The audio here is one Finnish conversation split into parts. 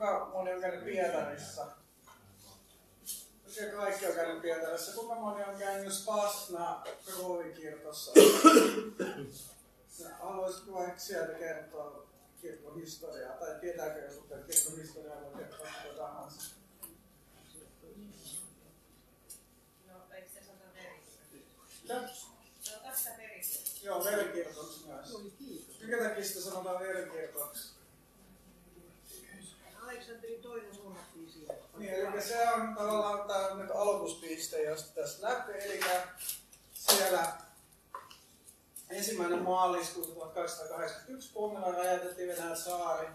kuinka moni on käynyt Pietarissa? Oikein kaikki on käynyt Pietarissa. Kuinka moni on käynyt Spasna kruuvikirkossa? Haluaisitko vaikka sieltä kertoa kirkon historiaa? Tai tietääkö joku kirkon historiaa, voi kertoa mitä tahansa? No, eikö se sanota on tästä verissä. Joo, verikirkoksi myös. Minkä takia sitä sanotaan verikirkoksi? Aleksanteri toinen huomattiin siellä. Niin, eli se on tavallaan tämä nyt aloituspiste, josta tässä lähtee. Eli siellä ensimmäinen maaliskuuta 1281 Pommella räjäytettiin Venäjän saari.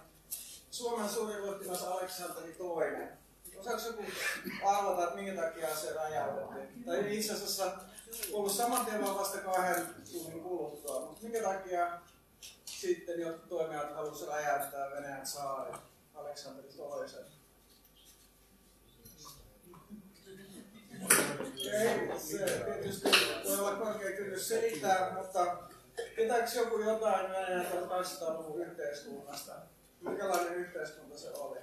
Suomen suuri luottilas Aleksanteri II. Osaako joku arvata, että minkä takia se räjäytettiin? Tai itse asiassa ollut saman tien vasta kahden tunnin kuluttua, mutta minkä takia sitten jotkut toimijat halusivat räjäyttää Venäjän saari Aleksanteri II? Ei, se tietysti voi olla korkea kynnys selittää, mutta tietääkö joku jotain Venäjän 1800-luvun yhteiskunnasta? Minkälainen yhteiskunta se oli?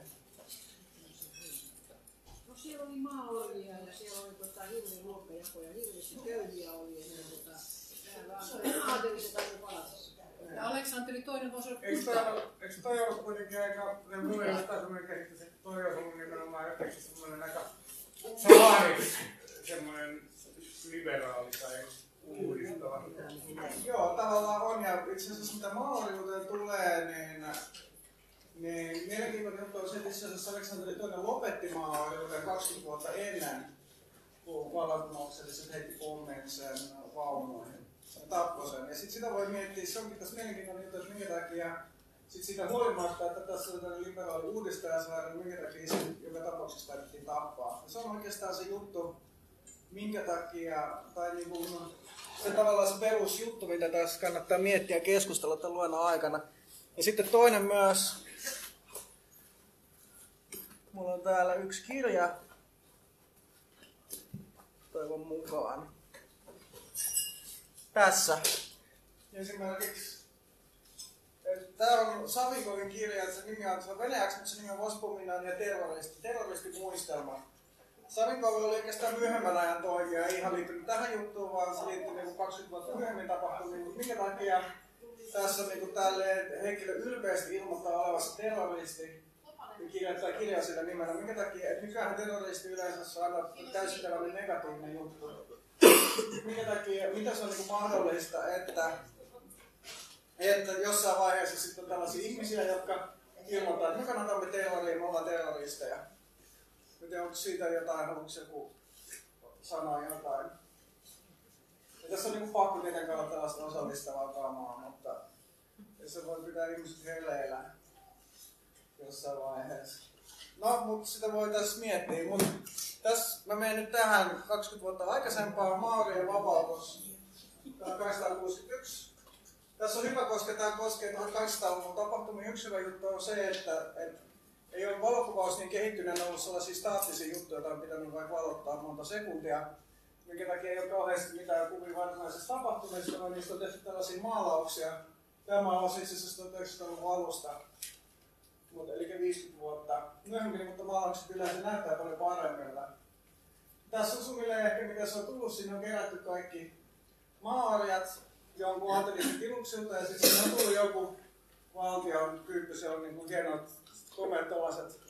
No siellä oli maaorjia ja siellä oli tota, hirveä luokkajako ja hirveästi köyhiä oli. Ja ne, tota, palata sitä. Ja Aleksanteri toinen voisi olla Eikö toi, eikö toi ollut kuitenkin aika, ne mulle jotain semmoinen kehitys, että toi on ollut nimenomaan jotenkin semmoinen aika saari, semmoinen liberaali tai uudistava. Joo, tavallaan on. Ja itse asiassa mitä maoriuteen tulee, niin, niin mielenkiintoinen juttu on se, että itse asiassa Aleksanteri II lopetti maoriuteen 20 vuotta ennen, kun vallankumoukselliset heitti pommin sen vaunuihin ja tappoi sen. Ja sitten sitä voi miettiä, se onkin tässä mielenkiintoinen juttu, että minkä takia sitten siitä huolimatta, että tässä on tämmöinen liberaali uudistajasaari, minkä takia se joka tapauksessa päätettiin tappaa. Ja se on oikeastaan se juttu, minkä takia, tai niin kuin, se tavallaan se perusjuttu, mitä tässä kannattaa miettiä ja keskustella tämän luennon aikana. Ja sitten toinen myös, mulla on täällä yksi kirja, toivon mukaan. Tässä. Esimerkiksi Tämä on Savikovin kirja, se nimi on, se on venäjäksi, mutta se nimi on Vospominen ja terroristi, terroristimuistelma. Savikovi oli oikeastaan myöhemmän ajan toimija, ei ihan liittynyt tähän juttuun, vaan se liittyi niin 20 vuotta myöhemmin tapahtumiin. Mutta minkä takia tässä niin tälle henkilö ylpeästi ilmoittaa olevansa terroristi ja kirjoittaa kirjaa sillä nimellä. Minkä takia, että nykyään terroristi yleensä on aina täysin tällainen negatiivinen juttu. Minkä takia, mitä se on niin mahdollista, että että jossain vaiheessa sitten on tällaisia ihmisiä, jotka ilmoittaa, että me kannatamme terroria, me ollaan terroristeja. En onko siitä jotain, haluatko joku sanoa jotain? Ja tässä on niin pakko tietenkään olla tällaista osallistavaa kamaa, mutta se voi pitää ihmiset heleillä jossain vaiheessa. No, mutta sitä voi tässä miettiä. Mutta tässä mä menen nyt tähän 20 vuotta aikaisempaan Maurien vapautus 1861. Tässä on hyvä, koska tämä koskee 1200-luvun tapahtumia. Yksi hyvä juttu on se, että, että ei ole valokuvaus niin kehittyneenä ollut sellaisia staattisia juttuja, joita on pitänyt vaikka valottaa monta sekuntia. Minkä takia ei ole kauheasti mitään kuvia varsinaisesta tapahtumista, vaan niistä on tehty tällaisia maalauksia. Tämä maalaus itse asiassa 1900-luvun alusta, mutta eli 50 vuotta myöhemmin, mutta maalaukset yleensä näyttää paljon paremmilta. Tässä on suunnilleen ehkä mitä se on tullut, siinä on kerätty kaikki maariat, jonkun aatelisen tiluksilta ja sitten on tullut joku valtion tyyppi, se on niin kuin hienot komeat tällaiset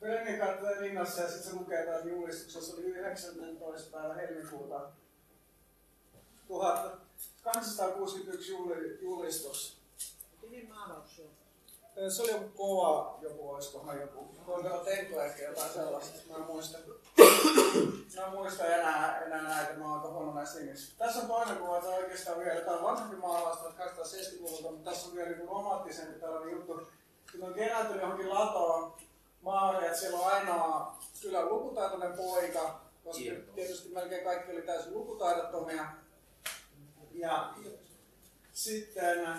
Brenninkarttojen rinnassa ja sitten se lukee täällä julistuksessa oli 19. päivä helmikuuta 1861 juli, julistus. Kenen maalaus se oli joku kova, joku olisikohan joku, Tenko ehkä jotain sellaista, mä en muista. Mä en muista enää, enää näitä, mä oon aika huono näissä nimissä. Tässä on toinen kuva, on oikeastaan vielä, tämä on vanhempi maalaus 1870-luvulta, mutta tässä on vielä niin romantisempi tällainen juttu. Kun on kerääntynyt johonkin latoon, maaria, että siellä on ainoa kyllä lukutaitoinen poika, koska tietysti melkein kaikki oli täysin lukutaidottomia. Ja sitten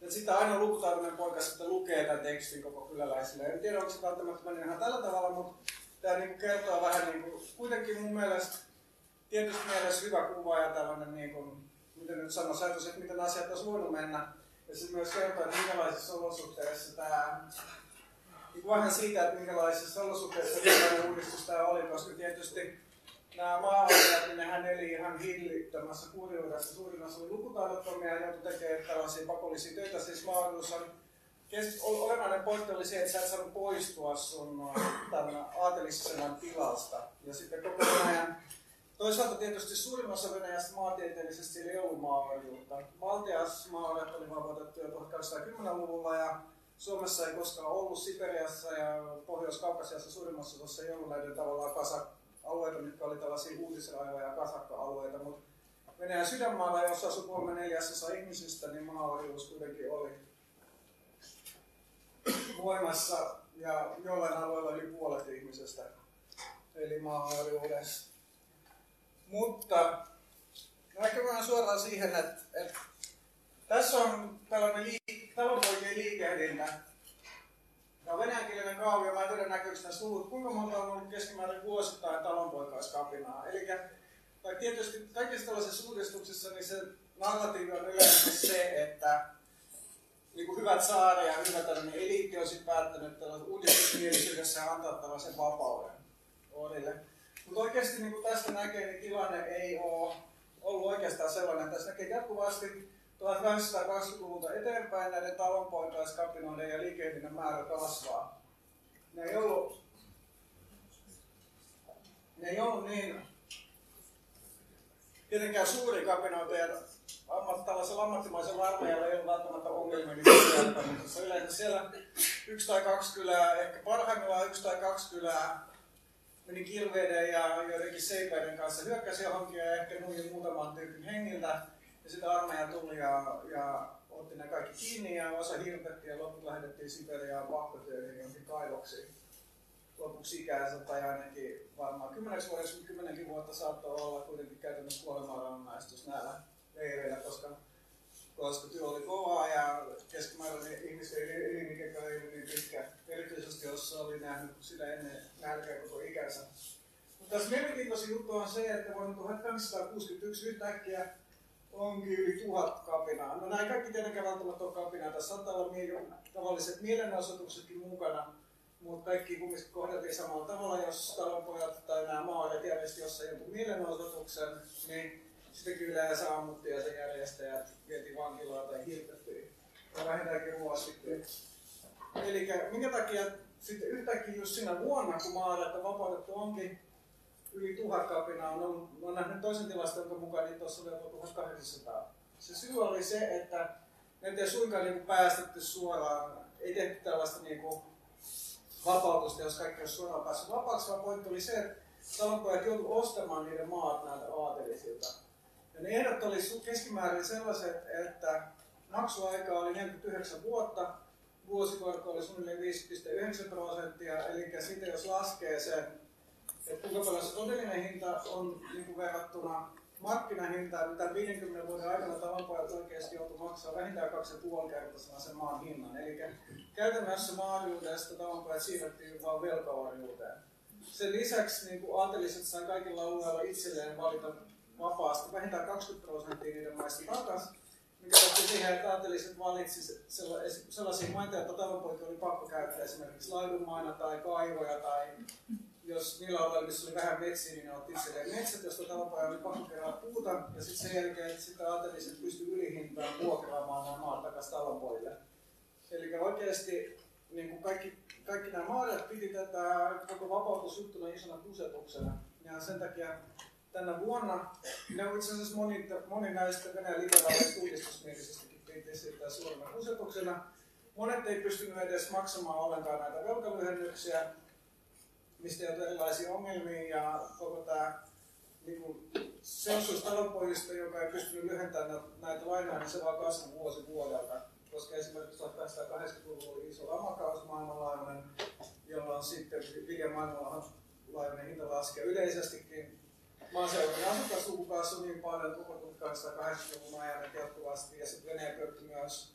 ja sitten ainoa lukutaitoinen poika sitten lukee tämän tekstin koko kyläläisille. En tiedä, onko se välttämättä mennyt ihan tällä tavalla, mutta tämä niinku kertoo vähän niin kuin, kuitenkin mun mielestä tietysti mielessä hyvä kuva ja tällainen, niin kuin, miten nyt sanoisi, ajatus, että miten asiat olisi voinut mennä. Ja se myös kertoo, että minkälaisissa olosuhteissa tämä niin vähän siitä, että minkälaisissa olosuhteissa tällainen uudistus tämä oli, koska tietysti nämä maalaajat, niin nehän eli ihan hillittömässä kurjuudessa. Suurin osa oli lukutaidottomia ja joutui tekemään tällaisia pakollisia töitä. Siis maailmassa kes- olennainen pointti oli se, että sä et saanut poistua sun tämän aatelisenan tilasta. Ja sitten koko Venäjän Toisaalta tietysti suurin osa Venäjästä maantieteellisesti ei ollut maalajuutta. Valtias maalaajat oli vapautettu jo 1810-luvulla ja Suomessa ei koskaan ollut Siperiassa ja Pohjois-Kaukasiassa suurimmassa osassa ei ollut näiden tavallaan kasak alueita, mitkä oli tällaisia uutisraivoja ja kasakka-alueita, mutta Venäjän sydänmaalla, jossa asui kolme neljäsosa ihmisistä, niin maaorjuus kuitenkin oli voimassa ja jollain alueella yli puolet ihmisestä eli maaorjuudessa. Mutta ehkä vähän suoraan siihen, että, että tässä on tällainen liik- talonpoikien liikehdintä. Tämä on venäjänkielinen kaavio, mä en tiedä näkyykö tässä kuinka monta on ollut keskimäärin vuosittain talonpoikaiskapinaa. Eli tai tietysti kaikissa tällaisissa uudistuksissa niin se narratiivi on yleensä se, että niin kuin hyvät saari ja hyvä tällainen eliitti on sitten päättänyt tällaisen uudistusmielisyydessä antaa tällaisen vapauden Orille. Mutta oikeasti niin kuin tästä näkee, niin tilanne ei ole ollut oikeastaan sellainen. Tässä näkee jatkuvasti 1820-luvulta eteenpäin näiden talonpoikaiskapinoiden ja liikehdinnän määrä kasvaa. Ne ei ollut, ne ei ollut niin tietenkään suuri kapinoita ja ammat, tällaisella ammattimaisella armeijalla ei ollut välttämättä ongelmia mutta yleensä siellä yksi tai kaksi kylää, ehkä parhaimmillaan yksi tai kaksi kylää meni kirveiden ja joidenkin seipäiden kanssa hyökkäsi johonkin ja ehkä nuin muutaman tyypin hengiltä. Ja sitten armeija tuli ja, ja otti ne kaikki kiinni ja osa hirtettiin ja loput lähetettiin Siberiaan pakkotöihin johonkin kaivoksiin. Lopuksi ikänsä tai ainakin varmaan kymmeneksi vuodeksi, kymmenenkin vuotta saattoi olla kuitenkin käytännössä kuolemanrangaistus näillä leireillä, koska koska työ oli kovaa ja keskimääräinen ihmisten elinikä ei niin pitkä, erityisesti jos oli nähnyt sitä ennen nälkää koko ikänsä. Mutta tässä mielenkiintoisin juttu on se, että vuonna 1861 yhtäkkiä onkin yli tuhat kapinaa. No näin kaikki tietenkään välttämättä on kapinaa. Tässä saattaa olla tavalliset mielenosoituksetkin mukana, mutta kaikki kumminkin kohdeltiin samalla tavalla, jos talonpojat tai nämä maajat järjesti jossain jonkun mielenosoituksen, niin sitten yleensä ammuttiin ja se järjestäjät vietiin vankilaan tai hirtettiin. Ja vähintäänkin ruosittiin. Eli minkä takia sitten yhtäkkiä just siinä vuonna, kun maalaita vapautettu onkin yli tuhat kapinaa, on, on nähnyt toisen tilaston, jonka mukaan niitä tuossa oli jopa 1800. Se syy oli se, että ne ei suinkaan niin päästetty suoraan, ei tehty tällaista niin kuin vapautusta, jos kaikki olisi suoraan päässyt vapaaksi, vaan pointti oli se, että talonpojat joutuivat ostamaan niiden maat näiltä aatelisilta. Ja ne ehdot oli keskimäärin sellaiset, että maksuaika oli 49 vuotta, vuosikorko oli suunnilleen 5,9 prosenttia, eli sitten jos laskee sen, että kuinka paljon se todellinen hinta on niin kuin verrattuna markkinahintaan, tämän 50 vuoden aikana talonpojat oikeasti joutuu maksaa vähintään 2,5 kertaisena sen maan hinnan. Eli käytännössä maanjuudesta talonpojat siirrettiin vain velkaorjuuteen. Sen lisäksi niin kuin aateliset sai kaikilla alueilla itselleen valita vapaasti vähintään 20 prosenttia niiden maista takaisin, mikä johti siihen, että aateliset valitsi sellaisia maita, että talonpoika oli pakko käyttää esimerkiksi laidunmaina tai kaivoja tai jos niillä alueilla, missä oli vähän metsiä, niin ne otti itselleen metsät, josta talonpoika oli pakko kerää puuta ja sitten sen jälkeen sitten aateliset pystyi ylihintaan vuokraamaan nämä maat takaisin talonpoille. Eli oikeasti niin kuin kaikki, kaikki nämä maat piti tätä koko vapautusjuttuna isona kusetuksena. Ja sen takia tänä vuonna. Ne on itse asiassa moni, moni näistä Venäjän liberaaleista uudistusmielisestikin piti sitä suurena kusetuksena. Monet ei pystynyt edes maksamaan ollenkaan näitä velkalyhennyksiä, mistä joutui erilaisia ongelmia ja koko tämä niin kuin, se osuus talonpojista, joka ei pystynyt lyhentämään näitä lainoja, niin se vaan kasvoi vuosi vuodelta. Koska esimerkiksi 1880-luvulla oli iso lamakaus maailmanlaajuinen, jolloin sitten viljan maailmanlaajuinen hinta laskee yleisestikin maaseudun asukasluku kasvoi niin paljon koko 1880-luvun ajan jatkuvasti ja sitten Venäjä pyrki myös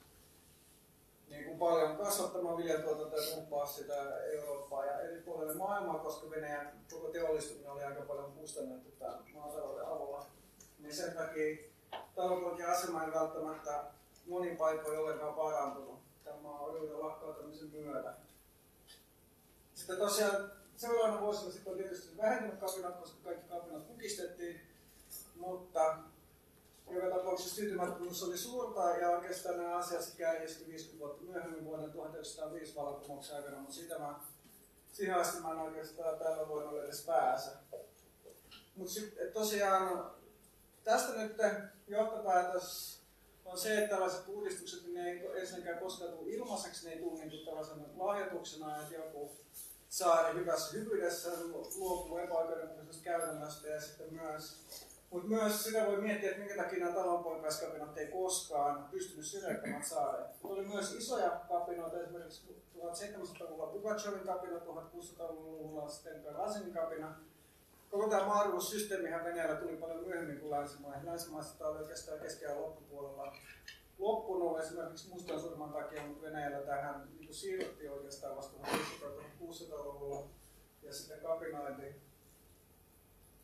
niin kuin paljon kasvattamaan viljatuotantoa ja tumppaa sitä Eurooppaa ja eri puolille maailmaa, koska Venäjän koko teollistuminen oli aika paljon kustannettu tämän maatalouden avulla. Niin sen takia taloudellinen asema ei välttämättä monin paikoin ollenkaan parantunut tämän maan lakkautumisen myötä. Sitten tosiaan seuraavana vuosina sitten on tietysti vähentynyt kapinat, koska kaikki kapinat kukistettiin, mutta joka tapauksessa tyytymättömyys oli suurta ja oikeastaan nämä asiat sitten kärjestyi 50 vuotta myöhemmin vuoden 1905 vallankumouksen aikana, mutta sitä mä, siihen asti mä en oikeastaan tällä voinut edes pääse. Mutta tosiaan tästä nyt johtopäätös on se, että tällaiset uudistukset niin ei ensinnäkään koskaan tule ilmaiseksi, ne ei tule niin lahjoituksena, että joku saari hyvässä hyvyydessä luopuu epäoikeudenmukaisesta käytännöstä ja sitten myös mutta myös sitä voi miettiä, että minkä takia nämä talonpoikaiskapinat ei koskaan pystynyt syrjäyttämään saareen. Oli myös isoja kapinoita, esimerkiksi 1700-luvulla Pugachevin kapina, 1600-luvulla sitten Rasinin kapina. Koko tämä maailmansysteemihän Venäjällä tuli paljon myöhemmin kuin länsimaihin. Länsimaissa tämä oli oikeastaan keskiajan loppupuolella loppunut esimerkiksi mustan surman takia, mutta Venäjällä tähän niin siirryttiin oikeastaan vasta 1600-luvulla. Ja sitten kapinointi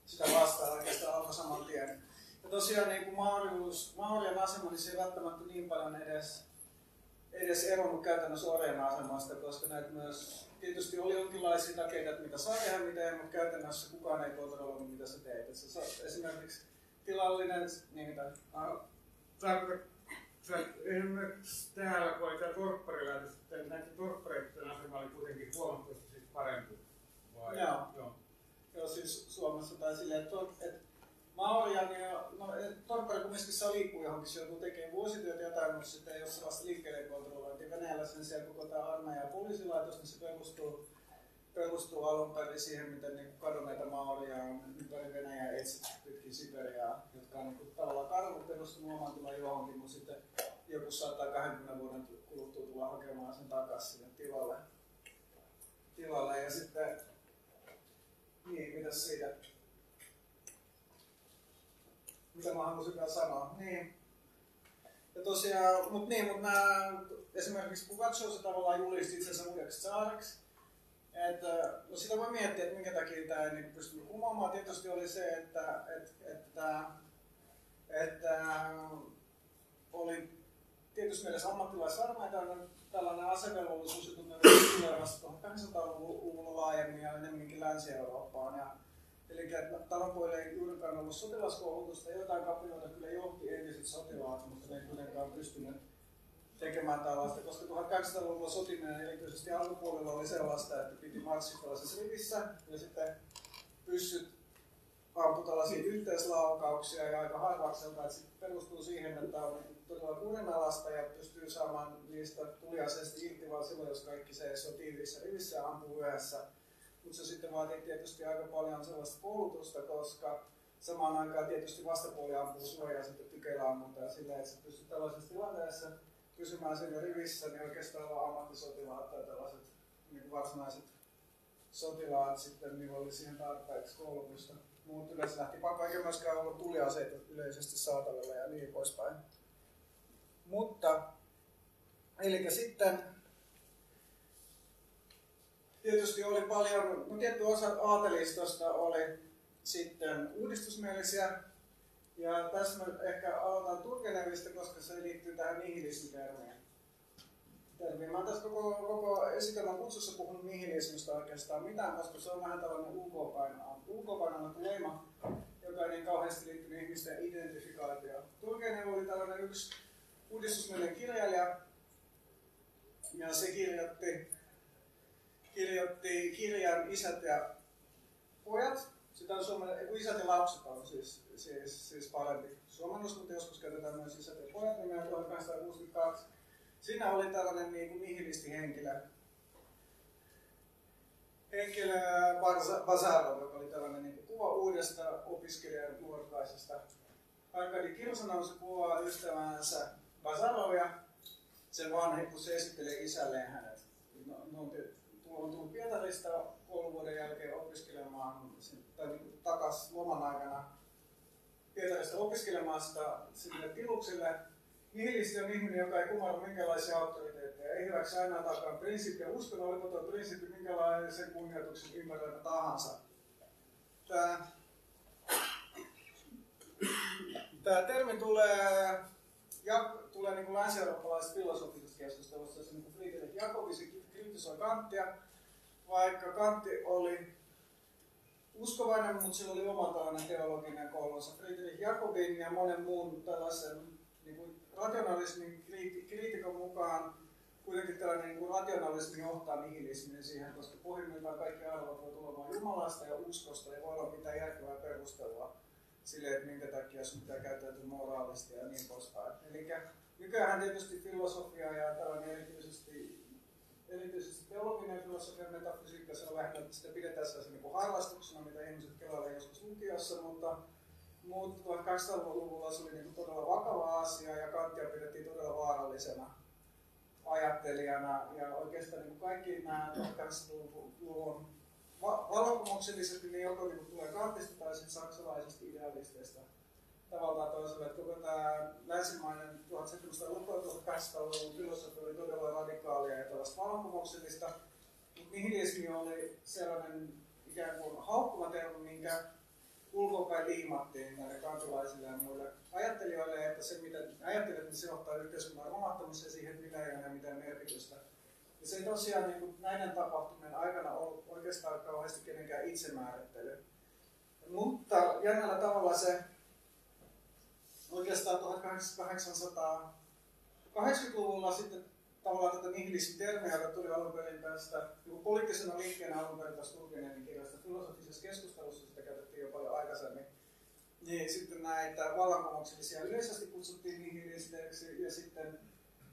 sitä vastaan oikeastaan alkoi saman tien. Ja tosiaan niin kuin Maurius, Maurian asema, niin se ei välttämättä niin paljon edes, edes eronnut käytännössä Orjan asemasta, koska näitä myös tietysti oli jonkinlaisia takeita, että mitä saa tehdä, mitä ei, mutta käytännössä kukaan ei kontrolloinut, mitä sä teet. Sä esimerkiksi tilallinen, niin mitä? Esimerkiksi täällä, kun oli tämä torpparilaitos, näiden torppareiden asema oli kuitenkin huomattavasti siis parempi. Vai? Joo. Joo. Joo, siis Suomessa tai silleen, että, että Maorian ja no, torppari kumminkin saa liikkua johonkin, se joutuu tekemään vuosityötä jotain, mutta sitten ei ole sellaista liikkeiden kontrollointia. Venäjällä sen siellä koko tämä armeija ja poliisilaitos, niin se perustuu, perustuu alun perin siihen, miten niin kadonneita Maoria on ympäri Venäjää etsitty pitkin Siberiaa, jotka on niin tavallaan karvut perustunut oman tulla johonkin, mutta sitten joku saattaa 20 vuoden kuluttua tulla hakemaan sen takaisin sinne tilalle. tilalle. Ja sitten niin, mitä siitä? Mitä mä haluaisin vielä sanoa? Niin. Ja tosiaan, mut niin, mut nää, esimerkiksi Pugatso se tavallaan julisti itsensä uudeksi saariksi. Et, no sitä voi miettiä, että minkä takia tämä ei niin pystynyt kumoamaan. Tietysti oli se, että, että, että, että oli tietysti mielessä ammattilaisarmeita, tällainen asevelvollisuus, jota me tulee vasta 1800-luvulla laajemmin ja enemmänkin Länsi-Eurooppaan. Ja, eli Taranpoille ei juurikaan ollut sotilaskoulutusta, jotain kapinoita kyllä johti entiset sotilaat, mutta ne ei kuitenkaan pystynyt tekemään tällaista, koska 1800-luvulla sotiminen erityisesti alkupuolella oli sellaista, että piti marssia tällaisessa rivissä ja sitten pyssyt ampui tällaisia yhteislaukauksia ja aika harvakselta, että se perustuu siihen, että on todella kurinalasta ja pystyy saamaan niistä tuliaseista irti vaan silloin, jos kaikki seisoo tiiviissä rivissä ja ampuu yhdessä. Mutta se sitten vaatii tietysti aika paljon sellaista koulutusta, koska samaan aikaan tietysti vastapuoli ampuu suojaa ja sitten tykeillä ammunta ja sillä, että pystyy tällaisessa tilanteessa pysymään siinä rivissä, niin oikeastaan olla ammattisotilaat tai tällaiset niin varsinaiset sotilaat sitten, niin oli siihen tarpeeksi koulutusta muut yleensä lähti pakoon, eikä myöskään ollut tuliaseita yleisesti saatavilla ja niin poispäin. Mutta, eli sitten tietysti oli paljon, no tietty osa aatelistosta oli sitten uudistusmielisiä, ja tässä mä ehkä aloitan Turgenevistä, koska se liittyy tähän nihilismitermiin. Termiin. Mä oon tässä koko, koko esitelmän kutsussa puhunut nihilismistä oikeastaan mitään, koska se on vähän tällainen ulkopainaa ulkopainannut leima, joka ei niin kauheasti liittynyt ihmisten identifikaatioon. Turgenev oli tällainen yksi uudistusmielinen kirjailija, ja se kirjoitti, kirjoitti kirjan Isät ja pojat. Sitä on suomen, isät ja lapset on siis, siis, siis parempi suomennus, mutta joskus käytetään myös isät ja pojat nimeä 1862. Siinä oli tällainen niin kuin nihilisti henkilö, henkilö Bazarov, joka oli tällainen niin kuva uudesta opiskelijan nuorkaisesta. Arkadi se kuvaa ystävänsä Bazarovia, sen vanhe, kun se esittelee isälleen hänet. No, no, on tullut Pietarista kolmen vuoden jälkeen opiskelemaan, tai niin takas loman aikana Pietarista opiskelemaan sitä sille tilukselle. Nihilisti on ihminen, joka ei kumarra minkälaisia auktoriteetteja, ei hyväksy aina takaa prinsiippiä. Uskon, oliko tuo prinsiippi minkälainen sen kunnioituksen ymmärretä tahansa. Tämä, tämä termi tulee, ja, tulee niin länsi-eurooppalaisesta filosofisesta keskustelusta, jossa niin Friedrich Jacobis kritisoi Kantia, vaikka Kantti oli uskovainen, mutta sillä oli oma tällainen teologinen koulunsa. Friedrich Jakobin ja monen muun tällaisen niin kuin rationalismin kriiti- kriitikon mukaan kuitenkin tällainen niin kuin rationalismi johtaa nihilismiin siihen, koska pohjimmiltaan kaikki arvot voi tulla vain Jumalasta ja uskosta, ei voi olla mitään järkevää perustelua sille, että minkä takia sun pitää käyttäytyä moraalisti ja niin poispäin. Eli nykyään tietysti filosofia ja tällainen erityisesti, erityisesti teologinen filosofia ja metafysiikka, se on lähinnä, että sitä pidetään sellaisena niin harrastuksena, mitä ihmiset kelailevat joskus lukiossa, mutta mutta 1800-luvulla se oli niin todella vakava asia ja Kantia pidettiin todella vaarallisena ajattelijana. Ja oikeastaan niin kaikki nämä 1800-luvun vallankumouksellisesti niin joko niin tulee kantista tai sitten saksalaisista idealisteista tavalla tai toisella. Että koko tämä länsimainen 1700-luvun 1800-luvun filosofia oli todella radikaalia ja tällaista vallankumouksellista, mutta nihilismi oli sellainen ikään kuin haukkuva termi, minkä ulkopäin liimattiin näille kansalaisille ja muille ajattelijoille, että se mitä ajattelivat, että se johtaa yhteiskunnan romahtamiseen siihen, että mitä ei ole mitään merkitystä. Ja se ei tosiaan niin kuin näiden tapahtumien aikana ollut oikeastaan kauheasti kenenkään itsemäärittely. Mutta jännällä tavalla se oikeastaan 1880-luvulla sitten tavallaan tätä nihilismi-termiä, joka tuli alun perin tästä niin poliittisena liikkeenä alun perin tästä Turgenenin kirjasta filosofisessa keskustelussa, sitä käytettiin jo paljon aikaisemmin, niin sitten näitä vallankumouksellisia yleisesti kutsuttiin nihilisteiksi ja sitten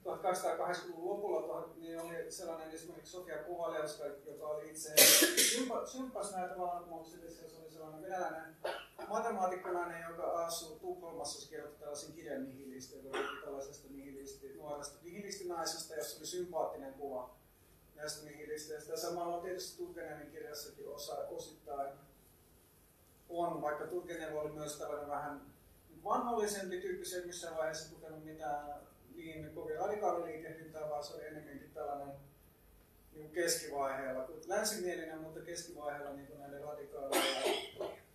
1880-luvun lopulla niin oli sellainen esimerkiksi Sofia Kovalevska, joka oli itse sympas näitä vallankumouksellisia, se oli sellainen venäläinen matemaatikkonainen, joka asuu Tukholmassa, kirjoitti tällaisen kirjan nihilisti, joka oli tällaisesta nihilisti, nuoresta nihilistinaisesta, jossa oli sympaattinen kuva näistä nihilisteistä. Samalla on tietysti Turgenenin kirjassakin osa, osittain on, vaikka Turgenev oli myös tällainen vähän vanhollisempi tyyppi, se missään vaiheessa tukenut mitään niin kovin radikaaliliikehdintää, vaan se oli enemmänkin tällainen niin keskivaiheella, länsimielinen, mutta keskivaiheella niin näiden radikaalien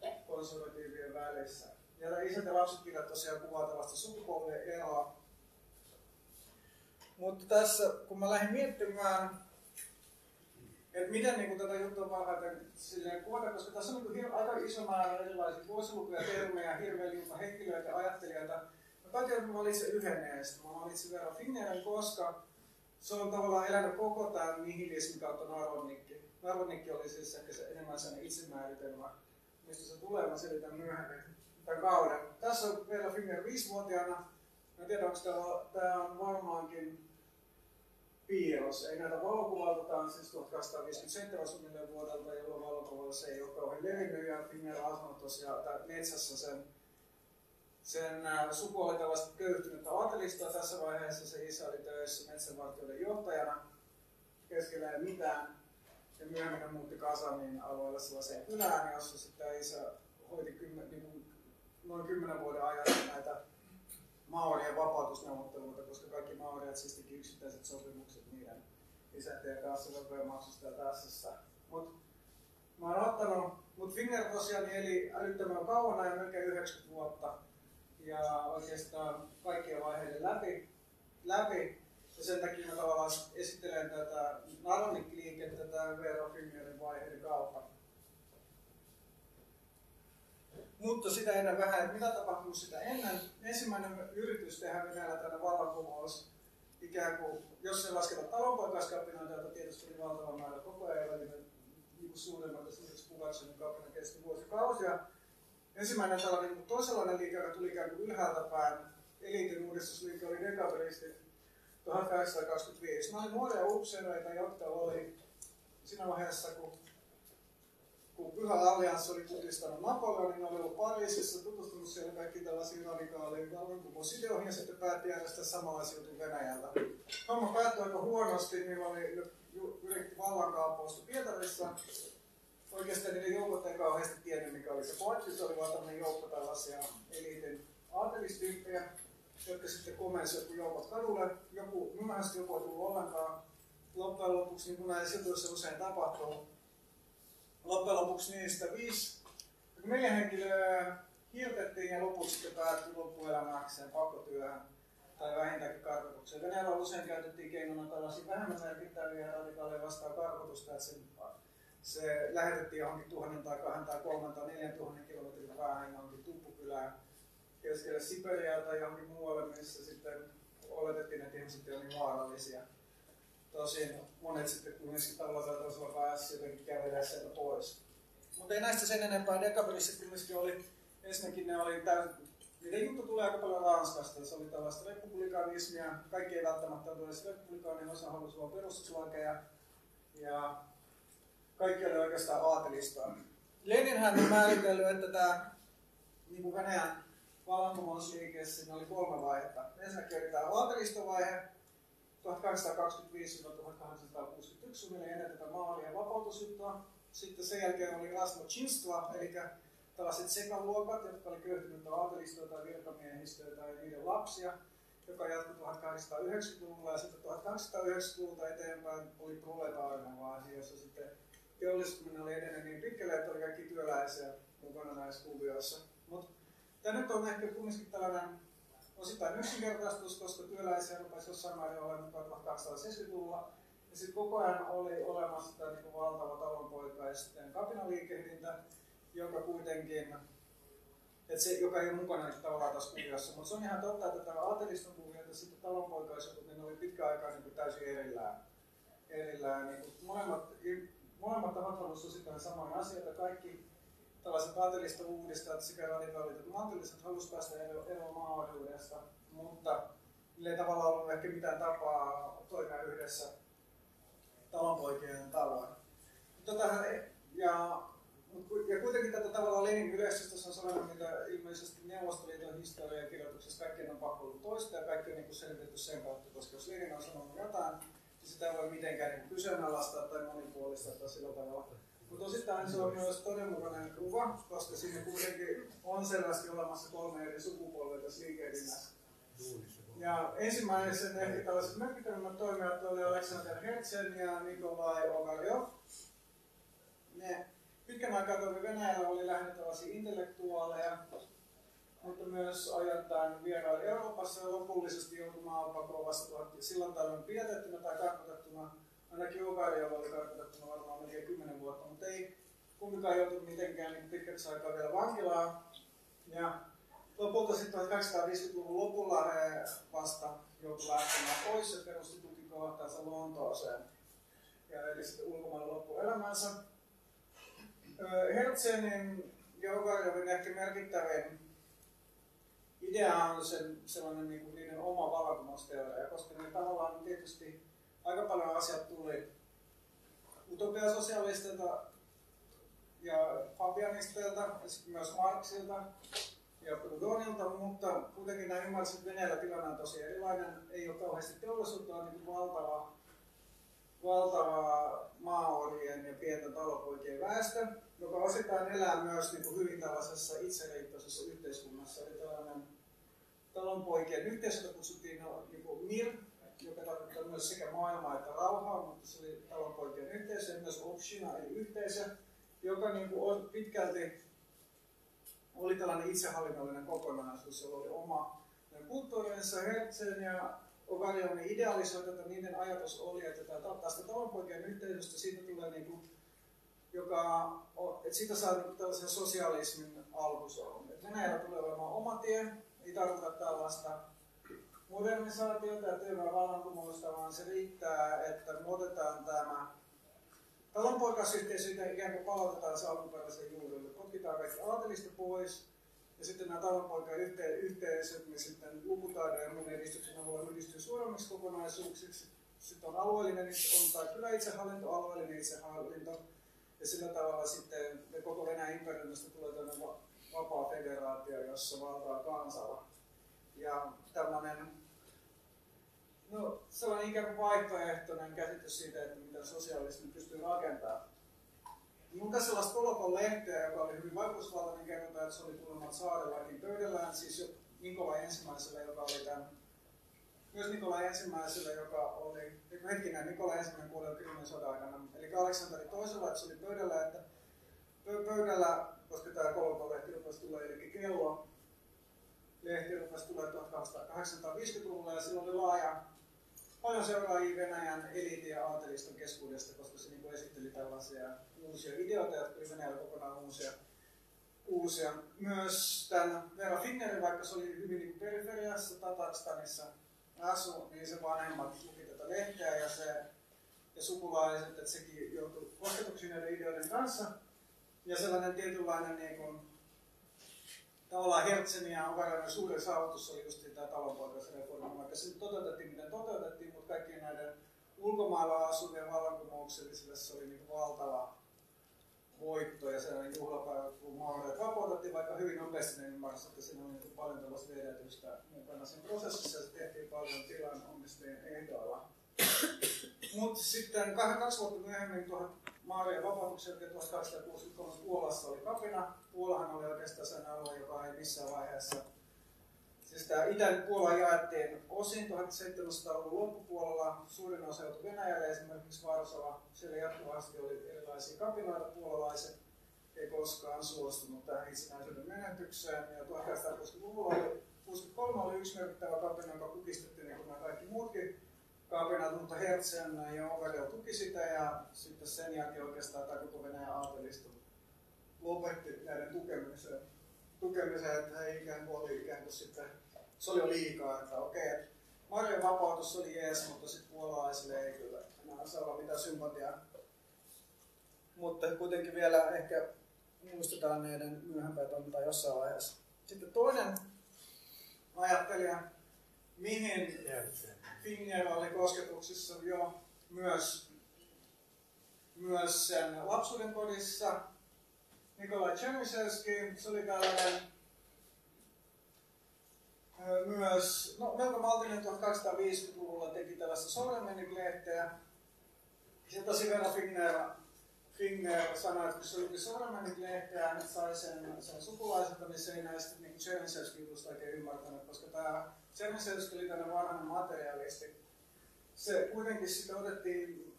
ja konservatiivien välissä. Ja isät ja lapset kirjat tosiaan kuvaa tällaista sukupolvien eroa. Mutta tässä, kun mä lähdin miettimään, että miten niin tätä juttua parhaiten silleen kuvata, koska tässä on niin aika iso määrä erilaisia vuosilukuja, termejä, hirveän liuta henkilöitä, ajattelijoita. Että mä valitsen yhden näistä. Mä valitsin Vera Finnerin, koska se on tavallaan elänyt koko tämän nihilismin kautta narvonikki. Narvonikki oli siis ehkä se enemmän sen itsemääritelmä, mistä se tulee, mä selitän myöhemmin tämän kauden. Tässä on Vera Finner viisivuotiaana. Mä tiedän, onko tämä on varmaankin piirros. Ei näitä valokuvalta, siis 1857 suunnilleen vuodelta, jolloin valokuvalla se ei ole kauhean levinnyt ja Finner on asunut tosiaan metsässä sen sen suku oli tällaista köyhtynyttä aatelista. Tässä vaiheessa se isä oli töissä metsänvartijoiden johtajana keskellä ei mitään. Ja myöhemmin muutti Kasanin alueelle sellaiseen kylään, jossa sitten isä hoiti kymmen, niin kuin, noin kymmenen vuoden ajan näitä Maorien vapautusneuvotteluita, koska kaikki Maoriat siis teki yksittäiset sopimukset niiden isäntien kanssa maksusta ja tässä. Mut mä oon ottanut, mut Finger tosiaan eli älyttömän kauan ja melkein 90 vuotta ja oikeastaan kaikkien vaiheiden läpi. läpi. Ja sen takia mä tavallaan esittelen tätä Narnik-liikettä tämän Veera Fingerin vaiheiden kautta. Mutta sitä ennen vähän, että mitä tapahtuu sitä ennen. Ensimmäinen yritys tehdä Venäjällä tänne vallankumous, ikään kuin, jos se lasketa talonpoikaiskapinoita, joita tietysti oli valtava määrä koko ajan, ne niin suuremmat esimerkiksi Pugatsenin kapina kesti vuosikausia, ensimmäinen tällainen niin toisenlainen liike, joka tuli ikään kuin ylhäältä päin, eliitin uudistusliike oli dekabristit 1825. Nämä oli nuoria upseereita, jotka oli siinä vaiheessa, kun, kun Pyhä Allianssi oli kutistanut Napoleonin, niin oli ollut Pariisissa, tutustunut siellä kaikki tällaisiin radikaaleihin vallankumousideoihin ja sitten päätti järjestää samanlaisia jutun Venäjällä. Homma päättyi aika huonosti, niin oli yritti vallankaappausta Pietarissa, oikeastaan niiden joukot ei kauheasti tiennyt, mikä oli se pointti. Se oli vaan tämmöinen joukko tällaisia eliitin aatelistyyppejä, jotka sitten komensi joku joukot kadulle. Joku, myöhäisesti joku ei tullut ollenkaan. Loppujen lopuksi, niin kuin näissä jutuissa usein tapahtuu, loppujen lopuksi niistä viisi, neljä henkilöä hirtettiin ja loput sitten päättyi loppuelämäkseen pakkotyöhön tai vähintäänkin karkotukseen. Venäjällä usein käytettiin keinona tällaisia vähemmän merkittäviä radikaaleja vastaan karkotusta, että sen se lähetettiin johonkin tuhannen tai kahden tai kolmen tai neljän tuhannen kilometrin päähän johonkin tuppukylään keskelle Siperiaa tai johonkin muualle, missä sitten oletettiin, että ihmiset olivat niin vaarallisia. Tosin monet sitten kumminkin tavalla tai toisella pääsi jotenkin kävelemään sieltä pois. Mutta ei näistä sen enempää. Dekabelissä kumminkin oli, ensinnäkin ne oli täysin, niiden juttu tulee aika paljon Ranskasta. Se oli tällaista republikaanismia. Kaikki ei välttämättä ole edes republikaanien osa halusi olla perustuslakeja. Ja kaikki oli oikeastaan aatelista. Leninhän on määritellyt, että tämä niin kuin Venäjän vallankumousliikeessä siinä oli kolme vaihetta. Ensinnäkin oli tämä aatelistovaihe, 1825-1861 suunnilleen ennen tätä maali- ja vapautusjuttua. Sitten sen jälkeen oli rasnochinstva, eli tällaiset sekaluokat, jotka oli köyhtynyt aatelistoa tai virkamiehistöä tai niiden lapsia, joka jatkui 1890-luvulla ja sitten 1890-luvulta eteenpäin oli proletaarinen vaihe, jossa sitten teollistuminen oli edennyt niin pitkälle, että oli kaikki työläisiä mukana näissä kuvioissa. Mutta tämä nyt on ehkä kumminkin tällainen osittain yksinkertaistus, koska työläisiä rupesi jossain määrin olemaan 1270-luvulla. Ja sitten koko ajan oli olemassa tämä niin valtava talonpoikaisten kapinaliikehdintä, joka kuitenkin, että se, joka ei ole mukana niin tavallaan tässä kuviossa. Mutta se on ihan totta, että tämä aateliston kuvio ja sitten talonpoikaiset, niin ne oli pitkä aikaa niin täysin erillään. erillään niin molemmat, molemmat tahot halusivat osittain samoja asioita. Kaikki tällaiset aatelista uudistajat sekä radikaalit että maltilliset halusivat päästä eroon maaoikeudesta, mutta niillä ei tavallaan ollut ehkä mitään tapaa toimia yhdessä talonpoikien tavoin. Tota, ja, ja kuitenkin tätä tavallaan Lenin yleisöstä on sellainen, mitä ilmeisesti Neuvostoliiton historian kirjoituksessa kaikkien on pakko ollut toista ja kaikki on niin selitetty sen kautta, koska jos Lenin on sanonut jotain, sitä voi mitenkään niin kyseenalaistaa tai monipuolista tai sillä tavalla mutta osittain se on myös todenmukainen kuva, koska siinä kuitenkin on selvästi olemassa kolme eri sukupolvea tässä liikehdinnässä. Ja ensimmäisen ehkä tällaiset merkittävimmät toimijat oli Alexander Herzen ja Nikolai Ogaljov. Ne pitkän aikaa toimi Venäjällä oli lähinnä tällaisia intellektuaaleja, mutta myös ajoittain vieraili Euroopassa ja lopullisesti joutumaan pakoon vasta silloin tällöin pidätettynä tai karkotettuna ainakin Ogaljov oli karkotettuna varmaan melkein 10 vuotta, mutta ei kumminkaan joutunut mitenkään niin pitkäksi aikaa vielä vankilaan. Ja lopulta sitten 1850-luvun lopulla he vasta joutui lähtemään pois ja perusti tukikohtaansa Lontooseen. Ja eli sitten ulkomailla loppuelämänsä. Hertzenin ja Ogaljovin ehkä merkittävin idea on sen, sellainen niin kuin niiden oma vallankumousteoria, koska ne tavallaan tietysti aika paljon asiat tuli utopiasosialistilta ja Fabianisteilta ja sitten myös Marxilta ja Proudhonilta, mutta kuitenkin nämä ymmärsivät, että Venäjällä tilanne on tosi erilainen. Ei ole kauheasti teollisuutta, on niin valtava, valtava maaorien ja pienten talopoikien väestö, joka osittain elää myös niin kuin hyvin tällaisessa itseriittoisessa yhteiskunnassa. Eli tällainen talonpoikien yhteisö, kutsuttiin no, niin kuin MIR, joka tarkoittaa myös sekä maailmaa että rauhaa, mutta se oli talonpoikien yhteisö myös Opshina eli yhteisö, joka niin kuin pitkälti oli tällainen itsehallinnollinen kokonaisuus, jolla oli oma kulttuurinsa, Herzen ja Ogarionen idealisoi että niiden ajatus oli, että tästä talonpoikien yhteisöstä siitä tulee niin kuin, joka, että siitä saa niin tällaisen sosialismin alkusolun. Venäjällä tulee olemaan oma tie, ei tarkoita tällaista modernisaatiota ja työväen vallankumousta, vaan se riittää, että muutetaan tämä talonpoikaisyhteisö ikään kuin palautetaan se alkuperäisen juurille. Potkitaan kaikki aatelista pois ja sitten nämä talonpoikien yhte- yhteisöt, niin sitten lukutaidon ja muun edistyksen avulla yhdistyy suuremmiksi kokonaisuuksiksi. Sitten on alueellinen, on tai kyllä itsehallinto, alueellinen itsehallinto. Ja sillä tavalla sitten koko Venäjän imperiumista tulee tämmöinen vapaa federaatio, jossa valtaa kansalla. Ja tämmöinen No, se on ikään kuin vaihtoehtoinen käsitys siitä, että miten sosialismi pystyy rakentamaan. Tässä sellaista Kolokon lehteä, joka oli hyvin vaikutusvaltainen, kerrotaan, että se oli kuulemma saarellakin pöydällään, siis jo Nikola ensimmäisellä, joka oli tämän, myös Nikola ensimmäisellä, joka oli, hetkinen, Nikola ensimmäinen kuoli Krimin sodan aikana, eli Aleksanteri toisella, että se oli pöydällä, että pöydällä, koska tämä Kolokon lehti rupesi tulee, eli kello, lehti rupesi tulee 1850-luvulla ja silloin oli laaja paljon seuraajia Venäjän eliitin ja aateliston keskuudesta, koska se niin esitteli tällaisia uusia. Myös tämän Vera Fingerin, vaikka se oli hyvin niin periferiassa Tatarstanissa asu, niin se vanhemmat luki tätä lehteä ja se ja sukulaiset, että sekin joutui kosketuksiin näiden ideoiden kanssa. Ja sellainen tietynlainen niin kuin, tavallaan Hertsenin ja Unkarin suuri saavutus oli just tämä talonpoikaisreformi, vaikka se toteutettiin miten toteutettiin, kaikkien näiden ulkomailla asuvien vallankumouksellisille se oli niin valtava voitto ja sellainen juhlapäivä, kun maailmat vapautettiin, vaikka hyvin nopeasti ne ymmärsi, että siinä oli niin paljon tällaista vedetystä mukana siinä prosessissa ja se tehtiin paljon tilan omistajien ehdoilla. Mutta sitten kaksi vuotta myöhemmin tuohon Maarien vapautuksen jälkeen 1863 Puolassa oli kapina. Puolahan oli oikeastaan sen alue, joka ei missään vaiheessa Siis tämä Itä Puola jaettiin osin 1700-luvun loppupuolella. Suurin osa joutui Venäjälle, esimerkiksi Varsova. Siellä jatkuvasti oli erilaisia kapinoita. Puolalaiset ei koskaan suostunut tähän itsenäisyyden menetykseen. Ja 1860-luvulla oli 63 oli yksi merkittävä kapina, joka kukistettiin niin kuin nämä kaikki muutkin kapinat, mutta Hertsen ja Overio tuki sitä ja sitten sen jälkeen oikeastaan tämä koko Venäjän aatelisto lopetti näiden tukemiseen, tukemiseen että he ikään kuin oli ikään kuin sitten, se oli jo liikaa, että okei, okay, Marjan vapautus oli jees, mutta sitten puolalaisille ei kyllä enää saa mitään sympatiaa. Mutta kuitenkin vielä ehkä muistetaan näiden myöhempää toimintaa jossain vaiheessa. Sitten toinen ajattelija, mihin Finger oli kosketuksissa jo myös, myös sen lapsuuden kodissa. Nikolai Chernysevski, se oli tällainen myös, no melko maltinen 1250-luvulla teki tällaista Sorlemenik-lehteä. Ja tosi verran Finger, Finger sanoi, että kun se luki Sorlemenik-lehteä, niin sai sen, sen sukulaiselta, niin se ei näistä niin Chernysevskin jutusta oikein ymmärtänyt, koska tämä Chernysevski oli tämmöinen varhainen materialisti. Se kuitenkin sitten otettiin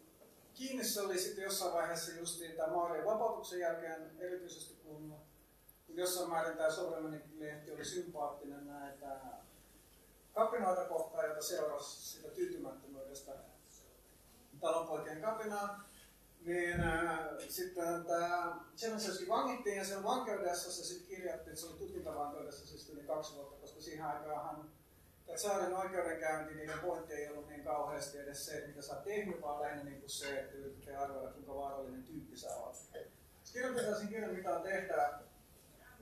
kiinni, se oli sitten jossain vaiheessa justiin tämä Maarien vapautuksen jälkeen, erityisesti kun jossain määrin tämä Sovremeni-lehti oli sympaattinen näitä kapinoita kohtaan, jota seurasi sitä tyytymättömyydestä talonpoikien kapinaan. Niin äh, sitten tämä Chernysevski vangittiin ja sen vankeudessa se sitten kirjoitti, että se oli tutkintavankeudessa siis yli kaksi vuotta, koska siihen aikaan saaren oikeudenkäynti, niiden pointti ei ollut niin kauheasti edes se, mitä sä oot tehnyt, vaan lähinnä niin kuin se, että yritetään arvioida, kuinka vaarallinen tyyppi sä oot. Kirjoitetaan sen kirjan, mitä on tehtävä.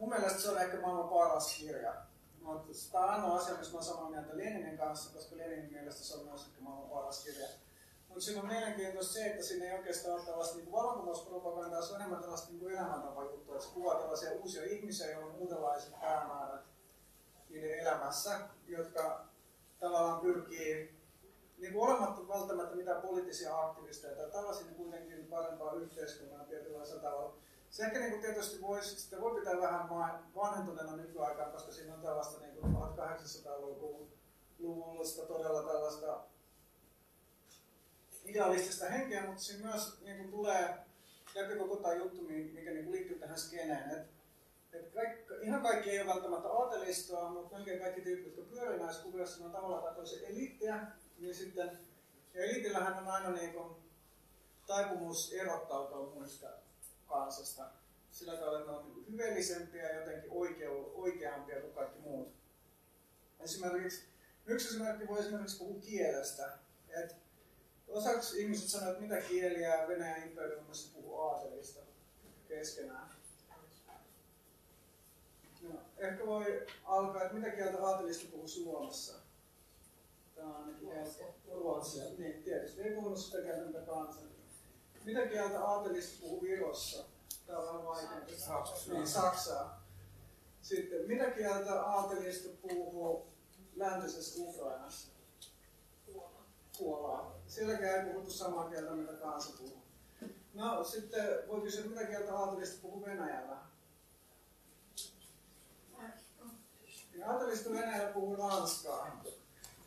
Mun mielestä se on ehkä maailman paras kirja. Mutta tämä on ainoa asia, missä mä olen samaa mieltä Leninin kanssa, koska Leninin mielestä se on myös ehkä maailman paras kirja. Mutta siinä on mielenkiintoista se, että siinä ei oikeastaan ole tällaista niin vallankumouspropagandaa, se on enemmän tällaista niin elämäntapa juttua. Se kuvaa tällaisia uusia ihmisiä, joilla on uudenlaiset päämäärät niiden elämässä, jotka tavallaan pyrkii niin kuin olematta välttämättä mitään poliittisia aktivisteja tai tällaisia niin kuitenkin parempaa yhteiskunnan tietynlaisella tavalla. Se ehkä niin kuin tietysti voisi, sitä voi pitää vähän vanhentuneena nykyaikaan, koska siinä on tällaista niin kuin 1800-luvullista todella tällaista idealistista henkeä, mutta siinä myös niin kuin tulee läpi koko tämä juttu, mikä niin kuin liittyy tähän skeneen. Että et kaikki, ihan kaikki ei ole välttämättä aatelistoa, mutta melkein kaikki tyypit, jotka pyörii näissä kuvioissa, on tavallaan tai toisen eliittiä, niin sitten ja eliitillähän on aina niin kuin, taipumus erottautua muista kansasta. Sillä tavalla, että ne on hyveellisempiä ja jotenkin oikeu, oikeampia kuin kaikki muut. Esimerkiksi, yksi esimerkki voi esimerkiksi puhua kielestä. Et osaksi ihmiset sanoo, että mitä kieliä Venäjän imperiumissa puhuu aatelista keskenään No, ehkä voi alkaa, että mitä kieltä aatelista puhuu Suomessa? Tämä on ainakin. Ruotsia. Niin, tietysti ei puhunut sitä kieltä mitä kansan. Mitä kieltä aatelista puhuu Virossa? Tämä on vähän vaikeaa. Saksaa. Niin, Saksaa. Sitten, mitä kieltä aatelista puhuu läntisessä Ukrainassa? Puolaa. Puolaa. Sielläkään ei puhuttu samaa kieltä, mitä kansa puhuu. No, sitten voi kysyä, mitä kieltä aatelista puhuu Venäjällä? Ja Aatelista Venäjällä puhuu ranskaa.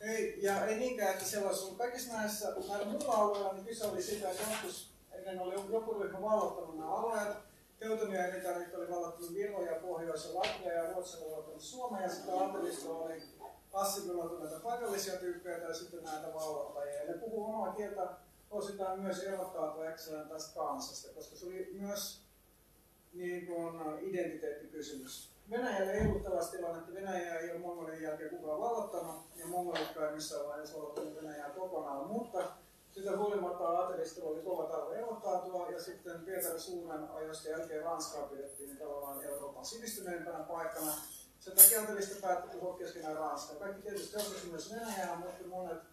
Ei, ja ei niinkään, että siellä olisi ollut kaikissa näissä, näillä muilla alueilla, niin kyse oli sitä, että joskus ennen oli joku ryhmä vallottanut nämä alueet. Teutonia elintarvikkeet oli vallottanut Viroja, Pohjois- ja Latvia ja Ruotsi oli vallottanut Suomea ja sitten Aatelista oli assimiloitu näitä paikallisia tyyppejä ja sitten näitä vallottajia. Ja ne puhuu omaa kieltä osittain myös erottautuakseen tästä kansasta, koska se oli myös niin kuin identiteettikysymys. Venäjällä ei ollut tällaista tilannetta, Venäjä ei ole Mongolien jälkeen kukaan vallottanut, ja Mongolit ei missään vaiheessa vallottanut Venäjää kokonaan, mutta sitä huolimatta aatelistilla oli kova tarve erottautua, ja sitten Pietari Suuren ajoista jälkeen Ranskaa pidettiin tavallaan Euroopan sivistyneempänä paikkana. Sen takia aatelista päätti puhua keskenään Ranskaa. Kaikki tietysti osasi myös Venäjää, mutta monet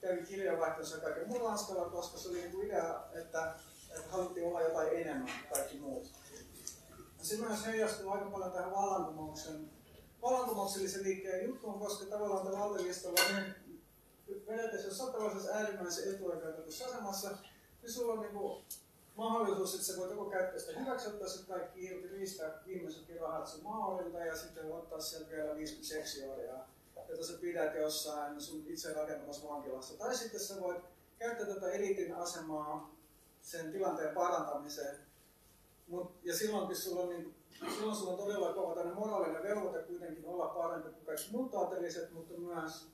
kävi kirjavaihtonsa kaiken muun Ranskalla, koska se oli niin idea, että, että haluttiin olla jotain enemmän kuin kaikki muut. Ja se myös heijastuu aika paljon tähän vallankumouksen, vallankumouksellisen liikkeen juttuun, koska tavallaan tällä aatelistalla periaatteessa jos olet tällaisessa äärimmäisen etuoikeutetussa asemassa, niin sulla on niinku mahdollisuus, että sä voit joko käyttää sitä hyväksi, ottaa sitten kaikki irti, riistää viimeisetkin rahat sun maaorilta ja sitten ottaa sieltä vielä 50 seksiorjaa, jota sä pidät jossain sun itse rakentamassa vankilassa. Tai sitten sä voit käyttää tätä elitin asemaa sen tilanteen parantamiseen. Mut, ja silloinkin sulla on, niin, silloin sulla on todella kova moraalinen velvoite kuitenkin olla parempi kuin kaikki muut mutta myös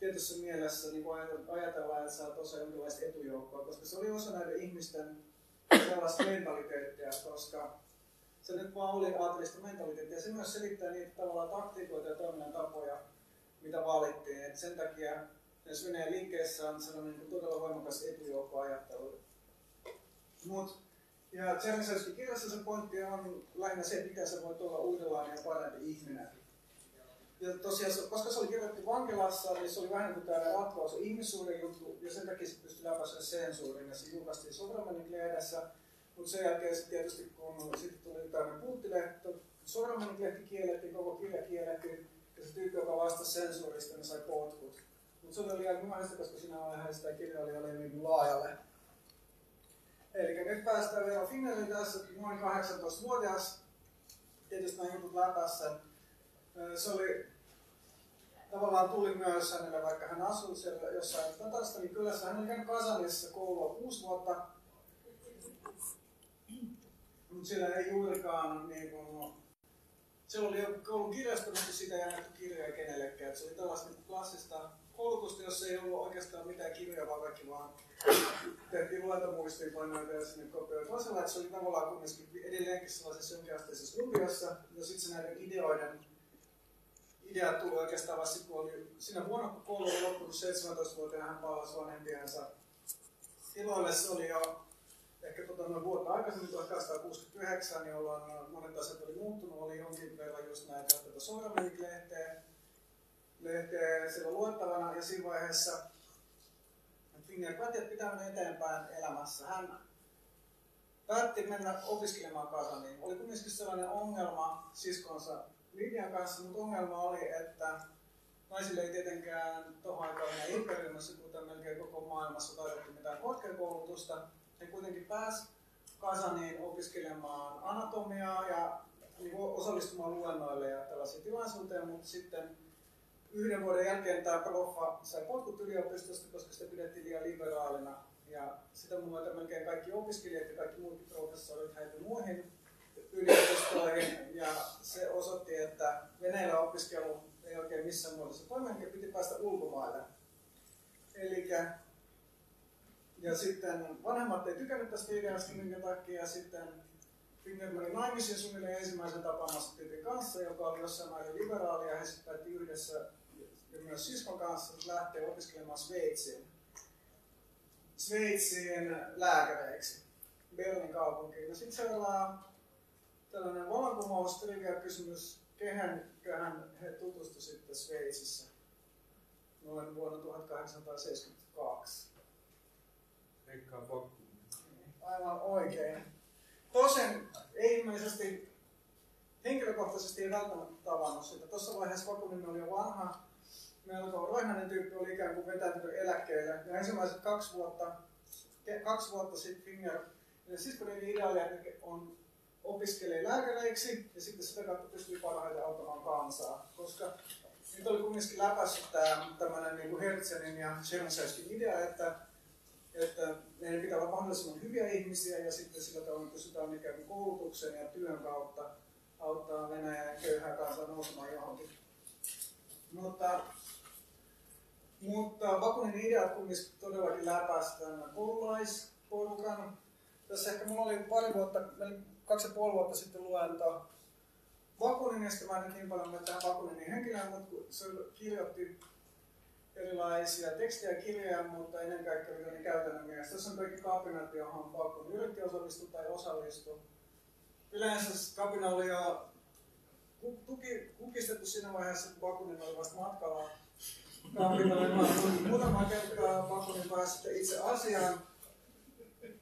tietyssä mielessä niin ajatellaan, että sä oot osa jonkinlaista etujoukkoa, koska se oli osa näiden ihmisten sellaista mentaliteettia, koska se nyt vaan oli aatelista mentaliteettia. Se myös selittää niitä tavallaan taktiikoita ja toiminnan tapoja, mitä valittiin. Et sen takia jos Venäjän liikkeessä on sellainen niin todella voimakas etujoukkoajattelu. Mut, ja Tserselskin kirjassa se pointti on lähinnä se, mitä sä voit olla uudenlainen ja parempi ihminen. Ja tosiaan, koska se oli kirjoitettu vankilassa, niin se oli vähän kuin tämä ratkaus ihmissuuden juttu, ja sen takia se pystyi läpäisemään sensuurin, ja se julkaistiin Sovramenin lehdessä. Mutta sen jälkeen sitten tietysti, kun sitten tuli tämmöinen puuttilehto, Sovramenin lehti kiellettiin, koko kirja kiellettiin, ja se tyyppi, joka vastasi sensuurista, niin sai potkut. Mutta se oli liian myöhäistä, koska siinä vaiheessa sitä kirjaa oli niin laajalle. Eli nyt päästään vielä Finnerin tässä, noin 18-vuotias. Tietysti nämä jutut läpässä se oli tavallaan tuli myös hänelle, vaikka hän asui siellä jossain Tatarstanin kylässä. Hän oli käynyt Kasanissa koulua kuusi vuotta, mutta siellä ei juurikaan niin kuin, siellä oli koulun kirjasto, mutta sitä ei annettu kirjoja kenellekään. Se oli tällaista niin klassista koulutusta, jossa ei ollut oikeastaan mitään kirjoja, vaan kaikki vaan tehtiin luentomuistiinpanoja ja sinne kopioita. Toisella, se oli tavallaan kuitenkin edelleenkin sellaisessa jonkin lukiossa, ja sitten se näiden ideoiden idea tuli oikeastaan vasta kun oli siinä vuonna, kun koulu oli loppunut 17-vuotiaana, hän palasi vanhempiensa tiloille. Se oli jo ehkä tota, noin vuotta aikaisemmin, 1869, jolloin monet asiat oli muuttunut. Oli jonkin verran just näitä tätä Soiramenik-lehteä lehteä siellä luettavana ja siinä vaiheessa Finger päätti, että pitää mennä eteenpäin elämässä. Hän päätti mennä opiskelemaan Kasaniin. Oli kuitenkin sellainen ongelma siskonsa Lidian kanssa, mutta ongelma oli, että naisille ei tietenkään tuohon aikaan enää imperiumissa, kuten melkein koko maailmassa tarjottu mitään korkeakoulutusta. He kuitenkin pääsi Kasaniin opiskelemaan anatomiaa ja niin osallistumaan luennoille ja tällaisiin tilaisuuteen, mutta sitten yhden vuoden jälkeen tämä proffa sai potkut yliopistosta, koska sitä pidettiin liian liberaalina. Ja sitä muuta melkein kaikki opiskelijat ja kaikki muut professorit häipyi muihin yliopistoihin ja se osoitti, että Venäjällä opiskelu ei oikein missään muodossa toimi, niin piti päästä ulkomaille. Elikkä, ja sitten vanhemmat ei tykännyt tästä ideasta, minkä takia sitten Finger meni naimisiin suunnilleen ensimmäisen tapaamassa tyypin kanssa, joka oli jossain määrin liberaali, ja he sitten päätti yhdessä ja myös siskon kanssa lähteä opiskelemaan Sveitsiin. Sveitsiin lääkäreiksi, Berlin kaupunkiin. Ja sitten seuraava tällainen vallankumous, kysymys, kehenköhän he tutustu sitten Sveitsissä noin vuonna 1872. Veikkaa Bokku. Aivan oikein. Tosin ei ilmeisesti henkilökohtaisesti ei välttämättä tavannut sitä. Tuossa vaiheessa Vakunin oli jo vanha, melko roihnainen tyyppi oli ikään kuin vetäytynyt eläkkeelle. Ja ensimmäiset kaksi vuotta, kaksi vuotta sitten Finger, ja siskonin ideaali on opiskelee lääkäreiksi ja sitten sitä kautta pystyy parhaiten auttamaan kansaa. Koska nyt oli kumminkin läpäissyt tämä tämmöinen niin Hertzenin ja Chernysevskin idea, että, että meidän pitää olla mahdollisimman hyviä ihmisiä ja sitten sillä tavalla pystytään ikään kuin koulutuksen ja työn kautta auttaa Venäjän köyhää kansaa nousemaan johonkin. Mutta, mutta Bakunin ideat kumminkin todellakin läpäisi tämän koululaisporukan tässä ehkä mulla oli pari vuotta, kaksi ja puoli vuotta sitten luento Bakuninista, mä en niin paljon tähän Bakuninin henkilöön, mutta se kirjoitti erilaisia tekstejä ja kirjoja, mutta ennen kaikkea mitä ne käytännön mielessä. Tässä on kaikki kapinat, johon Bakun yritti osallistua tai osallistua. Yleensä kapina oli jo tuki, kukistettu siinä vaiheessa, kun Bakunin oli vasta matkalla. Kapinalle muutama kertaa Bakunin pääsi sitten itse asiaan.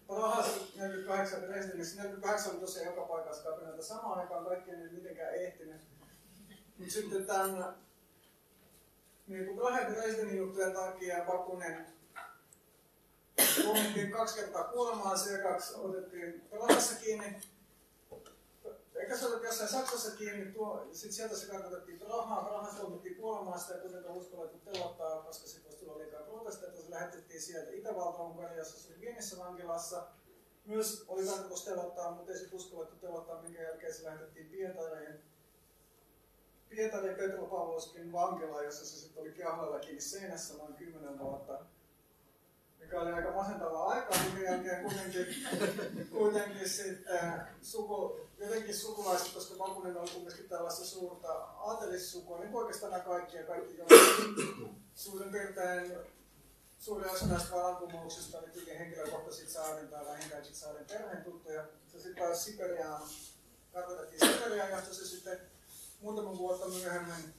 Prahassa 48 Dresdenissä, 48 oli tosiaan joka paikassa kapinoita samaan aikaan, kaikki ei mitenkään ehtinyt. Mutta sitten tämän niin kuin Prahen Dresdenin juttujen takia Bakunen tuomittiin kaksi kertaa kuolemaan, se kaksi otettiin Prahassa kiinni. Eikä se ollut jossain Saksassa kiinni, sitten sieltä se karkotettiin Prahaan, Prahassa tuomittiin kuolemaan, sitä ei kuitenkaan uskallettu telottaa, koska sitten tullut liikaa protesteita, se lähetettiin sieltä Itävalta-Unkaria, jossa se oli pienessä vankilassa. Myös oli tarkoitus telottaa, mutta ei sitten uskallettu telottaa, minkä jälkeen se lähetettiin Pietariin. Pietari Petropavlovskin vankila, jossa se sitten oli kehlalla kiinni seinässä noin 10 vuotta. Mikä oli aika masentavaa aikaa, minkä jälkeen kuitenkin, kuitenkin sitten suku, jotenkin sukulaiset, koska Bakunin oli kuitenkin tällaista suurta aatelissukua, niin oikeastaan nämä kaikki ja kaikki suurin piirtein suurin osa näistä vallankumouksista oli tyyliin henkilökohtaiset saaren tai vähintään saaren perheen tuttuja. Se sitten taas Siperiaan, karkotettiin Siperiaan, josta se sitten muutama vuotta myöhemmin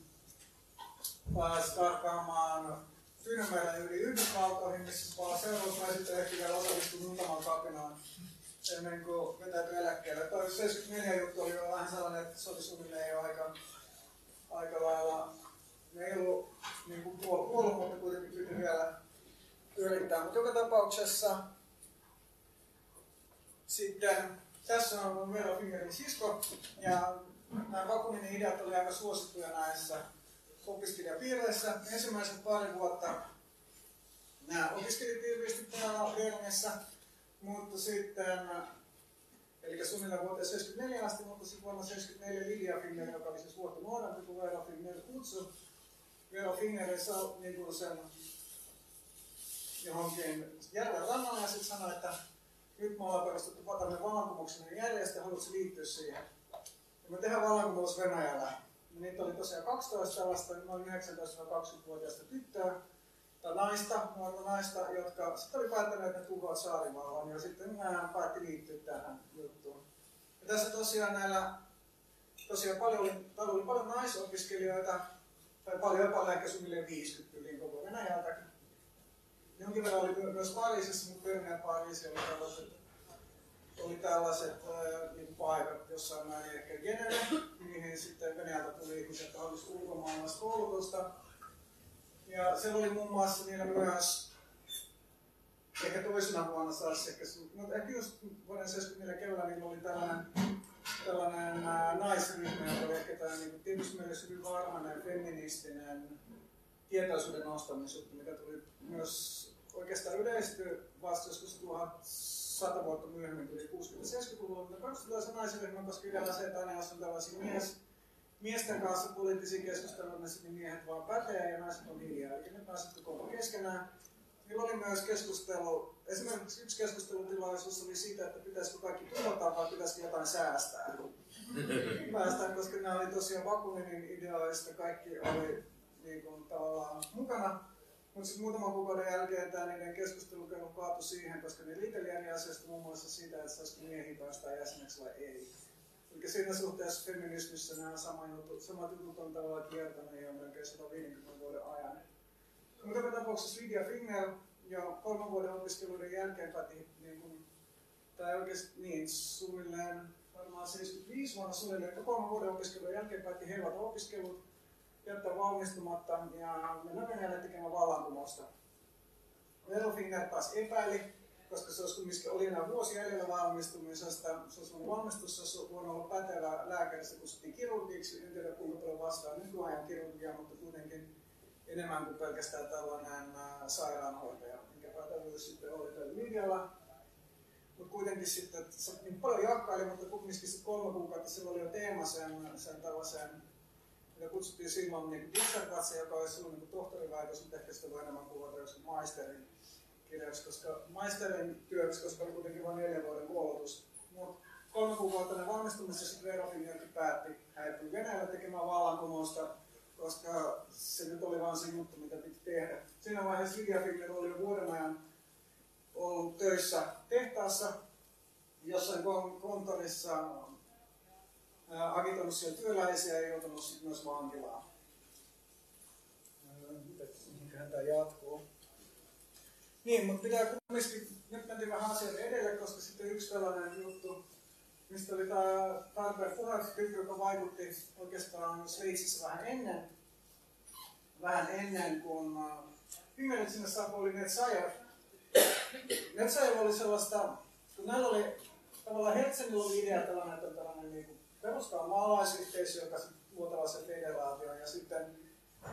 pääsi karkaamaan Tyynemeren yli Yhdysvaltoihin, missä se palasi Eurooppaan ja sitten ehkä vielä osallistui muutamaan kapinaan ennen kuin vetäytyi eläkkeelle. Toi 74 juttu oli vähän sellainen, että se oli suunnilleen jo aika, aika lailla, ne ei ollut niin kuin kuollut, mutta kuitenkin piti vielä yrittää. Mutta joka tapauksessa sitten tässä on Vera Fingerin sisko ja nämä Bakuninin ideat oli aika suosittuja näissä opiskelijapiireissä. Ensimmäiset pari vuotta nämä opiskeli tiiviisti täällä Bernessä, mutta sitten, eli suunnilleen vuoteen 74 asti, mutta sitten vuonna 74 Lidia Finger, joka oli siis vuotta nuorempi kuin Vera Finger kutsu, Vera Finger saa niin sen johonkin järven rannalle ja sitten sanoi, että nyt me ollaan perustettu tämmöinen vallankumouksellinen järjestö, haluatko liittyä siihen? Ja me tehdään vallankumous Venäjällä. Niitä oli tosiaan 12 tällaista noin 19-20-vuotiaista tyttöä tai naista, nuorta naista, jotka sitten oli päättäneet, että ne tuhoavat saarivallan ja sitten nämä päätti liittyä tähän juttuun. Ja tässä tosiaan näillä, tosiaan paljon oli, täällä oli paljon naisopiskelijoita, tai paljon paljon, ehkä suunnilleen 50 yli koko Venäjältä. Jonkin verran oli myös Pariisissa, mutta Berne ja Pariisi oli tällaiset, oli tällaiset äh, niin paikat jossain määrin ehkä Geneve, mihin sitten Venäjältä tuli ihmisiä, jotka halusivat ulkomaalaista koulutusta. Ja se oli muun muassa niillä myös, ehkä toisena vuonna saas ehkä, no ehkä just vuoden 74 keväällä niillä oli tällainen, tällainen ää, naisryhmä, joka oli ehkä tämä niin tietysti mielessä hyvin varhainen feministinen tietoisuuden nostamisjuttu, mikä tuli myös oikeastaan yleistyi vasta joskus 1100 vuotta myöhemmin, tuli 60-70-luvulla, mutta se naisryhmä, koska idea se, että aina on tällaisia mies, miesten kanssa poliittisia keskusteluja, niin miehet vaan pätee ja naiset on hiljaa. Eli nyt naiset kokoontuu keskenään. Niillä oli myös keskustelu, esimerkiksi yksi keskustelutilaisuus oli siitä, että pitäisikö kaikki tuhota vai pitäisikö jotain säästää. Päästään, koska nämä oli tosiaan Bakuninin ideoista, kaikki oli niin kuin, tavallaan mukana. Mutta sitten muutaman kuukauden jälkeen tämä niiden keskustelu kaatui siihen, koska ne liiteli eri asiasta muun muassa siitä, että saisiko miehiä päästä jäseneksi vai ei. Eli siinä suhteessa feminismissä nämä sama jutut, samat jutut on tavallaan kiertäneet jo melkein 150 vuoden ajan. Mutta joka tapauksessa Lydia Finger jo kolmen vuoden opiskeluiden jälkeen päätti, niin kuin, tai oikeasti niin, suunnilleen varmaan 75 vuonna suunnilleen, kolmen vuoden opiskelun jälkeen päätti heivata opiskelut, jättää valmistumatta ja mennä Venäjälle tekemään vallankumousta. Vero Finger taas epäili, koska se olisi kumminkin oli enää vuosi jäljellä valmistumisesta. Se olisi voinut valmistus, se olisi voinut olla pätevä lääkäri, se kutsuttiin kirurgiksi. En tiedä kuinka paljon vastaa nykyajan kirurgia, mutta kuitenkin enemmän kuin pelkästään tällainen sairaanhoitaja, mikä pätevyys sitten oli tällä linjalla. Mutta kuitenkin sitten, se niin paljon jakkaili, mutta kumminkin se kolme kuukautta sillä oli jo teema sen, sen tällaisen mitä kutsuttiin silloin niin dissertaatio, joka olisi ollut niin tohtoriväitös, mutta ehkä sitä voi enemmän kuvata joskus maisterin kirjaksi, koska maisterin työksi, koska oli kuitenkin vain neljän vuoden helpotus. Mutta kolme kuukautta ne valmistumisessa sitten Verofinjärki päätti häipyä Venäjällä tekemään vallankumousta, koska se nyt oli vaan se juttu, mitä piti tehdä. Siinä vaiheessa Lydia Finger oli jo vuoden ajan ollut töissä tehtaassa, jossain kon- konttorissa ää, agitoinut siellä työläisiä ja joutunut sitten myös vankilaan. Mihinköhän tämä jatkuu? Niin, mutta pitää kumminkin, nyt mentiin vähän asioiden edelle, koska sitten yksi tällainen juttu, mistä oli tämä Tarpeen Furat-kyky, joka vaikutti oikeastaan Sveitsissä vähän ennen, vähän ennen kuin Fingerit sinne saapui, oli Netsajev. Netsajev oli sellaista, kun näillä oli tavallaan Helsinillä oli idea tällainen, että tällainen niin perustaa maalaisyhteisö, joka luo tällaisen federaation ja sitten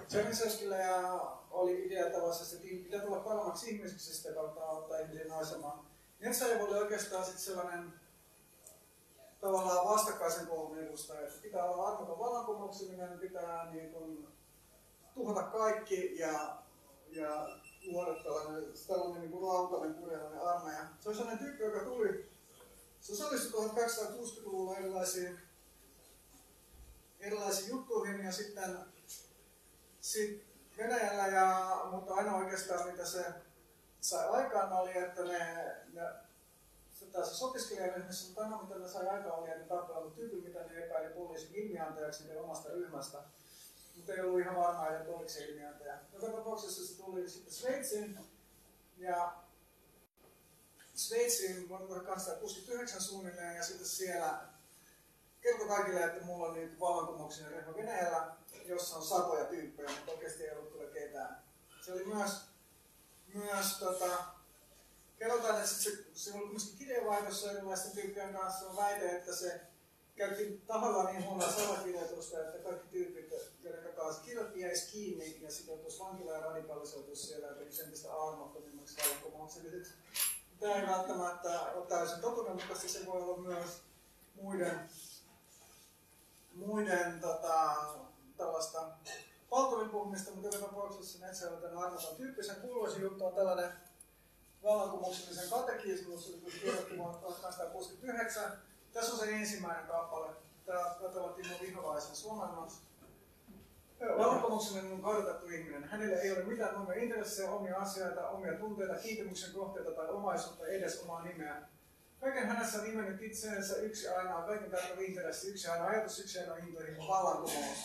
Tchernisevskillä ja oli idea tällaisesta, että pitää tulla paremmaksi ihmiseksi sitä kautta ottaa ihmisiä naisemaan. Netsajev oli oikeastaan sitten sellainen tavallaan vastakkaisen koulun edustaja, että pitää olla armoton vallankumouksellinen, pitää niin kuin, tuhota kaikki ja, ja luoda tällainen, tällainen niin kurjalainen armeija. Se oli sellainen tyyppi, joka tuli, se osallistui 1860-luvulla erilaisiin, erilaisiin juttuihin ja sitten sit Venäjällä, ja, mutta aina oikeastaan mitä se sai aikaan oli, että ne, ne se taas opiskelijaryhmässä, mutta aina mitä ne sai aikaan oli, että ne tappelut tyypin, mitä ne epäili poliisin ilmiantajaksi niiden omasta ryhmästä. Mutta ei ollut ihan varmaa, että oliko se ilmiantaja. Joka tapauksessa se tuli sitten Sveitsiin ja Sveitsiin vuonna 1869 suunnilleen ja sitten siellä kertoi kaikille, että mulla on niin vallankumouksinen ryhmä Venäjällä, jossa on satoja tyyppejä, mutta oikeasti ei ollut kyllä ketään. Se oli myös, myös tota, kerrotaan, että se, se oli kuitenkin kirjeenvaihdossa erilaisten tyyppien kanssa on väite, että se käytti taholla niin huonoa salakirjoitusta, että kaikki tyypit, joiden kanssa kirjoitti, jäisi kiinni ja sitten joutuisi vankilaan ja radikalisoituisi siellä ja tekisi entistä armottomimmaksi vallankumoukselliseksi. Tämä ei välttämättä ole täysin mutta se voi olla myös muiden, muiden tota, tällaista palturin puhumista, mutta joka tapauksessa Netsä on tämän armoton tyyppisen kuuluisin juttu on tällainen vallankumouksellisen katekismus, joka kirjoitti vuonna 1869. Tässä on se ensimmäinen kappale. Tämä katsotaan Timo Viholaisen suomennos. Vallankumouksellinen on kartettu ihminen. Hänellä ei ole mitään omia intressejä, omia asioita, omia tunteita, kiintymyksen kohteita tai omaisuutta, edes omaa nimeä. Kaiken hänessä on nimennyt itseensä yksi ainoa, kaiken tarkoittaa intressi, yksi ainoa ajatus, yksi ainoa intohimo, vallankumous.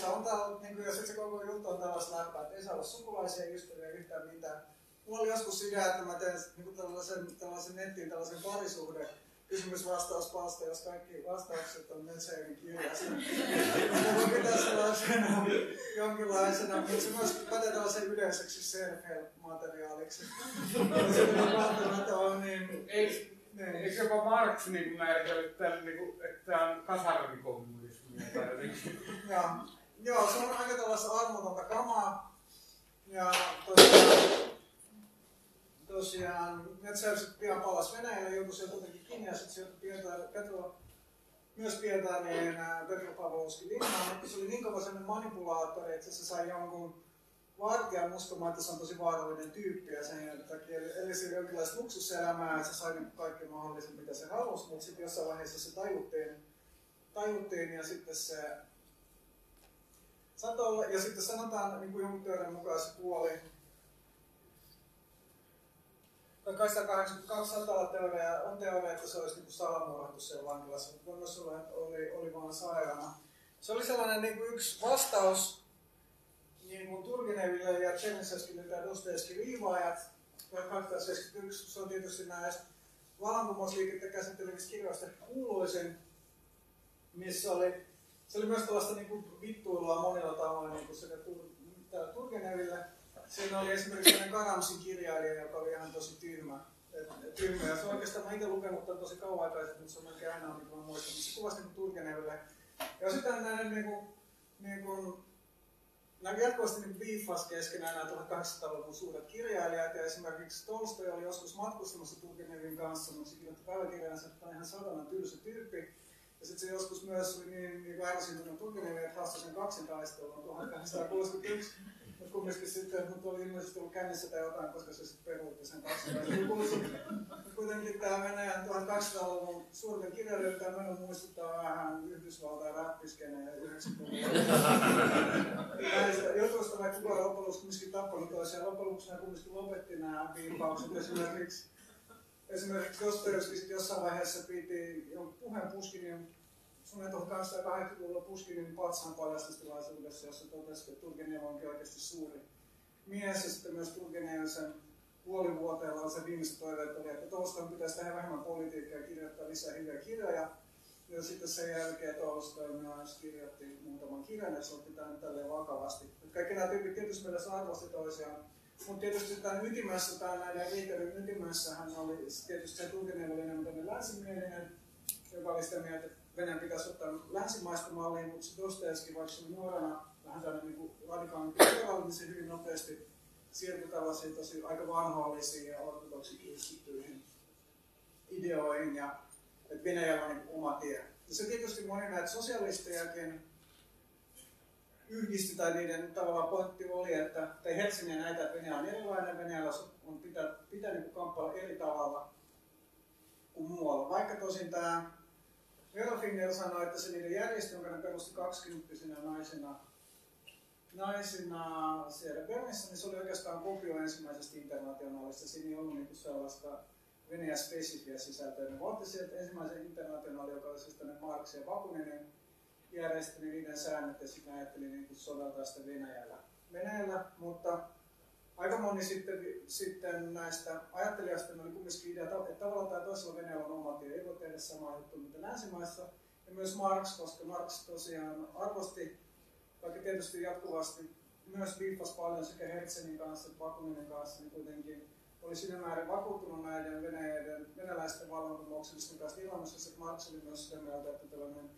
Se on täällä, niin kuin, sitten se koko juttu on tällaista läppää, että ei saa olla sukulaisia, ystäviä, yhtään mitään. Mulla oli joskus idea, että mä teen niin tällaisen, tällaisen nettiin tällaisen parisuhde kysymys-vastauspalsta, jos kaikki vastaukset on Metsäärin kirjassa. Mä voin pitää sellaisena jonkinlaisena, mutta se myös pätee tällaisen yleiseksi self-help-materiaaliksi. Se ei välttämättä ole niin... Eikö, niin. eikö jopa Marx niin määritellyt tämän, niin kuin, että tämä on kasarmikommunismia? Ja, joo, se on aika tällaista armotonta kamaa. Ja tosiaan, tosiaan Metsä sitten pian palasi Venäjälle, joutui sieltä jotenkin sieltä Pietari, Petro, myös Pietariin Petro Pavlovski linnaan, mutta se oli niin kova sellainen manipulaattori, että se sai jonkun vartijan uskomaan, että se on tosi vaarallinen tyyppi. Ja sen takia eli jonkinlaista luksuselämää, että se sai niin kaikki mahdollisen mitä se halusi, mutta sitten jossain vaiheessa se tajuttiin, tajuttiin ja sitten se olla, ja sitten sanotaan niin kuin jonkun teorian mukaan se kuoli tai 200 olla teoria, on teoria, että se olisi niin salamurhattu siellä vankilassa, mutta myös että oli, oli vaan sairaana. Se oli sellainen niin kuin yksi vastaus niin kuin Turgeneville ja Tchernisevskille ja Dostoevskin liivaajat 1871. Se on tietysti näistä vallankumousliikettä käsittelevistä kirjoista kuuluisin, missä oli, se oli myös tällaista niin kuin vittuilua monilla tavoin niin kuin sekä Tur- Turgeneville. Siinä oli esimerkiksi sellainen Karamsin kirjailija, joka oli ihan tosi tyhmä. Tyhmä. Ja se on oikeastaan, mä itse lukenut tämän tosi kauan aikaisemmin, mutta se on melkein aina, mitä mä muistan. Mutta se kuvasi niin Turgeneville. Ja sitten näiden niin kuin, niin kuin, nämä jatkuvasti niin viiffas keskenään nämä 1800-luvun suuret kirjailijat. Ja esimerkiksi Tolstoi oli joskus matkustamassa Turgenevin kanssa, mutta se kirjoitti päiväkirjansa, että on ihan satanan tylsä tyyppi. Ja sitten se joskus myös oli niin, niin ärsyyntynyt Turgeneviin, että haastoi sen kaksintaistelun 1861. Mutta kumminkin sitten, mutta oli ilmeisesti ollut kännissä tai jotain, koska se sitten peruutti sen vuotta. Mutta kuitenkin tämä Venäjän 1200-luvun suurten kirjailijoiden meno muistuttaa vähän Yhdysvaltain räppiskeneen 90-luvun. Näistä jutuista, vaikka kukaan loppujen lopuksi kumminkin tappanut toisiaan, loppujen lopuksi kumminkin lopetti nämä viipaukset. Esimerkiksi, esimerkiksi Dostoevski sitten jossain vaiheessa piti jonkun puheen Puskinin suunnilleen 1880-luvulla Puskinin patsaan paljastustilaisuudessa, jossa totesi, että Turgenev onkin oikeasti suuri mies. Ja sitten myös Turgenev sen puolivuoteella se viimeiset toiveet oli, että Tolstoin pitäisi tehdä vähemmän politiikkaa ja kirjoittaa lisää hyviä kirjoja. Ja sitten sen jälkeen Tolstoi myös kirjoitti muutaman kirjan ja se otti tämän tälleen vakavasti. Kaikki nämä tyypit tietysti mielessä arvosti toisiaan. Mutta tietysti tämän ytimessä, tämä näiden riitelyn ytimessä hän oli, tietysti se Turgenev oli enemmän tämmöinen länsimielinen, joka oli sitä mieltä, että Venäjän pitäisi ottaa länsimaista mallia, mutta se Dostoevski, vaikka se nuorena vähän tämmöinen niin radikaalimpi liberaali, niin se hyvin nopeasti siirtyi tällaisiin tosi aika vanhoillisiin ja ortodoksi kristittyihin ideoihin ja että Venäjällä on niin oma tie. Ja se tietysti moni näitä sosialistejakin yhdisti tai niiden tavallaan pointti oli, että, tai Helsingin näitä, että Venäjä on erilainen, Venäjällä on pitää, pitää niin kamppailla eri tavalla kuin muualla. Vaikka tosin tämä Finger sanoi, että se niiden järjestö, jonka ne perusti 20 naisina, naisina siellä Bernissä, niin se oli oikeastaan kopio ensimmäisestä internationaalista. Siinä ei ollut niinku sellaista Venäjä-spesifiä sisältöä. Ne otti sieltä ensimmäisen internationaalin, joka oli siis tänne Marx ja Bakuninen järjestö, niin niiden säännöt ja sitten ajatteli niin soveltaa sitä Venäjällä. Venäjällä, mutta aika moni sitten, sitten näistä ajattelijoista oli kumminkin idea, että tavallaan tai toisella Venäjällä on oma tie, ei voi tehdä samaa juttua mitä länsimaissa. Ja myös Marx, koska Marx tosiaan arvosti, vaikka tietysti jatkuvasti myös viippasi paljon sekä Herzenin kanssa että Bakuninin kanssa, niin kuitenkin oli siinä määrin vakuuttunut näiden Venäjäiden, venäläisten vallankumouksellisten kanssa ilmassa, että Marx oli myös sitä mieltä, että tällainen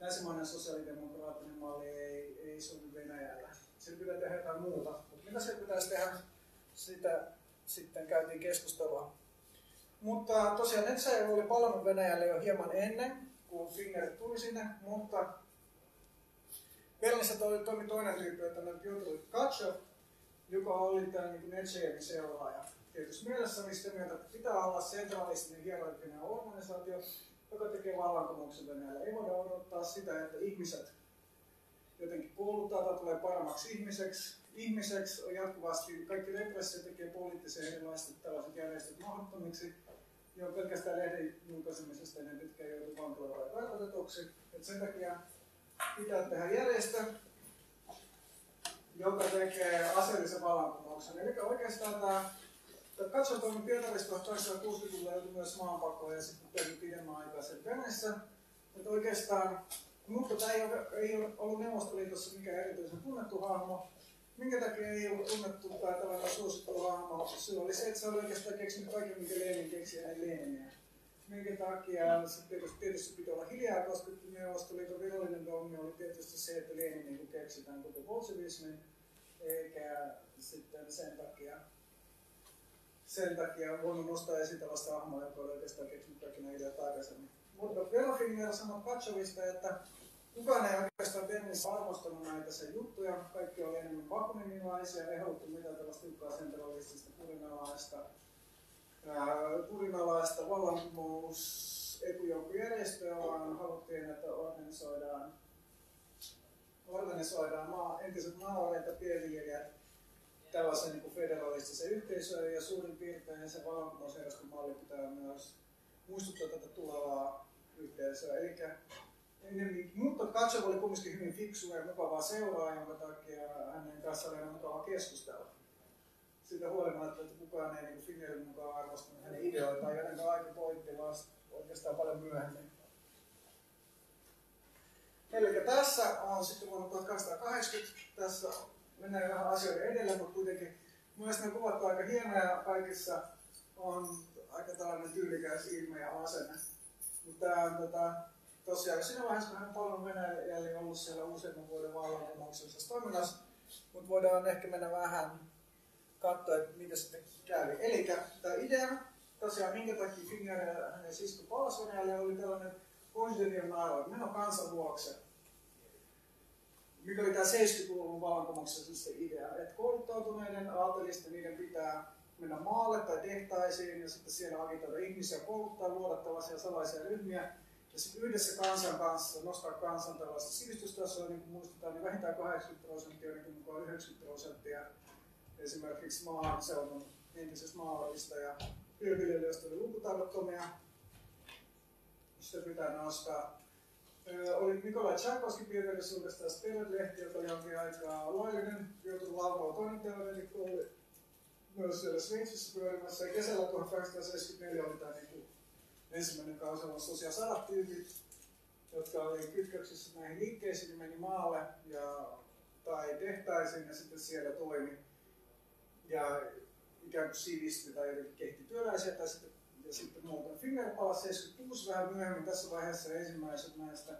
länsimainen sosiaalidemokraattinen malli ei, ei sovi Venäjällä. Sillä pitää tehdä jotain muuta. Mutta mitä se pitäisi tehdä, sitä sitten käytiin keskustelua. Mutta tosiaan Netsäjärvi oli palannut Venäjälle jo hieman ennen, kun Finger tuli sinne, mutta Berliinissä toimi, toimi toinen tyyppi, että Piotr Katsov, joka oli tämä niin Netsäjärvin seuraaja. Tietysti mielessä oli sitä mieltä, pitää olla sentralistinen hierarkinen organisaatio, joka tekee vallankumouksen Venäjällä. Ei voida odottaa sitä, että ihmiset jotenkin kouluttaa tai tulee paremmaksi ihmiseksi. Ihmiseksi on jatkuvasti, kaikki repressio tekee poliittisen erilaiset tällaiset järjestöt mahdottomiksi. Ja on pelkästään lehden julkaisemisesta ennen pitkään joutuu vankilaan karkotetuksi. Et sen takia pitää tehdä järjestö, joka tekee aseellisen vallankumouksen. Eli oikeastaan tämä Katsoin tuonne Pietarista 1960-luvulla joutui myös maanpakoon ja sitten pidemmän aikaa sen Venäjässä. Että oikeastaan, mutta tämä ei ole, ei ole ollut Neuvostoliitossa mikään erityisen tunnettu hahmo. Minkä takia ei ollut tunnettu tai tällainen suosittu hahmo? Se oli se, että se oli oikeastaan keksinyt kaiken, minkä Lenin keksi ennen Leninia. Minkä takia se tietysti, tietysti piti olla hiljaa, koska Neuvostoliiton virallinen dogmi oli tietysti se, että Lenin niin keksi tämän koko bolshevismin, eikä sitten sen takia sen takia voinut nostaa esiin tällaista hahmoa, joka oli oikeastaan keksinyt kaikki nämä ideat aikaisemmin. Mutta Velofinger sanoi Katsovista, että kukaan ei oikeastaan Bernissä arvostanut näitä sen juttuja. Kaikki oli enemmän bakuninilaisia, ei haluttu mitään tällaista tiukkaa sentralistista kurinalaista, kurinalaista vallankumous etujoukkojärjestöä, vaan haluttiin, että organisoidaan, organisoidaan maa, entiset maalareet ja pienviljelijät tällaisen niin federalistisen yhteisön ja suurin piirtein se vallankumousjärjestön malli pitää myös muistuttaa tätä tulevaa yhteisöä. Eli mutta Katsov oli kumminkin hyvin fiksu ja mukavaa seuraa, jonka takia hänen kanssaan oli mukavaa keskustella. Siitä huolimatta, että kukaan ei niin Finnerin mukaan arvostanut hänen ideoitaan, joten aika pointti vasta oikeastaan paljon myöhemmin. Eli tässä on sitten vuonna 1880, tässä mennään vähän asioiden edellä, mutta kuitenkin myös ne kuvat aika hienoja kaikissa on aika tällainen tyylikäs ilme ja asenne. Mutta on tota, tosiaan siinä vaiheessa, kun hän paljon Venäjällä ollut siellä useamman vuoden vallankumouksellisessa toiminnassa, mutta voidaan ehkä mennä vähän katsoa, että mitä sitten kävi. Eli tämä idea, tosiaan minkä takia Finger ja hänen sisko palasi Venäjälle, oli tällainen Bonjour Naro, meno kansan vuoksi mikä oli tämä 70-luvun vallankumouksessa se idea, että kouluttautuneiden aatelisten niiden pitää mennä maalle tai tehtaisiin ja sitten siellä agitoida ihmisiä, kouluttaa, luoda tällaisia salaisia ryhmiä ja sitten yhdessä kansan kanssa nostaa kansan tällaista sivistystasoa, niin kuin muistetaan, niin vähintään 80 prosenttia, niin mukaan 90 prosenttia esimerkiksi maaseudun entisestä maalaisista ja yöviljelijöistä oli lukutaidottomia. Sitä pitää nostaa. Oli Nikolai Tchaikovsky kirjallisuudesta ja Spirit-lehti, joka oli jonkin aikaa laillinen, joutui Lavrov toinen teoreetikko, myös siellä Sveitsissä pyörimässä. Ja kesällä 1874 oli tämä niin ensimmäinen kausi, jossa tosiaan sadat tyypit, jotka oli kytköksissä näihin liikkeisiin, niin meni maalle ja, tai tehtaisiin ja sitten siellä toimi. Ja ikään kuin sivistyi tai kehti työläisiä tai sitten ja sitten muuten Finger palasi 76 vähän myöhemmin tässä vaiheessa ensimmäiset näistä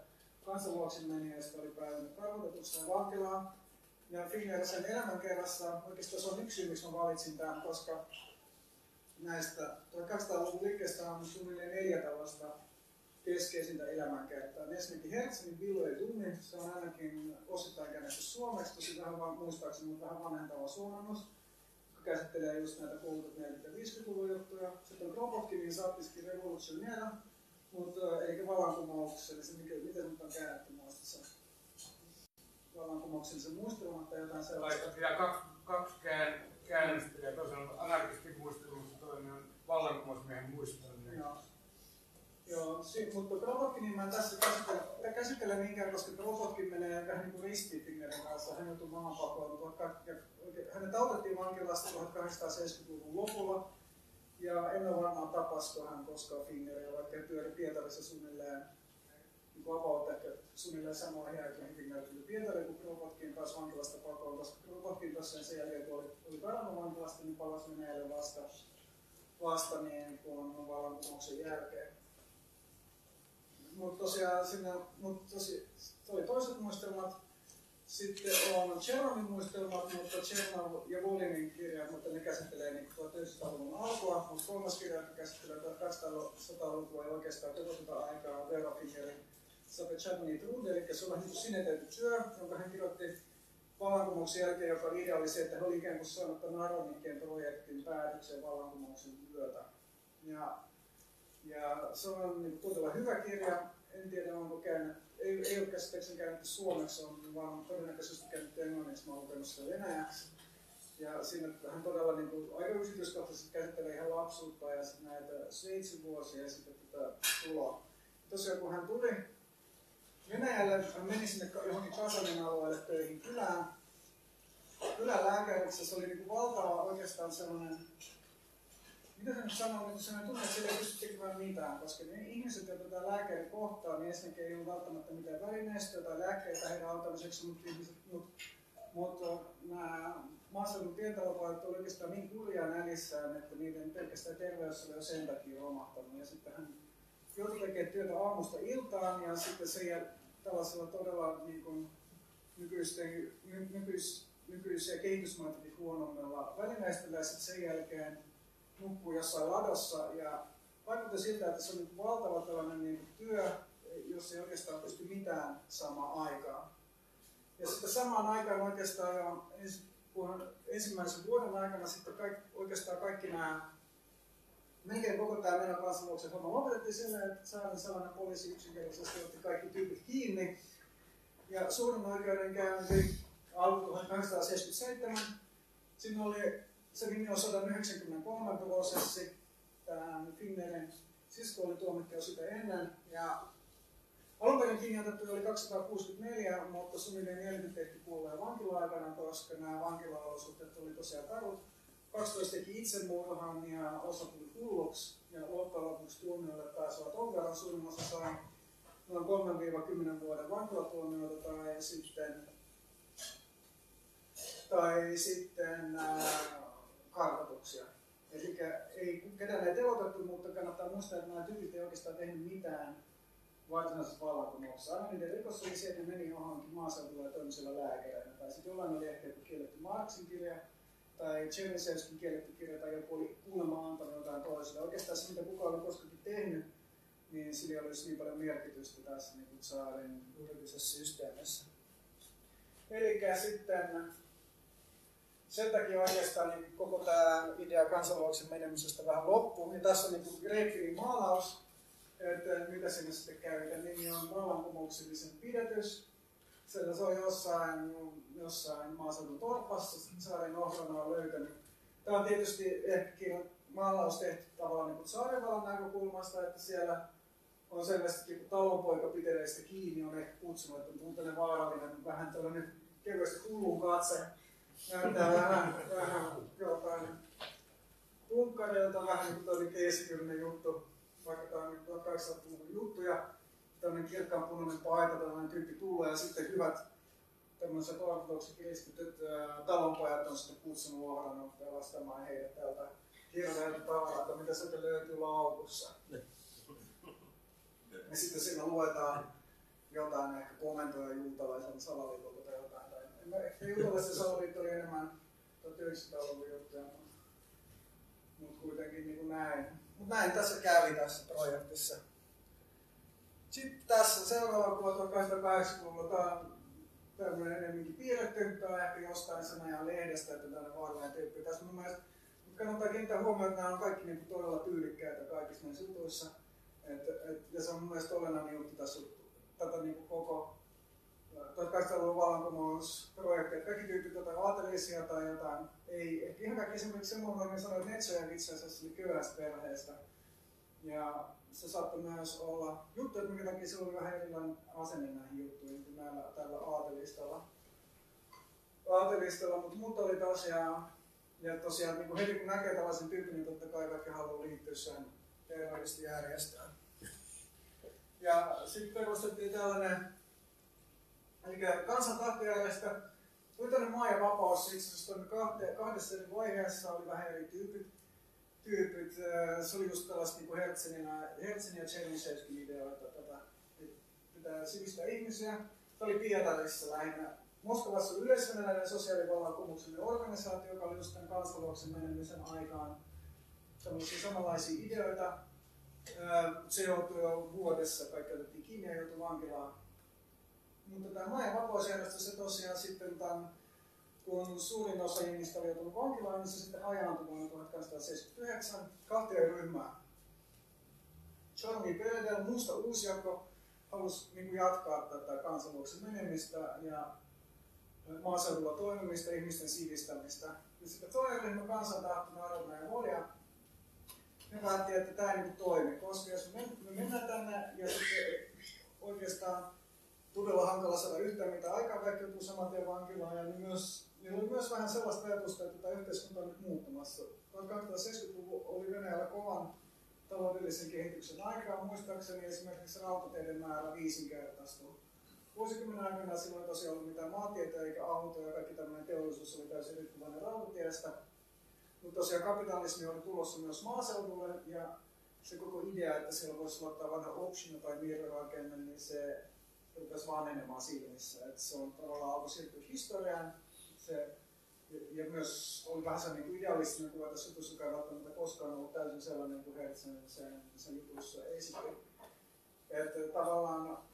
kansanluoksin menijöistä oli päätynyt karkotetuksi vankilaan. Ja Finger sen elämänkerrassa, oikeastaan se on yksi syy, miksi mä valitsin tämän, koska näistä 1200-luvun liikkeestä on suunnilleen neljä tällaista keskeisintä elämänkertaa. Ensinnäkin Hertzin Billu ei tunni, se on ainakin osittain käännetty suomeksi, tosi vähän vaan muistaakseni, mutta vähän vanhentava suomennos käsittelee just näitä koulutut 40- ja 50-luvun juttuja. Sitten on Kropotkin, Saattiski Revolutionera, mutta eikä vallankumouksellisen, mikä, miten nyt on käännetty muistissa? Vallankumouksellisen muistelman tai jotain sellaista. Laitat vielä kaksi, kaksi kään, käännöstä ja toisen on anarkistin muistelun, toinen on vallankumousmiehen muistelun. Joo. Joo, si- mutta Kropotkin mä en tässä käsittele, käsittele niinkään, koska Kropotkin menee vähän niin kuin ristiin Fingerin kanssa. Hän joutui vaikka hänet autettiin vankilasta 1870-luvun lopulla. Ja ennen varmaan tapasko hän koskaan Fingeria, vaikka hän pyöri Pietarissa suunnilleen niin about ehkä suunnilleen samoihin aikoihin Finger tuli Pietariin, kun Kropotkin pääsi vankilasta pakoon, koska Kropotkin tosiaan sen jälkeen, kun oli, oli karannut vankilasta, niin palasi Venäjälle vasta, vasta niin kuin vallankumouksen jälkeen mutta tosiaan sinne, mut tosi, oli toiset muistelmat. Sitten on Chernovin muistelmat, mutta Chernov ja Volinin kirjat, mutta ne käsittelee niin 1900-luvun alkua, mutta kolmas kirja, joka käsittelee 1800-lukua ja oikeastaan koko tätä aikaa Vera Fingerin Sapechadni Trude, eli se on sinetetty työ, jonka hän kirjoitti vallankumouksen jälkeen, joka idea oli se, että hän oli ikään kuin saanut tämän Aronikkeen projektin päätöksen vallankumouksen myötä. Ja ja se on niin todella hyvä kirja. En tiedä, onko käynyt, ei, ei ole käsittääkseni käännetty suomeksi, on vaan todennäköisesti käännetty englanniksi, mä olen sitä venäjäksi. Ja siinä hän todella niin kuin, aika yksityiskohtaisesti käsittelee ihan lapsuutta ja näitä Sveitsin vuosia ja sitten tätä tuloa. Tosiaan kun hän tuli Venäjälle, hän meni sinne johonkin Kasanin alueelle töihin kylään. Kylän se oli niin valtava oikeastaan sellainen mitä se nyt sanoo, että se tunne, että sillä ei pysty tekemään mitään, koska ne ihmiset, joita tämä lääkäri kohtaa, niin ensinnäkin ei ole välttämättä mitään välineistöä tai lääkkeitä heidän auttamiseksi, mutta, ihmiset, mutta, mutta nämä maaseudun pientalopojat olivat oikeastaan niin kurjaa näljissään, että niiden pelkästään terveys oli jo sen takia romahtanut. Ja sitten hän joutui tekemään työtä aamusta iltaan ja sitten se tällaisella todella niin kuin, nykyisten, nykyis, nykyisiä kehitysmaitakin huonommilla välineistöllä sitten sen jälkeen nukkuu jossain ladossa ja vaikutti siltä, että se on niin valtava tällainen niin työ, jos ei oikeastaan pysty mitään saamaan aikaan. Ja sitten samaan aikaan oikeastaan jo ensimmäisen vuoden aikana sitten kaikki, oikeastaan kaikki nämä, melkein koko tämä meidän kansanluoksen homma lopetettiin sillä, että saadaan sellainen poliisi yksinkertaisesti otti kaikki tyypit kiinni. Ja suurin oikeudenkäynti alkoi 1877. Siinä oli se nimi on 193 prosessi. Tämän Finnerin sisko oli tuomittu jo sitä ennen. Ja alun perin oli 264, mutta suunnilleen 40 tehty kuolleen vankila-aikana, koska nämä vankilaolosuhteet oli tosiaan karut. 12 teki itsemurhan ja osa tuli hulluksi. Ja loppujen lopuksi tuomioille pääsevät ongelman. Osa sai noin 3-10 vuoden vankilatuomioita tai sitten tai sitten ää, karkotuksia. Eli ei, ketään ei telotettu, mutta kannattaa muistaa, että nämä tyypit ei oikeastaan tehnyt mitään varsinaisessa vallankumouksessa. Aina niiden rikos oli se, että ne meni johonkin maaseudulla ja toimisella lääkäreinä. Tai sitten jollain oli ehkä joku kielletty Marxin kirja, tai Chernisevskin kielletty kirja, tai joku oli kuulemma antanut jotain toiselle. Oikeastaan se, mitä kukaan oli koskaan tehnyt, niin sillä olisi niin paljon merkitystä tässä niin kuin saarin juridisessa systeemissä. Eli sitten sen takia oikeastaan niin koko tämä idea kansanluoksen menemisestä vähän loppuu. Ja tässä on niin Grekkin maalaus, että mitä sinne sitten käy. Ja nimi on vallankumouksellisen pidätys. Se on jossain, jossain maaseudun torpassa, saaren ohrana on löytänyt. Tämä on tietysti ehkä maalaus tehty tavallaan niin Saarevalan näkökulmasta, että siellä on selvästi talonpoika piteleistä kiinni, on ehkä kutsunut, että on tällainen vaarallinen, vähän tällainen kevyesti hullun katse. Näyttää vähän, vähän jotain punkkareilta, vähän niin kuin toinen keskiyllinen juttu, vaikka tämä on 1800-luvun juttu, ja tämmöinen kirkkaan punainen paita, tällainen tyyppi tulee, ja sitten hyvät tämmöiset ortodokset kristityt talonpojat on sitten kutsunut uhrannut pelastamaan heidät tältä hirveältä tavaraa, mitä sieltä löytyy laukussa. Ja sitten siinä luetaan jotain ehkä komentoja juutalaisen salaliitolta tai jotain. Tai, ehkä juutalaisen salaliitto oli enemmän 1900-luvun juttuja, mutta, mutta kuitenkin niin kuin näin. Mutta näin tässä kävi tässä projektissa. Sitten tässä seuraava kuva 1880-luvulla. Tämä on tämmöinen enemmänkin piirretty. Ehkä jostain sen ajan lehdestä, että tällainen vaarallinen tyyppi. Tässä mun mielestä kannattaa kiinnittää huomioon, että nämä on kaikki niin todella tyylikkäitä kaikissa näissä jutuissa. Et, et, ja se on mun mielestä olennainen juttu tässä tätä niin kuin koko 1800-luvun vallankumousprojekti, kaikki tyypit jotain aatelisia tai jotain, ei, ehkä ihan kaikki esimerkiksi semmoinen, että sanoi, että Netsojen itse asiassa oli köyhäsperheestä. Ja se saattoi myös olla juttu, että minkä takia se oli vähän erilainen asenne näihin juttuihin kuin näillä, tällä aatelistalla. aatelistalla mutta muuta oli tosiaan, ja tosiaan niin kuin heti kun näkee tällaisen tyypin, niin totta kai kaikki haluaa liittyä sen terroristijärjestöön. Ja sitten perustettiin tällainen eli kansantahtojärjestö, Yhteinen maa ja vapaus itse asiassa kahdessa vaiheessa, oli vähän eri tyypit. Tyypit. Se oli just tällaista niin Hertzenin ja Chernyshevskin ideoita, tätä, pitää sivistää ihmisiä. Se oli Pietarissa lähinnä. Moskovassa oli yleisvenäläinen sosiaalivallankumouksellinen organisaatio, joka oli just tämän kansanluoksen menemisen aikaan tämmöisiä samanlaisia ideoita. Se joutui jo vuodessa, kaikki otettiin kiinni ja joutui vankilaan mutta tämä maa- ja vapausjärjestö se tosiaan sitten tämän, kun suurin osa ihmistä oli joutunut vankilaan, niin se sitten hajaantui vuonna 1879 kahteen ryhmään. Jormi Peredel, musta uusjako, halusi niin jatkaa tätä kansanluoksen menemistä ja maaseudulla toimimista, ihmisten sivistämistä. Ja sitten toinen ryhmä kansantahto, Narodna ja Volja, ne päätti, että tämä ei niin toimi, koska jos me mennään tänne ja sitten oikeastaan todella hankala saada yhtään mitä aikaa, kaikki joutuu saman tien vankilaan. Ja niin myös, niin oli myös vähän sellaista ajatusta, että tämä yhteiskunta on nyt muuttumassa. 1870-luvu oli Venäjällä kovan taloudellisen kehityksen aikaa. Muistaakseni esimerkiksi rautateiden määrä viisinkertaistui. Vuosikymmenen aikana silloin ei tosiaan ollut mitään maantietä eikä autoja, ja kaikki tämmöinen teollisuus oli täysin riippuvainen rautatiestä. Mutta tosiaan kapitalismi oli tulossa myös maaseudulle ja se koko idea, että siellä voisi ottaa vanha option tai mirrorakenne, niin se rupesi vanhenemaan silmissä. Että se on tavallaan alkoi siirtyä historiaan. Se, ja, myös oli vähän se niin idealistinen kuva tässä jutussa, joka ei välttämättä koskaan ollut täysin sellainen kuin Hertzen sen, sen jutussa esitti. Että tavallaan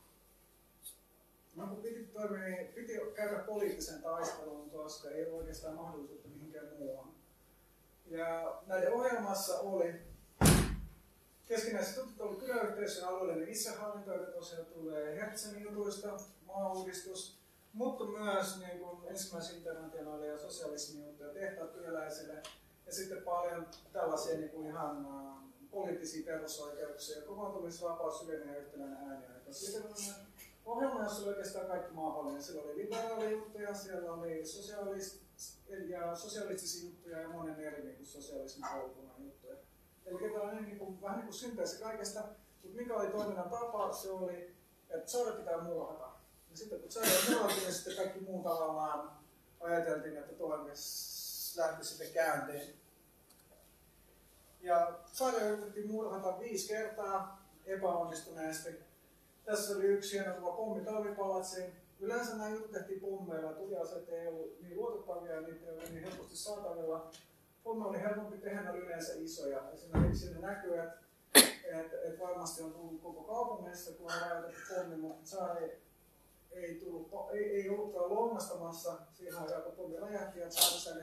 No kun piti, toimia, piti käydä poliittisen taistelun, koska ei ole oikeastaan mahdollisuutta mihinkään muuhun. Ja näiden ohjelmassa oli Keskinäiset tutut oli kyläyhteisön alueellinen itsehallinto, joka tosiaan tulee Hertzenin jutuista, maauudistus, mutta myös niin kuin ensimmäisen internationaalinen ja sosialismin juttuja, tehtaat työläisille ja sitten paljon tällaisia niin kuin ihan poliittisia perusoikeuksia, kokoontumisvapaus, yleinen ja yhtenäinen ääniaika. Sitten ohjelma, jossa oli oikeastaan kaikki mahdollinen. Siellä oli liberaali juttuja, siellä oli sosiaalist, ja sosialistisia juttuja ja monen eri niin kuin sosialismin polkunnan juttuja. Eli tällainen niin kuin, vähän niin kuin synteesi kaikesta, mutta mikä oli toiminnan tapa, se oli, että saada pitää murhata. Ja sitten kun saada murhata, niin sitten kaikki muu tavallaan ajateltiin, että toimisi lähti sitten käänteen. Ja saada yritettiin murhata viisi kertaa epäonnistuneesti. Tässä oli yksi hieno kuva pommi talvipalatsiin. Yleensä nämä jutut tehtiin pommeilla, tuliaseet ei ollut niin luotettavia ja niitä ei ollut niin helposti saatavilla homma oli helpompi tehdä, ne oli yleensä isoja. Esimerkiksi sinne näkyy, että et, et varmasti on tullut koko kaupungissa, kun on rajoitettu pommi, mutta saari ei, tullut, ei, ei ollutkaan loumastamassa siihen aikaan, kun pommi räjähti ja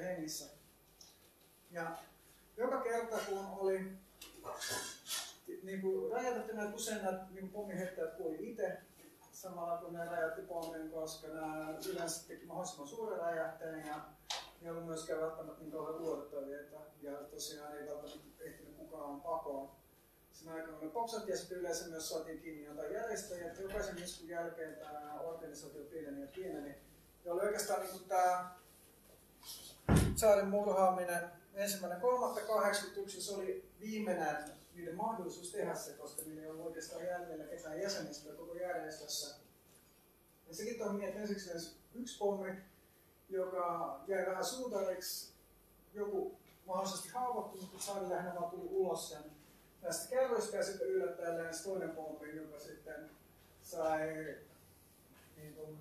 hengissä. Ja joka kerta, kun oli niin kuin räjäytetty näitä usein näitä niin pommihettäjät kuoli itse, samalla kun ne räjäytti pommin, koska nämä yleensä teki mahdollisimman suuren räjähteen ja ne ei ollut myöskään välttämättä niin kauhean luotettavia. Ja tosiaan ei välttämättä ehtinyt kukaan pakoon. Sen aikana ne poksat ja sitten yleensä myös saatiin kiinni jotain järjestäjiä. että Jokaisen iskun jälkeen tämä organisaatio pieneni ja pieneni. Ja oli oikeastaan niin kuin tämä Saarin murhaaminen ensimmäinen kolmatta 81 se oli viimeinen niiden mahdollisuus tehdä se, koska niillä ei ollut oikeastaan jäljellä ketään jäsenistä koko järjestössä. Ja sekin toimii, että ensiksi yksi pommi, joka jäi vähän suutariksi, joku mahdollisesti haavoittunut, mutta Saari lähinnä vaan tuli ulos sen kerroista ja sitten yllättäen lensi toinen pommi, joka sitten sai niin kuin,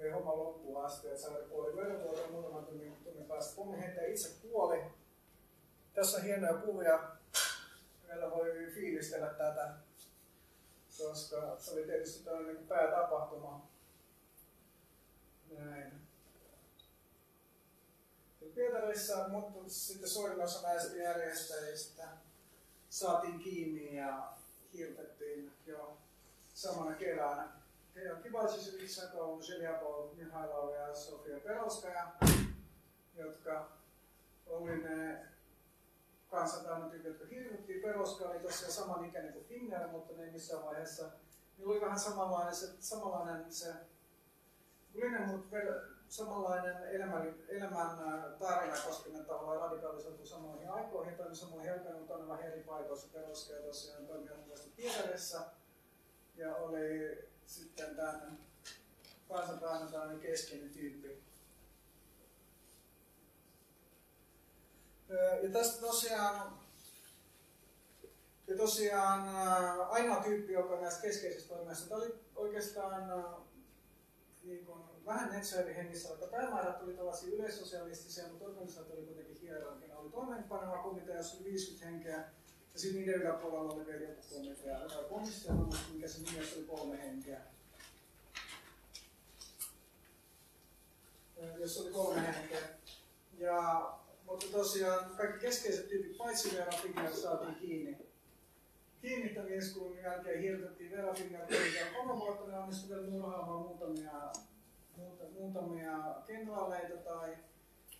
vei homma loppuun asti, että Saari kuoli verenvuotoon muutaman tunnin, tunnin päästä. Pommihentäjä itse kuoli. Tässä on hienoja kuvia. Meillä voi fiilistellä tätä, koska se oli tietysti tällainen niin päätapahtuma. Näin. Pietarissa, mutta sitten suurin osa näistä järjestäjistä saatiin kiinni ja hirtettiin jo samana keväänä. Heidän Kivalsisevitsa, Zhelyapol, Mihailov ja Sofia Peroskaja, jotka oli ne kansantainotyypit, jotka hirvittiin. Peroska oli tosiaan saman ikäinen kuin Finner, mutta ne ei missään vaiheessa. Niillä oli vähän samanlainen se, samanlainen se Linen, mutta samanlainen elämän, elämän tarina, koska ne tavallaan radikalisoitu samoihin aikoihin, toimi samoihin helpeen, mutta vähän eri paikoissa. Peroska ja tosiaan toimi jatkuvasti Pietarissa ja oli sitten tämän kansantainontainen keskeinen tyyppi. Ja tästä tosiaan, ja tosiaan ainoa tyyppi, joka näistä keskeisistä toimijoista, oli oikeastaan niin kuin, vähän Netsäyrin hengissä, vaikka päämäärät tuli tällaisia yleissosialistisia, mutta organisaatio oli kuitenkin hierarkina. Oli toimeenpaneva komitea, jossa oli 50 henkeä, ja sitten niiden yläpuolella oli vielä joku komitea. Tai komissio, mikä se nimi oli kolme henkeä. Jos oli kolme henkeä. Ja, mutta tosiaan kaikki keskeiset tyypit, paitsi Vera Finger, saatiin kiinni. Kiinni tämän iskun jälkeen hirtettiin Vera Finger kolme vuotta, ne onnistui vielä murhaamaan muutamia, muuta, muutamia kenraaleita tai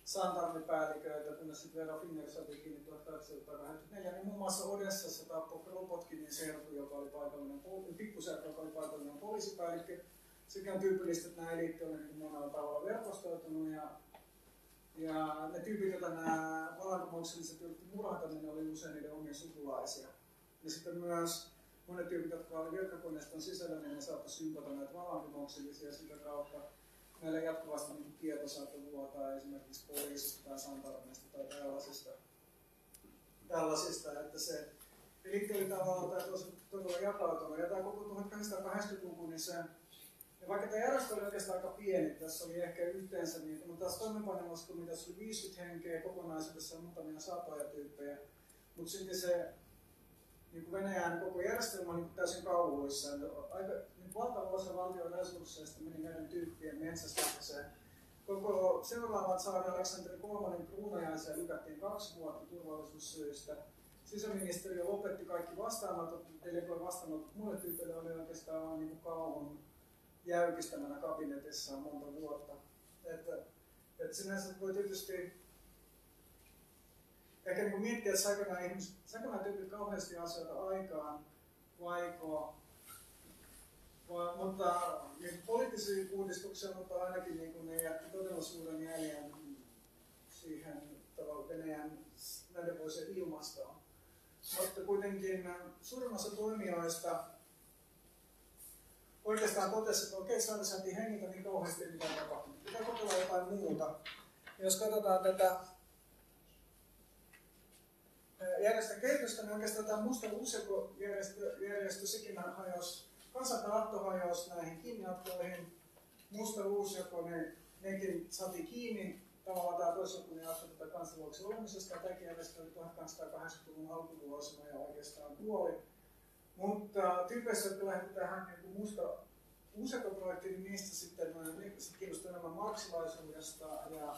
santarmipäälliköitä, kunnes sitten Vera Finger saatiin kiinni 1884. Niin muun muassa Odessassa tappoi Kropotkinin serku, joka oli paikallinen, pikkuserkku, joka oli paikallinen poliisipäällikkö. Sekä on tyypillistä, että nämä eliitti on niin monella tavalla verkostoitunut ja ja ne tyypit, joita nämä vallankumoukselliset yritti murhata, niin ne oli usein niiden omia sukulaisia. Ja sitten myös monet tyypit, jotka oli virkakoneiston sisällä, niin ne saattoi sympata näitä vallankumouksellisia sitä kautta. Meillä jatkuvasti niin tieto saattoi vuotaa esimerkiksi poliisista tai santarmista tai tällaisista. tällaisista että se eliitti oli tavallaan tämä tosi todella jakautunut. Ja tämä koko 1880-luku, niin se ja vaikka tämä järjestö oli oikeastaan aika pieni, tässä oli ehkä yhteensä, niin, mutta tässä toimenpanemassa komiteassa oli 50 henkeä, kokonaisuudessa muutamia satoja tyyppejä, mutta sitten se niin kuin Venäjän koko järjestelmä on niin täysin kauhuissa. Aika niin valtava osa valtion resursseista meni näiden tyyppien metsästämiseen. Koko seuraavan saari Aleksanteri III kruunajaisia lykättiin kaksi vuotta turvallisuussyistä. Sisäministeriö lopetti kaikki vastaanotot, delegoi vastaanotot muille tyypeille oli oikeastaan niin kuin kauhun jäykistämänä kabinetissaan monta vuotta. Että, että sinänsä voi tietysti ehkä niin miettiä, että saiko nämä, ihmiset, saiko nämä tyypit kauheasti asioita aikaan, vaiko, mutta niin poliittisia uudistuksia, mutta ainakin niin kuin ne jätti todella suuren jäljen siihen tavallaan Venäjän näiden vuosien ilmastoon. Mutta kuitenkin suurin osa toimijoista oikeastaan totesi, että okei, saada saatiin hengitä niin kauheasti, mitä on tapahtunut. Pitää kokeilla jotain muuta. Jos katsotaan tätä järjestön kehitystä, niin oikeastaan tämä musta uusjärjestö, järjestö sekin hajosi, kansantahto hajosi näihin kiinniottoihin. Musta uusjako, ne, nekin saatiin kiinni. Tavallaan tämä toisjoukkuni jakso tätä kansanluoksen olemisesta. Tämäkin järjestö oli 1880-luvun alkuvuosina ja oikeastaan kuoli. Mutta tyypeissä, jotka lähti tähän niin musta usekoprojekti, niin niistä sitten sit kiinnostuu enemmän marksilaisuudesta ja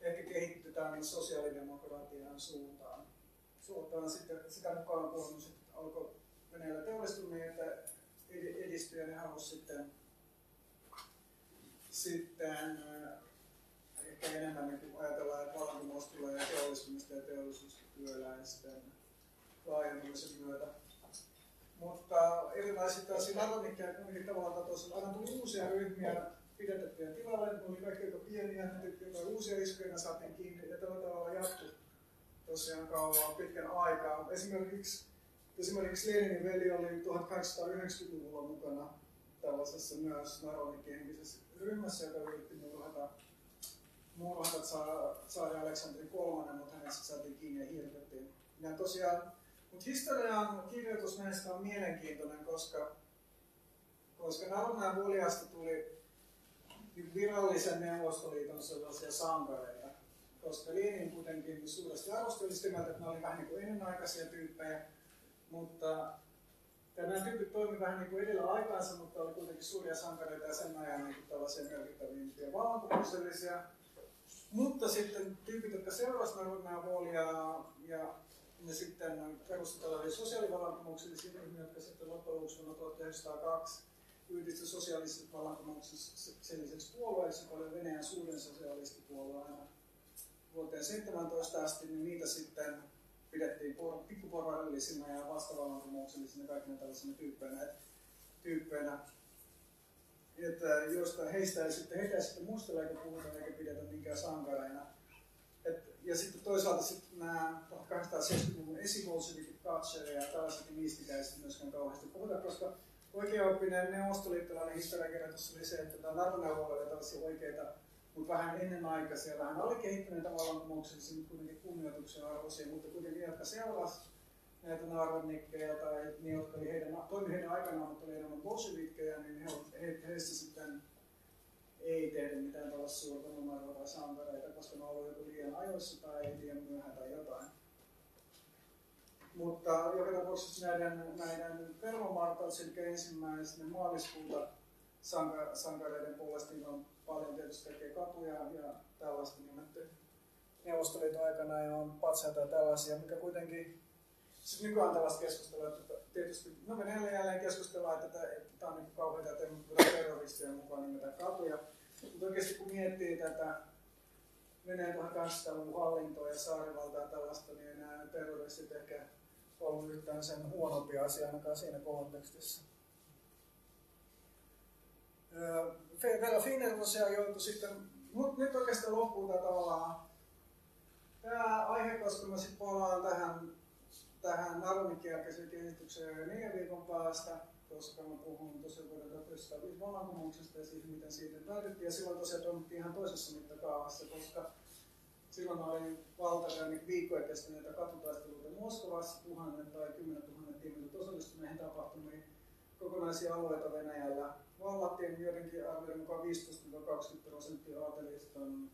ehkä kehitetään sosiaalidemokratian suuntaan. Suuntaan sitten sitä mukaan, kun sit alkoi Venäjällä teollistuneita edistyä ne halusi sitten, sitten ehkä enemmän niin kuin ajatellaan, että vallankumous tulee teollistumista ja teollisuustyöläisten laajentumisen myötä. Mutta erilaisia tällaisia narodnikkeja kuitenkin tavallaan tosiaan aina tuli uusia ryhmiä pidetettyjä tilalle, ne oli kaikki aika pieniä, teki jotain uusia iskuja, saatiin kiinni ja tällä tavalla jatkuu tosiaan kauan pitkän aikaa. Esimerkiksi, esimerkiksi Leninin veli oli 1890-luvulla mukana tällaisessa myös narodnikkihenkisessä ryhmässä, joka yritti murhata murhat saa, saada Aleksanteri kolmannen, mutta hänet saatiin kiinni ja hirtettiin. Ja tosiaan, mutta historian kirjoitus näistä on mielenkiintoinen, koska, koska Narunaa Vuliasta tuli virallisen Neuvostoliiton sellaisia sankareita, koska Lenin kuitenkin suuresti arvosteli sitä mieltä, että ne oli vähän niin kuin ennenaikaisia tyyppejä, mutta nämä tyypit toimivat vähän niin kuin edellä aikaansa, mutta oli kuitenkin suuria sankareita ja sen ajan niin tällaisia merkittävimpiä vallankumouksellisia. Mutta sitten tyypit, jotka seurasivat Narvoolia ja ne sitten perusti tällaisia sosiaalivallankumouksellisia ryhmiä, jotka sitten loppujen lopuksi vuonna 1902 yhdistyi sosiaaliset vallankumoukselliseksi puolueeksi, joka oli Venäjän suurin sosialistipuolue aina vuoteen 17 asti, niin niitä sitten pidettiin pikkuporvarillisina ja vastavallankumouksellisina kaikkina tällaisina tyyppeinä. tyyppeinä että josta heistä ei sitten, heitä ei sitten mustella eikä puhuta eikä pidetä minkään sankareina. Et, ja sitten toisaalta sitten nämä 1870-luvun esibolshevikit, Thatcher ja tällaiset, niin niistä ei sitten myöskään kauheasti puhuta, koska oikeaoppinen neuvostoliittolainen historiakirjoitus oli se, että tämä naruneuvoilla oli tällaisia oikeita, mutta vähän ennenaikaisia, vähän alikehittyneitä vallankumouksellisia, mutta kuitenkin kunnioituksen arvoisia, mutta kuitenkin jotka seurasivat näitä narodnikkeja tai ne, jotka oli heidän, toimi heidän aikanaan, mutta oli enemmän bolshevikkeja, niin he, he, heistä sitten ei tehdä mitään tällaista suurta numeroa tai sankareita, koska ne ollut joko liian ajoissa tai liian myöhään tai jotain. Mutta joka tapauksessa näiden, näiden pervomartaus, eli ensimmäisenä maaliskuuta sanka, sankareiden puolesta on paljon tietysti tekee katuja ja tällaista nimetty Neuvostoliiton aikana ja on patsaita ja tällaisia, mikä kuitenkin sitten nykyään tällaista keskustelua, että tietysti, no me jälleen keskustellaan, että tämä, on niin kauheita, että ei terroristien mukaan nimetä katuja. Mutta oikeasti kun miettii tätä Venäjän 1800-luvun hallintoa ja saarivaltaa ja tällaista, niin nämä terroristit ehkä ollut yhtään sen huonompi asia ainakaan siinä kontekstissa. Vela Finner tosiaan joutui sitten, mutta nyt oikeastaan loppuu tämä tavallaan tämä aihe, koska mä sitten palaan tähän tähän Naronikin kehitykseen jo neljän viikon päästä, koska mä puhun tosiaan vuoden 1905 vallankumouksesta ja siitä, miten siitä päätettiin. Ja silloin tosiaan toimittiin ihan toisessa mittakaavassa, koska silloin oli valtavia niin viikkoja kestäneitä katutaisteluita Moskovassa, tuhannet tai kymmenet tuhannet ihmiset osallistuivat näihin tapahtumiin. Kokonaisia alueita Venäjällä vallattiin joidenkin arvioiden mukaan 15-20 prosenttia aateliston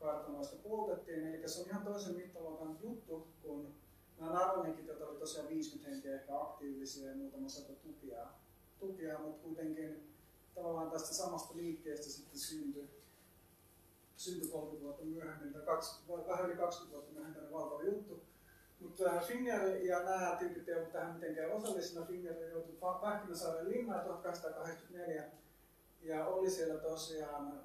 kartanoista poltettiin. Eli se on ihan toisen mittaluokan juttu kuin Nämä Narodnikit, joita oli tosiaan 50 henkeä ehkä aktiivisia ja muutama sata tukia, tukia mutta kuitenkin tavallaan tästä samasta liikkeestä sitten syntyi, syntyi 30 vuotta myöhemmin, tai kaksi, vähän yli 20 vuotta myöhemmin valtava juttu. Mutta Finger ja nämä tyypit eivät tähän mitenkään osallisena. Finger joutui Pähkinäsaaren linnaan 1884 ja oli siellä tosiaan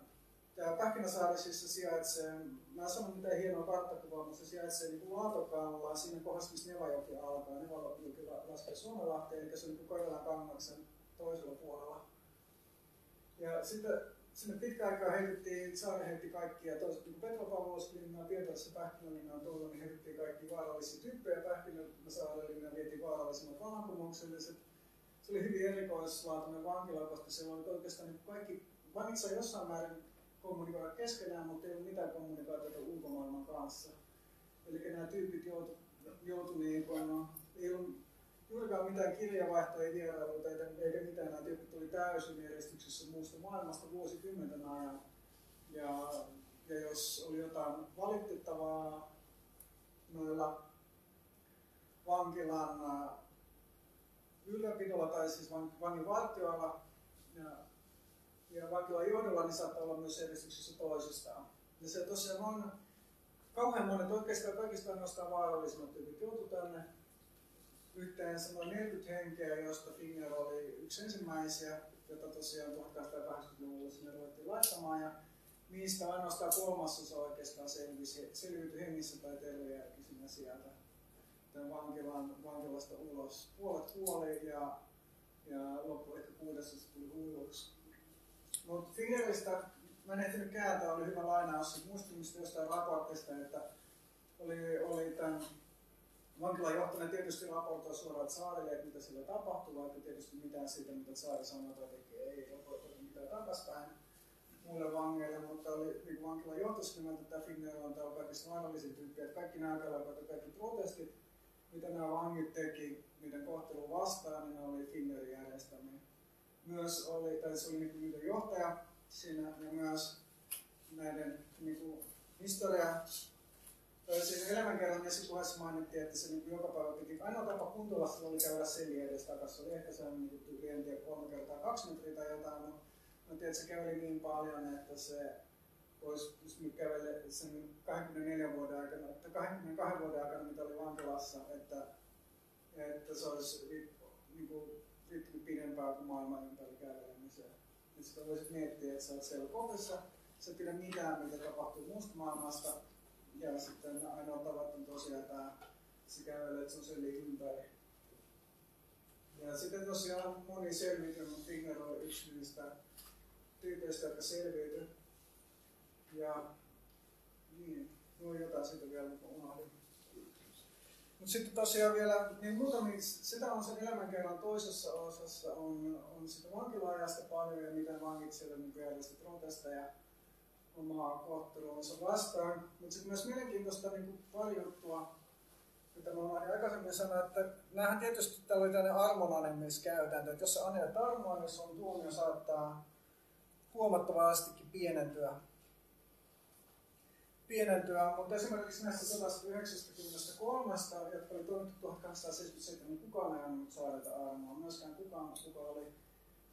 Tämä Pähkinäsaari siis sijaitsee, mä en sano mitään hienoa karttakuvaa, mutta se sijaitsee niin Laatokalla, siinä kohdassa, missä Nevajoki alkaa. Nevajoki laskee Suomenlahteen, eli se on niin Koivalan kannaksen toisella puolella. Ja sitten sinne pitkään aikaa heitettiin, saari heitti kaikkia, toiset niin Petropavlovskilinnaan, Pietarissa Pähkinälinnaan tuolla, niin heitettiin kaikki vaarallisia tyyppejä Pähkinäsaarelle, vietiin vaarallisimmat vallankumoukselliset. Se oli hyvin erikoislaatuinen vankila, koska siellä oli oikeastaan niin kaikki vangit sai jossain määrin kommunikoida keskenään, mutta ei ole mitään kommunikaatiota ulkomaailman kanssa. Eli nämä tyypit joutu, joutu niin kuin, ei ollut juurikaan mitään kirjavaihtoa, ei vierailuita eikä mitään. Nämä tyypit tuli täysin eristyksessä muusta maailmasta vuosikymmenten ajan. Ja, ja jos oli jotain valitettavaa noilla vankilan ylläpidolla tai siis vangin vartioilla, ja ja vankilan johdolla, niin saattaa olla myös eristyksissä toisistaan. Ja se tosiaan on kauhean monet, oikeastaan kaikista ainoastaan vaarallisimmat tyypit joutu tänne yhteensä noin 40 henkeä, josta Finger oli yksi ensimmäisiä, jota tosiaan 1880-luvulla sinne ruvettiin laittamaan. Ja niistä ainoastaan kolmasosa oikeastaan selvisi, selviytyi hengissä tai terveenäkin sinne sieltä tämän vankilan, vankilasta ulos. Puolet kuoli ja, ja loppu ehkä kuudesosa tuli hulluksi. Mutta Fingeristä mä en ehtinyt kääntää, oli hyvä lainaus muistumista jostain raportista, että oli, oli tämän vankilan johtaja tietysti raportoi suoraan saarille, että mitä sillä tapahtuu, vaikka tietysti mitään siitä, mitä saari sanoo tai tekee, ei raportoida mitään takaspäin muille vangeille, mutta oli niin vankilan johtoskymmäntä, että Finnair on tämä kaikista vaarallisin tyyppi, että kaikki nämä ja kaikki protestit, mitä nämä vangit teki niiden kohtelu vastaan, niin ne oli Finnairin järjestämiä. Myös oli, tai se oli niin johtaja siinä, ja myös näiden niin historia siinä elämänkerran esikuvaissa mainittiin, että se niin joka päivä piti, ainoa tapa Kuntulassa oli käydä seliä edes takaisin. Oli ehkä se niin tyyli, en tiedä, kolme kertaa kaksi metriä tai jotain, mä tiedän, että se käveli niin paljon, että se olisi pystynyt kävelle sen 24 vuoden aikana, että 22 vuoden aikana, mitä oli vankilassa, että, että se olisi niin kuin, riittänyt pidempään kuin maailman ympäri kävelemiseen. Ja sitä voisit miettiä, että sä olet siellä kohdassa, sä et pidä mitään, mitä tapahtuu muusta maailmasta, ja sitten ainoa tavat on tosiaan tämä, se kävelet selli ympäri. Ja sitten tosiaan moni selviytynyt, mutta Finger oli yksi niistä tyypeistä, jotka selviytyi. Ja niin, no jotain siitä vielä unohdin. Mutta sitten tosiaan vielä, niin muutamia, sitä on sen elämänkerran toisessa osassa, on, on sitä vankila-ajasta paljon ja miten vangit siellä niin järjesti protesteja omaa kohtelunsa vastaan. Mutta sitten myös mielenkiintoista niin pari juttua, mitä mä olen aikaisemmin sanoa, että näähän tietysti täällä oli tämmöinen armonanemiskäytäntö, että jos sä anet armoa, niin sun tuomio saattaa huomattavastikin pienentyä. pienentyä. Mutta esimerkiksi näistä 193, jotka oli toimittu 1877, niin kukaan ei annettu saada armoa. Myöskään kukaan, kuka oli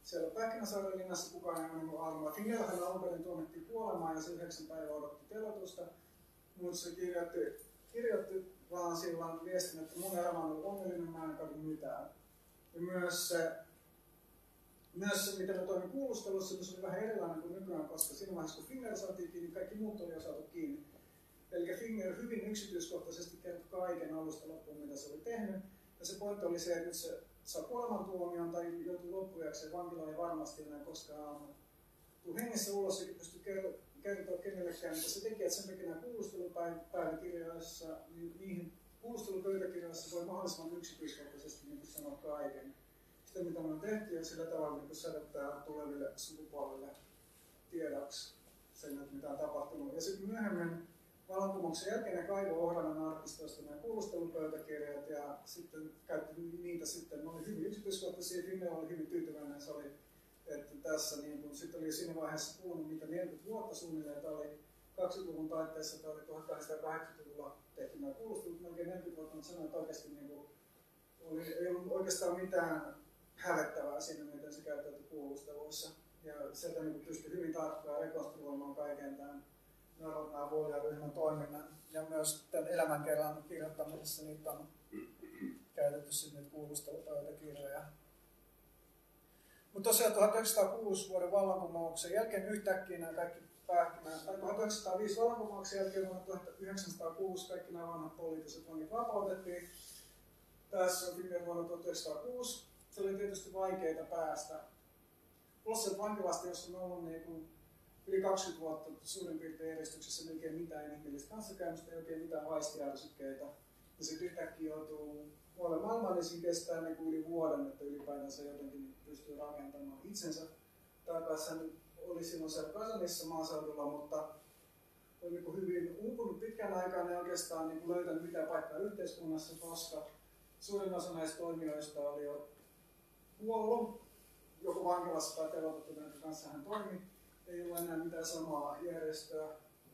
siellä Pähkinäsaaren linnassa kukaan ei annettu armoa. Fingelhän alun perin tuomittiin kuolemaan ja se yhdeksän päivää odotti telotusta. Mutta se kirjoitti, kirjoitti vaan silloin viestin, että mun elämä on ollut onnellinen, mä en kadu mitään. Ja myös se, myös se, miten mä toimin kuulustelussa, se oli vähän erilainen kuin nykyään, koska siinä vaiheessa kun Finger saatiin kiinni, kaikki muut oli jo saatu kiinni. Eli Finger hyvin yksityiskohtaisesti kertoi kaiken alusta loppuun, mitä se oli tehnyt. Ja se pointti oli se, että nyt se saa kuolemantuomion tai joutuu loppujakseen vankilaan ei varmasti enää koskaan tuu hengessä ulos eikä pysty kertoa kenellekään, mitä se teki, että sen takia nämä kuulustelupäiväkirjoissa, niin niihin kuulustelupöytäkirjoissa voi mahdollisimman yksityiskohtaisesti niin sanoa kaiken. Sitä, mitä me on tehty, ja sillä tavalla niin sädettää tuleville sukupolville tiedoksi sen, että mitä on tapahtunut. Ja sitten myöhemmin vallankumouksen jälkeen ne kaivo Ohranan arkistoista nämä kuulustelupöytäkirjat ja sitten käytti niitä sitten, ne oli hyvin yksityiskohtaisia, Finne oli hyvin tyytyväinen, se oli, että tässä niin kun, sitten oli siinä vaiheessa kulunut mitä 40 vuotta suunnilleen, että oli 20-luvun taitteessa tai 1880-luvulla tehty nämä kuulustelut, melkein 40 vuotta, mutta sanoin, että oikeasti niin kuin, oli, ei ollut oikeastaan mitään hävettävää siinä, miten se käyttäytyi kuulusteluissa. Ja sieltä niin pystyi hyvin tarkkaan rekonstruoimaan kaiken tämän neuronaa ryhmän toiminnan ja myös tämän elämänkerran kirjoittamisessa niitä on käytetty sitten niitä kuulustelupöytäkirjoja. Mutta tosiaan 1906 vuoden vallankumouksen jälkeen yhtäkkiä nämä kaikki pähkinä, tai 1905 vallankumouksen jälkeen vuonna 1906 kaikki nämä vanhat poliittiset vangit vapautettiin. Tässä on viime vuonna 1906. Se oli tietysti vaikeita päästä. Plus vankilasta, jossa on ollut niin kuin yli 20 vuotta suurin piirtein eristyksessä melkein mitään inhimillistä kanssakäymistä, ei oikein mitään haistiärsykkeitä. Ja sitten yhtäkkiä joutuu puolen maailman, niin siinä kestää niin kuin yli vuoden, että ylipäätänsä jotenkin pystyy rakentamaan itsensä. Hän oli silloin siellä Kasanissa maaseudulla, mutta oli niin kuin hyvin uupunut pitkän aikaa ja oikeastaan niin kuin löytänyt mitään paikkaa yhteiskunnassa, koska suurin osa näistä toimijoista oli jo kuollut, joku vankilassa tai telotettu, kanssa hän toimi ei ole enää mitään samaa järjestöä.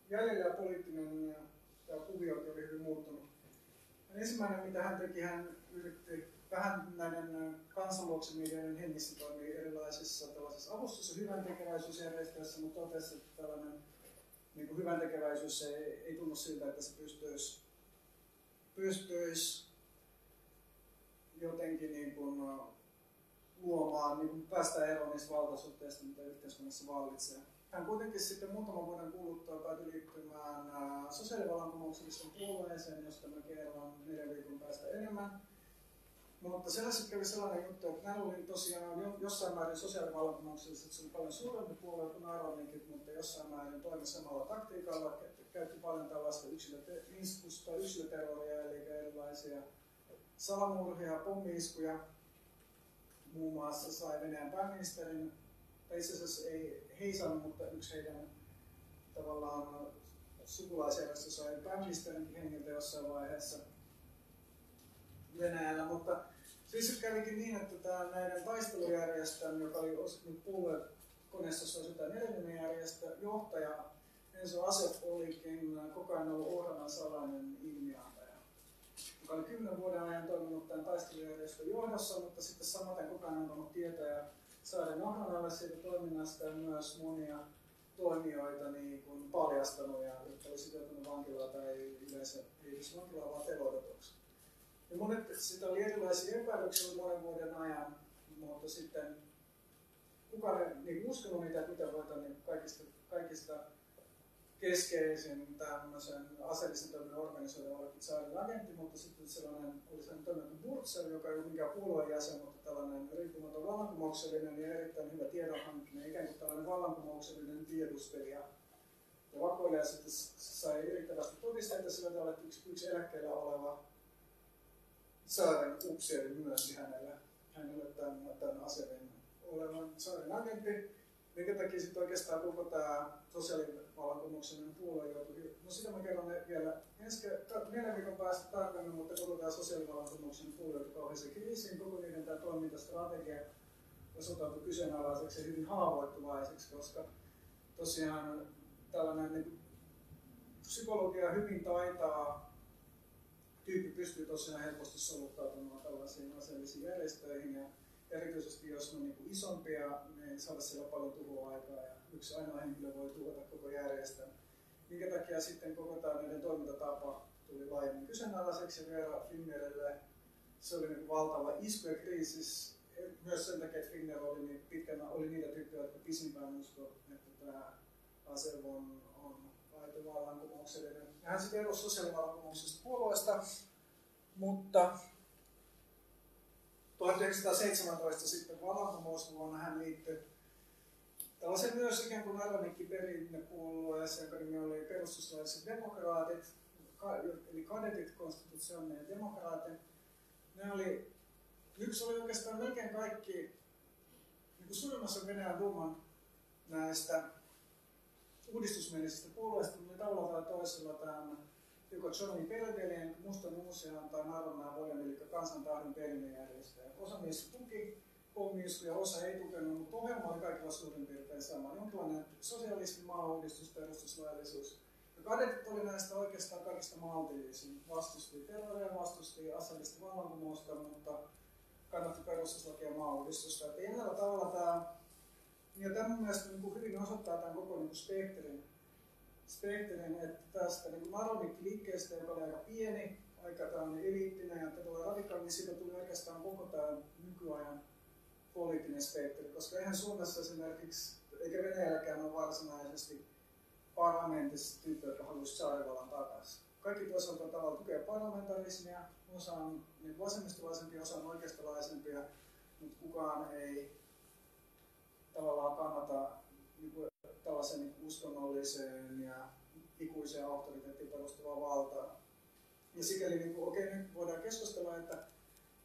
Jäljellä ja poliittinen ja kuvio oli hyvin muuttunut. Ensimmäinen, mitä hän teki, hän yritti vähän näiden kansanluoksemedioiden hengissä toimia erilaisia erilaisissa tällaisissa avustus- hyväntekeväisyysjärjestöissä, mutta totesi, että tällainen niin kuin hyväntekeväisyys ei, ei tunnu siltä, että se pystyisi, pystyisi jotenkin niin kuin, uh, luomaan, niin päästä eroon niistä valtasuhteista, mitä yhteiskunnassa vallitsee. Hän kuitenkin sitten muutaman vuoden kuluttua päätyi liittymään uh, sosiaalivallankumouksellisen puolueeseen, josta mä kerron neljän viikon päästä enemmän. Mutta sellaisen kävi sellainen juttu, että näillä oli tosiaan jo- jossain määrin sosiaalivallankumoukselliset, se oli paljon suurempi puolue kuin Aaronikin, mutta jossain määrin toimi samalla taktiikalla, käytti paljon tällaista yksilöte- iskusta, yksilöterroria, eli erilaisia salamurhia, pommiiskuja. Muun muassa sai Venäjän pääministerin, tai itse asiassa ei heisannut, mutta yksi heidän tavallaan sukulaisjärjestö sai pääministerinkin hengiltä jossain vaiheessa Venäjällä, mutta siis kävikin niin, että tämä näiden taistelujärjestön, joka oli os- nyt puolue koneessa sitä edellinen järjestö, johtaja Enso Asef olikin koko ajan ollut ohjelman salainen ilmiantaja, joka oli kymmenen vuoden ajan toiminut tämän taistelujärjestön johdossa, mutta sitten samaten koko ajan antanut tietoja Saaren Ohranalle siitä toiminnasta ja myös monia toimijoita niin kuin paljastanut ja jotka olisi joutunut vankilaan tai yleensä ei edes vankilaan vaan teloitetuksi. Ja monet, sitä oli erilaisia epäilyksiä monen vuoden ajan, mutta sitten kukaan ei niin uskonut niitä, mitä voidaan niin kaikista, kaikista keskeisin tämmöisen aseellisen toiminnan organisoida olikin Saarin agentti, mutta sitten sellainen oli sellainen toimija kuin Burtser, joka ei ollut mikään puolueen jäsen, mutta tällainen riippumaton vallankumouksellinen ja erittäin hyvä tiedonhankkinen, ikään kuin tällainen vallankumouksellinen tiedustelija. Ja vakoilija sitten sai riittävästi todisteita sillä tavalla, että yksi, yksi eläkkeellä oleva saaren upseeri myönsi hänelle, hänelle tämän, tämän aserin olevan saaren agentti, minkä takia sitten oikeastaan koko tämä sosiaalivallankumouksellinen puolue joutui, no sitä mä kerron vielä ensi neljän viikon päästä tarkemmin, mutta koko tämä sosiaalivallankumouksellinen puolue joutui kauheeseen kriisiin, koko niiden tämä toimintastrategia osoittautui kyseenalaiseksi ja hyvin haavoittuvaiseksi, koska tosiaan tällainen niin psykologia hyvin taitaa tyyppi pystyy tosiaan helposti soluttautumaan tällaisiin aseellisiin järjestöihin ja erityisesti jos ne on niin isompia, niin saada siellä paljon tuhoa aikaa ja yksi ainoa henkilö voi tuhota koko järjestön. Minkä takia sitten koko tämä niiden toimintatapa tuli laajemmin kyseenalaiseksi ja vielä Finnairille se oli niin valtava isku ja kriisis myös sen takia, että Finnair oli, niin pitkänä, oli niitä tyyppejä, jotka pisimpään usko, että tämä Asev on, on aito vallankumouksellinen. Hän sitten erosi sosiaalivallankumouksellisesta puolueesta, mutta 1917 sitten vallankumousvuonna hän liittyi tällaisen myös ikään kuin Aranikki perinnepuolueeseen, joka nimi oli perustuslailliset demokraatit, eli kadetit, konstitutionaalinen demokraatit. Ne oli, yksi oli oikeastaan melkein kaikki, niin kuin suurimmassa Venäjän duman näistä uudistusmielisistä puolueista, niin tavalla tai toisella tämän joko Johnny Pelvelien, Mustan Uusiaan tai Narvonaan Vojan, eli kansantahdon perinejärjestö. Osa niistä tuki pommiiskuja, osa ei tukenut, mutta ohjelma oli kaikilla suurin piirtein sama. Jonkinlainen sosialismi, maauudistus, perustuslaillisuus. Ja kadetit oli näistä oikeastaan kaikista maltillisin. Vastusti terroria, vastusti aseellista vallankumousta, mutta kannatti perustuslakia ja maauudistusta. Että tavalla tämä, ja tämä mun mielestä niin hyvin osoittaa tämän koko niin spektrin spektrin, että tästä niin Maronik-liikkeestä, joka oli aika pieni, aika tämmöinen eliittinen ja todella radikaali, niin siitä tuli oikeastaan koko tämä nykyajan poliittinen spektri, koska eihän Suomessa esimerkiksi, eikä Venäjälläkään ole varsinaisesti parlamentissa tyyppi, joka haluaisi saarivallan takaisin. Kaikki toisaalta tavalla tukee parlamentarismia, osa on niin vasemmistolaisempia, osa on oikeistolaisempia, mutta kukaan ei tavallaan kannata niin kuin, tällaisen niin uskonnolliseen ja ikuiseen auktoriteettiin perustuvaa valtaa. Ja sikäli niin kuin, okei, nyt voidaan keskustella, että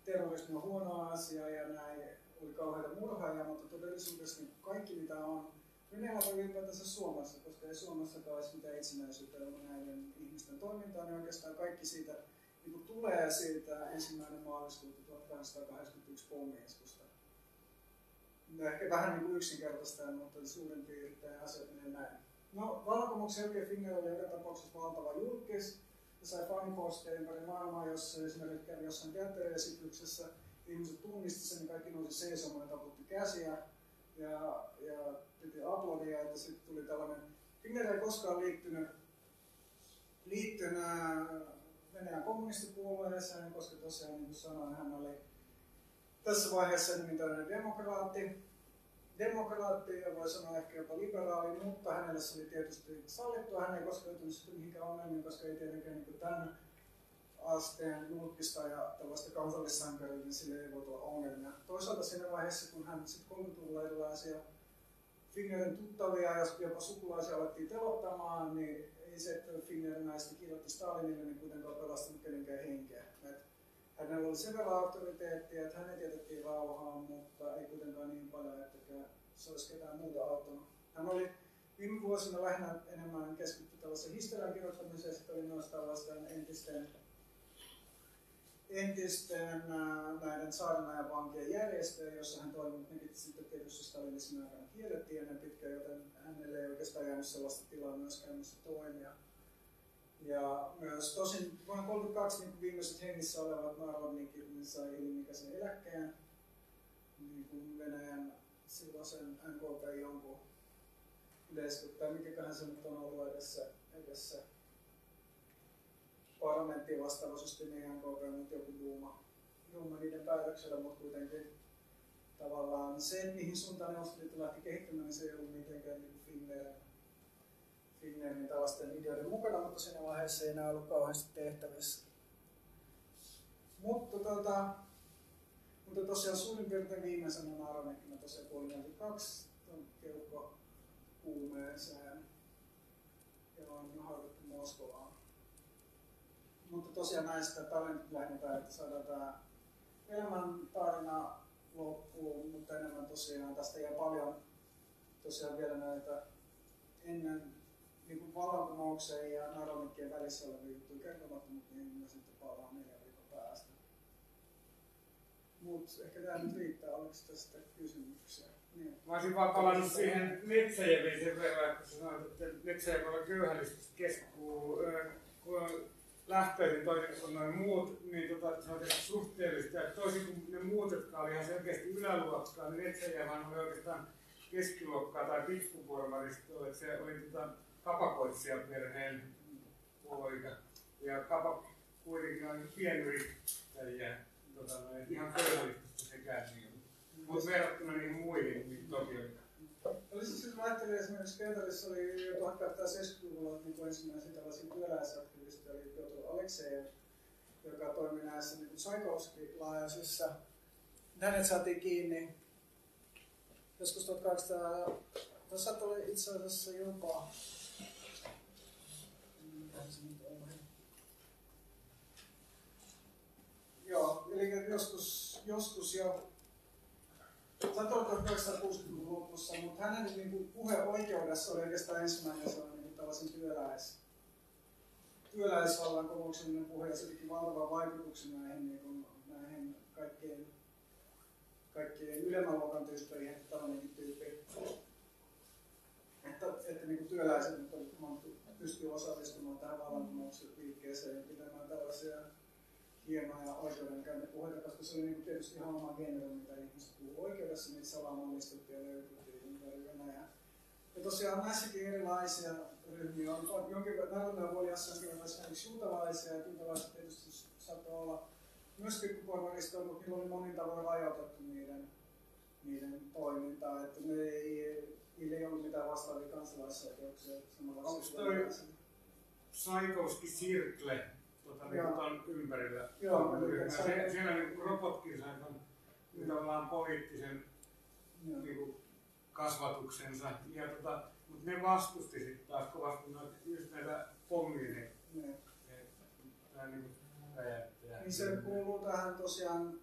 terrorismi on huono asia ja näin oli kauheita murhaajia, mutta todellisuudessa niin kaikki mitä on Venäjällä tai ylipäätänsä Suomessa, koska ei Suomessakaan olisi mitään itsenäisyyttä ilman näiden ihmisten toimintaa, niin oikeastaan kaikki siitä niin kuin tulee siitä ensimmäinen maaliskuuta 1881 pommiiskusta no ehkä vähän niin kuin yksinkertaista, mutta suurin piirtein asiat menee näin. No, vallankumouksen jälkeen Finger oli joka tapauksessa valtava julkis ja sai faniposteja ympäri maailmaa, jossa esimerkiksi kävi jossain teatteriesityksessä, ihmiset tunnisti sen, niin kaikki nousi seisomaan ja taputti käsiä. ja, ja piti aplodia, että sitten tuli tällainen, Finnair ei koskaan liittynyt, liittynyt Venäjän kommunistipuolueeseen, koska tosiaan niin kuin sanoin, hän oli tässä vaiheessa tällainen demokraatti, demokraatti ja voi sanoa ehkä jopa liberaali, mutta hänelle se oli tietysti sallittua. Hän ei koskaan joutunut sitten mihinkään ongelmiin, koska ei tietenkään niin tämän asteen julkista ja tällaista kansallissankaria, niin sille ei voi olla ongelmia. Toisaalta siinä vaiheessa, kun hän sitten 30-luvulla erilaisia Fingerin tuttavia ja jopa sukulaisia alettiin telottamaan, niin ei se, että Finger näistä kirjoitti Stalinille, niin kuitenkaan pelastanut kenenkään henkeä. Et hänellä oli sen verran auktoriteettia, että hänet jätettiin rauhaan, mutta ei kuitenkaan niin paljon, että se olisi ketään muuta auttanut. Hän oli viime vuosina lähinnä enemmän keskittynyt tällaisen historian kirjoittamiseen, sitten oli myös tällaisten entisten entisten näiden saarnaajan vankien järjestöjä, jossa hän toimi, mutta nekin sitten tietysti stalinismin aikana kiellettiin ennen pitkään, joten hänelle ei oikeastaan jäänyt sellaista tilaa myöskään missä toimia. Ja myös tosin vuonna 32 niin viimeiset hengissä olevat narodnikit niin sai elinikäisen eläkkeen. Niin kuin Venäjän silloisen NKP jonkun yleiskö, tai mikäköhän se nyt on ollut edessä, edessä. Parlamenttiin vastaavasti niin NKP, mutta joku Duuma, Duuma niiden päätöksellä, mutta kuitenkin tavallaan se, mihin suuntaan Neuvostoliitto lähti kehittymään, niin se ei ollut mitenkään niin Finnairin, Finnairin tällaisten ideoiden mukana, mutta siinä vaiheessa ei enää ollut kauheasti tehtävissä. Mutta, tota, mutta tosiaan suurin piirtein viimeisenä naaranekkina tosiaan puoli kaksi on keuhko kuumeeseen ja on haudattu Moskovaan. Mutta tosiaan näistä talentit lähdetään, että saadaan tämä elämän tarina loppuun, mutta enemmän tosiaan tästä jää paljon tosiaan vielä näitä ennen niin kuin vallankumouksen ja Naronikkien välissä olevia juttuja kertomatta, mutta niin mä sitten palaan neljän viikon päästä. Mutta ehkä tämä nyt riittää, oliko tästä kysymyksiä? Niin. Mä olisin vaan palannut siihen Metsäjeviin sen verran, että sanoit, että Metsäjevi on köyhällistä keskuu, kun lähtöisin toisin kuin noin muut, niin tota, se on tietysti suhteellista. Ja toisin kuin ne muut, jotka oli ihan selkeästi yläluokkaa, niin Metsäjävän oli oikeastaan keskiluokkaa tai pikkuporvaristoa. Että se oli tota, kapakoitsija perheen poika. Ja kapa kuitenkin on pienyrittäjiä, tota, ihan köyhällistä sekään. Niin. Mutta verrattuna niihin muihin, niin toki oli Olisi siis ajattelin esimerkiksi Pietarissa oli jo 1870-luvulla niin ensimmäisiä tällaisia työläisaktivisteja, eli Piotr Aleksejev, joka toimi näissä niin Tsaikovski-laajaisissa. Hänet saatiin kiinni joskus 1800, tässä oli itse asiassa jopa, Joo, eli joskus, joskus jo. Saattaa olla 1960-luvun lopussa, mutta hänen niin kuin, puhe oikeudessa oli oikeastaan ensimmäinen sellainen niin tällaisen työläis, työläisvallankumouksellinen puhe, ja se teki valtavan vaikutuksen näihin, niin kuin, näihin kaikkein, kaikkein ylemmän luokan tyyppeihin, että tällainenkin tyyppi, että, että niin kuin työläiset pystyy osallistumaan tähän vallankumouksen liikkeeseen ja pitämään tällaisia hienoja oikeudenkäyntipuheita, koska se oli niin tietysti ihan oma genero, mitä ihmiset puhuu oikeudessa, niitä salamallistettiin ja löytyy ympäri Venäjää. Ja tosiaan näissäkin erilaisia ryhmiä on, on jonkin verran, Narvoliassa jonkin verran esimerkiksi juutalaisia, ja juutalaiset tietysti saattoi olla myös pikkuporvaristoja, mutta niillä oli monin tavoin rajoitettu niiden, niiden toimintaa, että ne ei, niillä ei ollut mitään vastaavia kansalaisoikeuksia. Onko toi Saikovski Sirkle tuota, niin tuon ympärillä. Joo, se, siellä niin robotkin sai tavallaan poliittisen niin kuin, kasvatuksensa. Ja, tota, mutta ne vastusti sitten taas kovasti noita, just näitä pommiin. Niin. Niin, niin se kuuluu tähän tosiaan,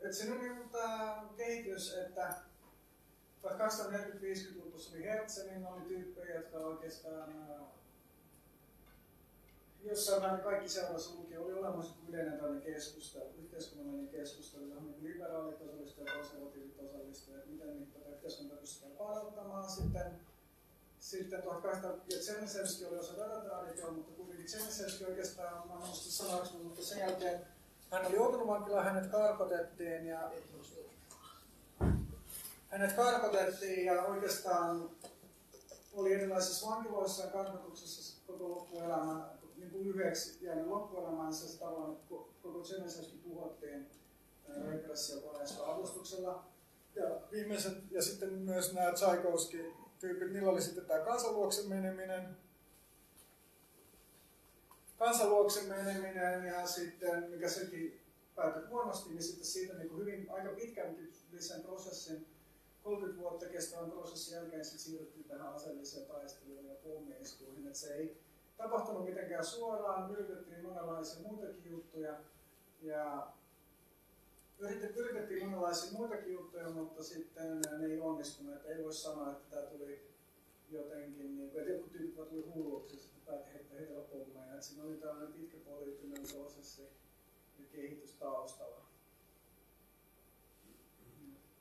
että siinä on niin tämä kehitys, että 1840-50-luvussa oli Hertzelin, oli tyyppejä, jotka oikeastaan jossain vähän kaikki seurassa luki, oli olemassa yleinen tällainen keskustelu, yhteiskunnallinen keskustelu, johon niin liberaalit osallistuivat ja konservatiivit osallistuivat, että miten niin tätä yhteiskuntaa pystytään palauttamaan. Sitten, sitten 1800, Tsemisevski oli osa tätä traditioa, mutta kuitenkin Tsemisevski oikeastaan, en muista sanoiksi, mutta sen jälkeen hän oli joutunut vankilaan, hänet karkotettiin ja hänet karkotettiin ja oikeastaan oli erilaisissa vankiloissa ja karkotuksessa koko loppuelämän, niin kuin lyhyeksi jäänyt loppuelämänsä, se tavallaan ko- koko Genesiskin tuhottiin repressiokoneista avustuksella. Ja viimeiset, ja sitten myös nämä Tchaikovsky-tyypit, niillä oli sitten tämä kansanluoksen meneminen, kansanluoksen meneminen ja sitten, mikä sekin päätyi huonosti, niin sitten siitä niin kuin hyvin aika pitkällisen prosessin, 30 vuotta kestävän prosessin jälkeen sitten siirryttiin tähän aseelliseen taisteluun ja pommiiskuihin. Että se ei tapahtunut mitenkään suoraan, yritettiin monenlaisia muitakin juttuja ja yritettiin, yritettiin monenlaisia muitakin juttuja, mutta sitten ne ei onnistuneet. Ei voi sanoa, että tämä tuli jotenkin, niin kuin, että jotkut tyypit vaan tuli hulluksi ja sitten päätti heittää heillä pommeja. Että siinä oli tällainen pitkä poliittinen prosessi ja kehitys taustalla.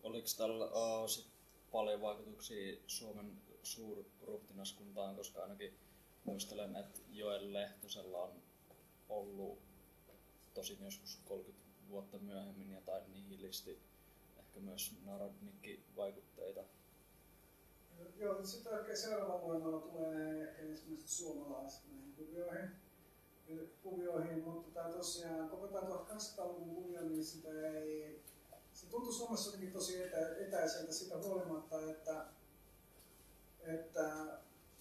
Oliko tällä uh, sit paljon vaikutuksia Suomen suurruhtinaskuntaan, koska ainakin muistelen, että Joel Lehtosella on ollut tosin joskus 30 vuotta myöhemmin jotain nihilisti, ehkä myös Narodnikki-vaikutteita. Joo, sitten oikein seuraavalla luennolla tulee ehkä ensimmäiset suomalaiset näihin kuvioihin, kuvioihin mutta tämä tosiaan, koko tämä 1800-luvun kuvio, niin sitä ei, se tuntui Suomessa jotenkin tosi etä, etäiseltä sitä huolimatta, että, että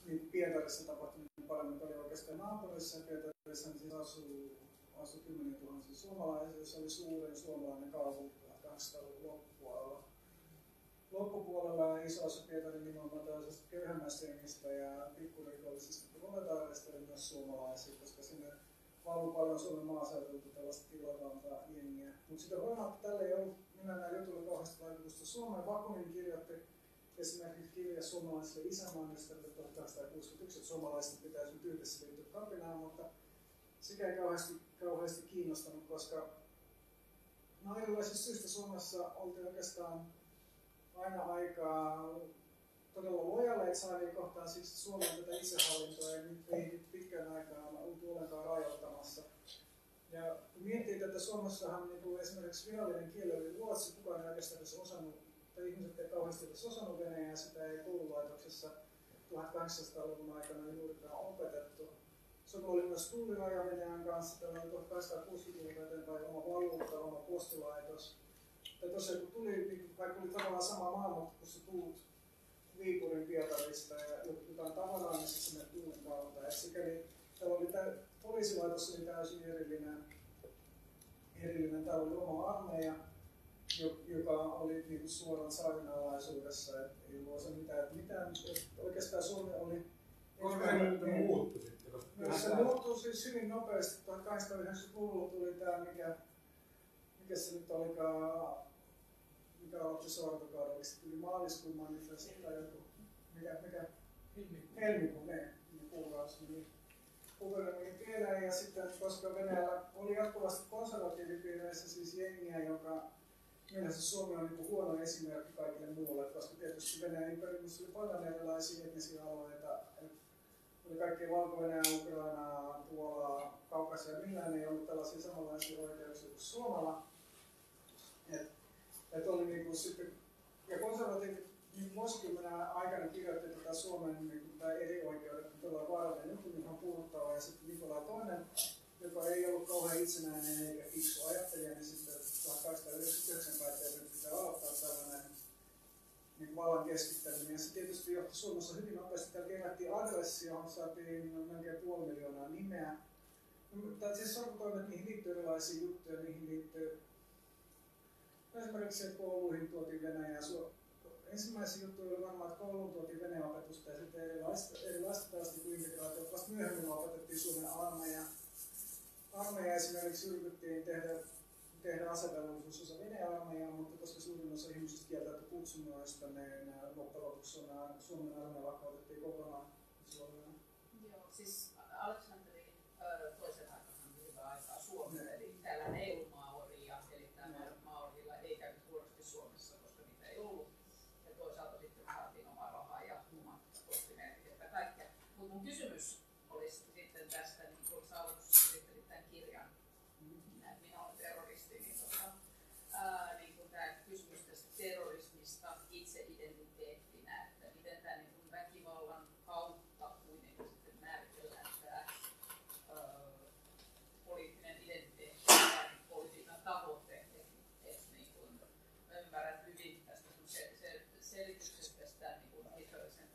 niin Pietarissa tapahtui niin mitä oli oikeastaan naapurissa, Pietarissa niin siis asuu, asui kymmeniä tuhansia suomalaisia, se oli suurin suomalainen kaupunki 1800-luvun loppupuolella loppupuolella isossa Pietarin nimenomaan tällaisesta köyhemmästä jengistä ja pikkurikollisista proletaareista oli myös suomalaisia, koska sinne valuu paljon Suomen maaseudulta tällaista tilatonta jengiä. Mutta sitä huolimatta tällä ei ollut näin jutulla kauheasti vaikutusta Suomeen. Vakunin kirjoitti esimerkiksi kirja suomalaisille isänmaanista 1861, että suomalaiset pitäisi nyt yhdessä liittyä kapinaan, mutta sekä ei kauheasti, kauheasti kiinnostanut, koska no erilaisista syistä Suomessa oltiin oikeastaan aina aikaa todella lojaleet saadaan kohtaan siksi Suomen tätä itsehallintoa ei nyt ei nyt pitkään aikaan oltu ollenkaan rajoittamassa. Ja kun miettii tätä Suomessahan niin esimerkiksi virallinen kieli oli ruotsi, kukaan ei oikeastaan osannut, tai ihmiset ei kauheasti edes osannut venäjää, sitä ei koululaitoksessa 1800-luvun aikana juurikaan opetettu. Suomella oli myös tulliraja Venäjän kanssa, tällainen 1860-luvulta eteenpäin oma valuutta, oma postilaitos. Ja tosiaan kun tuli, niin vaikka oli tavallaan sama maa, mutta kun sä tuut Viipurin Pietarista ja jotain tavaraa, niin sinne tuulin kautta. Et sikäli täällä oli tämä poliisilaitos oli täysin erillinen, erillinen. Täällä oli oma armeija, joka oli niin kuin suoran saarin alaisuudessa. Et ei ollut osa mitään, että mitään. Oikeastaan Suomi oli Koska muuten muuttui sitten? No, se muuttui siis hyvin nopeasti. 1890-luvulla tuli tämä, mikä, mikä se nyt olikaan, mikä otti sortokaudeksi, tuli maaliskuun manifesti tai joku, mikä, mikä helmikuu, ne, ne kuukausi, niin Kuukauden niin tiedän, ja sitten koska Venäjällä oli jatkuvasti konservatiivipiireissä siis jengiä, joka Mielessä Suomi on niin huono esimerkki kaikille muulle, koska tietysti Venäjän imperiumissa oli paljon erilaisia etnisiä alueita. Oli kaikki valko Ukrainaa, Puolaa, Kaukasia, millään ei ollut tällaisia samanlaisia oikeuksia kuin Suomella. Et, et oli niin kuin sitten, ja konservatiivit niin vuosikymmenen aikana kirjoitti tätä Suomen niin kuin, eri oikeudet todella vaarallinen mikä on puhuttava. Ja sitten Nikolai toinen, joka ei ollut kauhean itsenäinen eikä fiksu ajattelija, niin sitten 1899 päätti, että nyt pitää aloittaa tällainen niin vallan keskittäminen. Ja se tietysti johti Suomessa hyvin nopeasti. Täällä kerättiin adressi, johon saatiin melkein puoli miljoonaa nimeä. Tai siis sortotoimet, niihin liittyy erilaisia juttuja, niihin liittyy esimerkiksi, kouluihin tuotiin Venäjää. Ensimmäisiä juttuja oli varmaan, että kouluun tuotiin Venäjän opetusta ja sitten erilaista, erilaista tällaista kuin integraatiota. Vasta myöhemmin opetettiin Suomen armeija. Armeija esimerkiksi yritettiin tehdä tehdä asevelvollisuus osa Venäjän armeijaa, mutta koska suurin osa ihmisistä kieltäytyi kutsunnoista, niin loppujen lopuksi Suomen armeija lakkautettiin kokonaan Suomeen. Joo, siis Aleksanterin toisen aikana hyvää aikaa Suomessa, eli täällä ei ollut maoria, eli tämä maorilla ei käynyt huonosti Suomessa, koska niitä ei ollut. Ja toisaalta sitten saatiin oma rahaa ja omat postimerkit ja kaikkea. Mutta mun kysymys olisi sitten tästä, niin kun sä aluksi esittelit tämän kirjan, minä, minä olen terroristi, niin, tota, ää, niin kun tämä kysymys tästä terrorismista, itse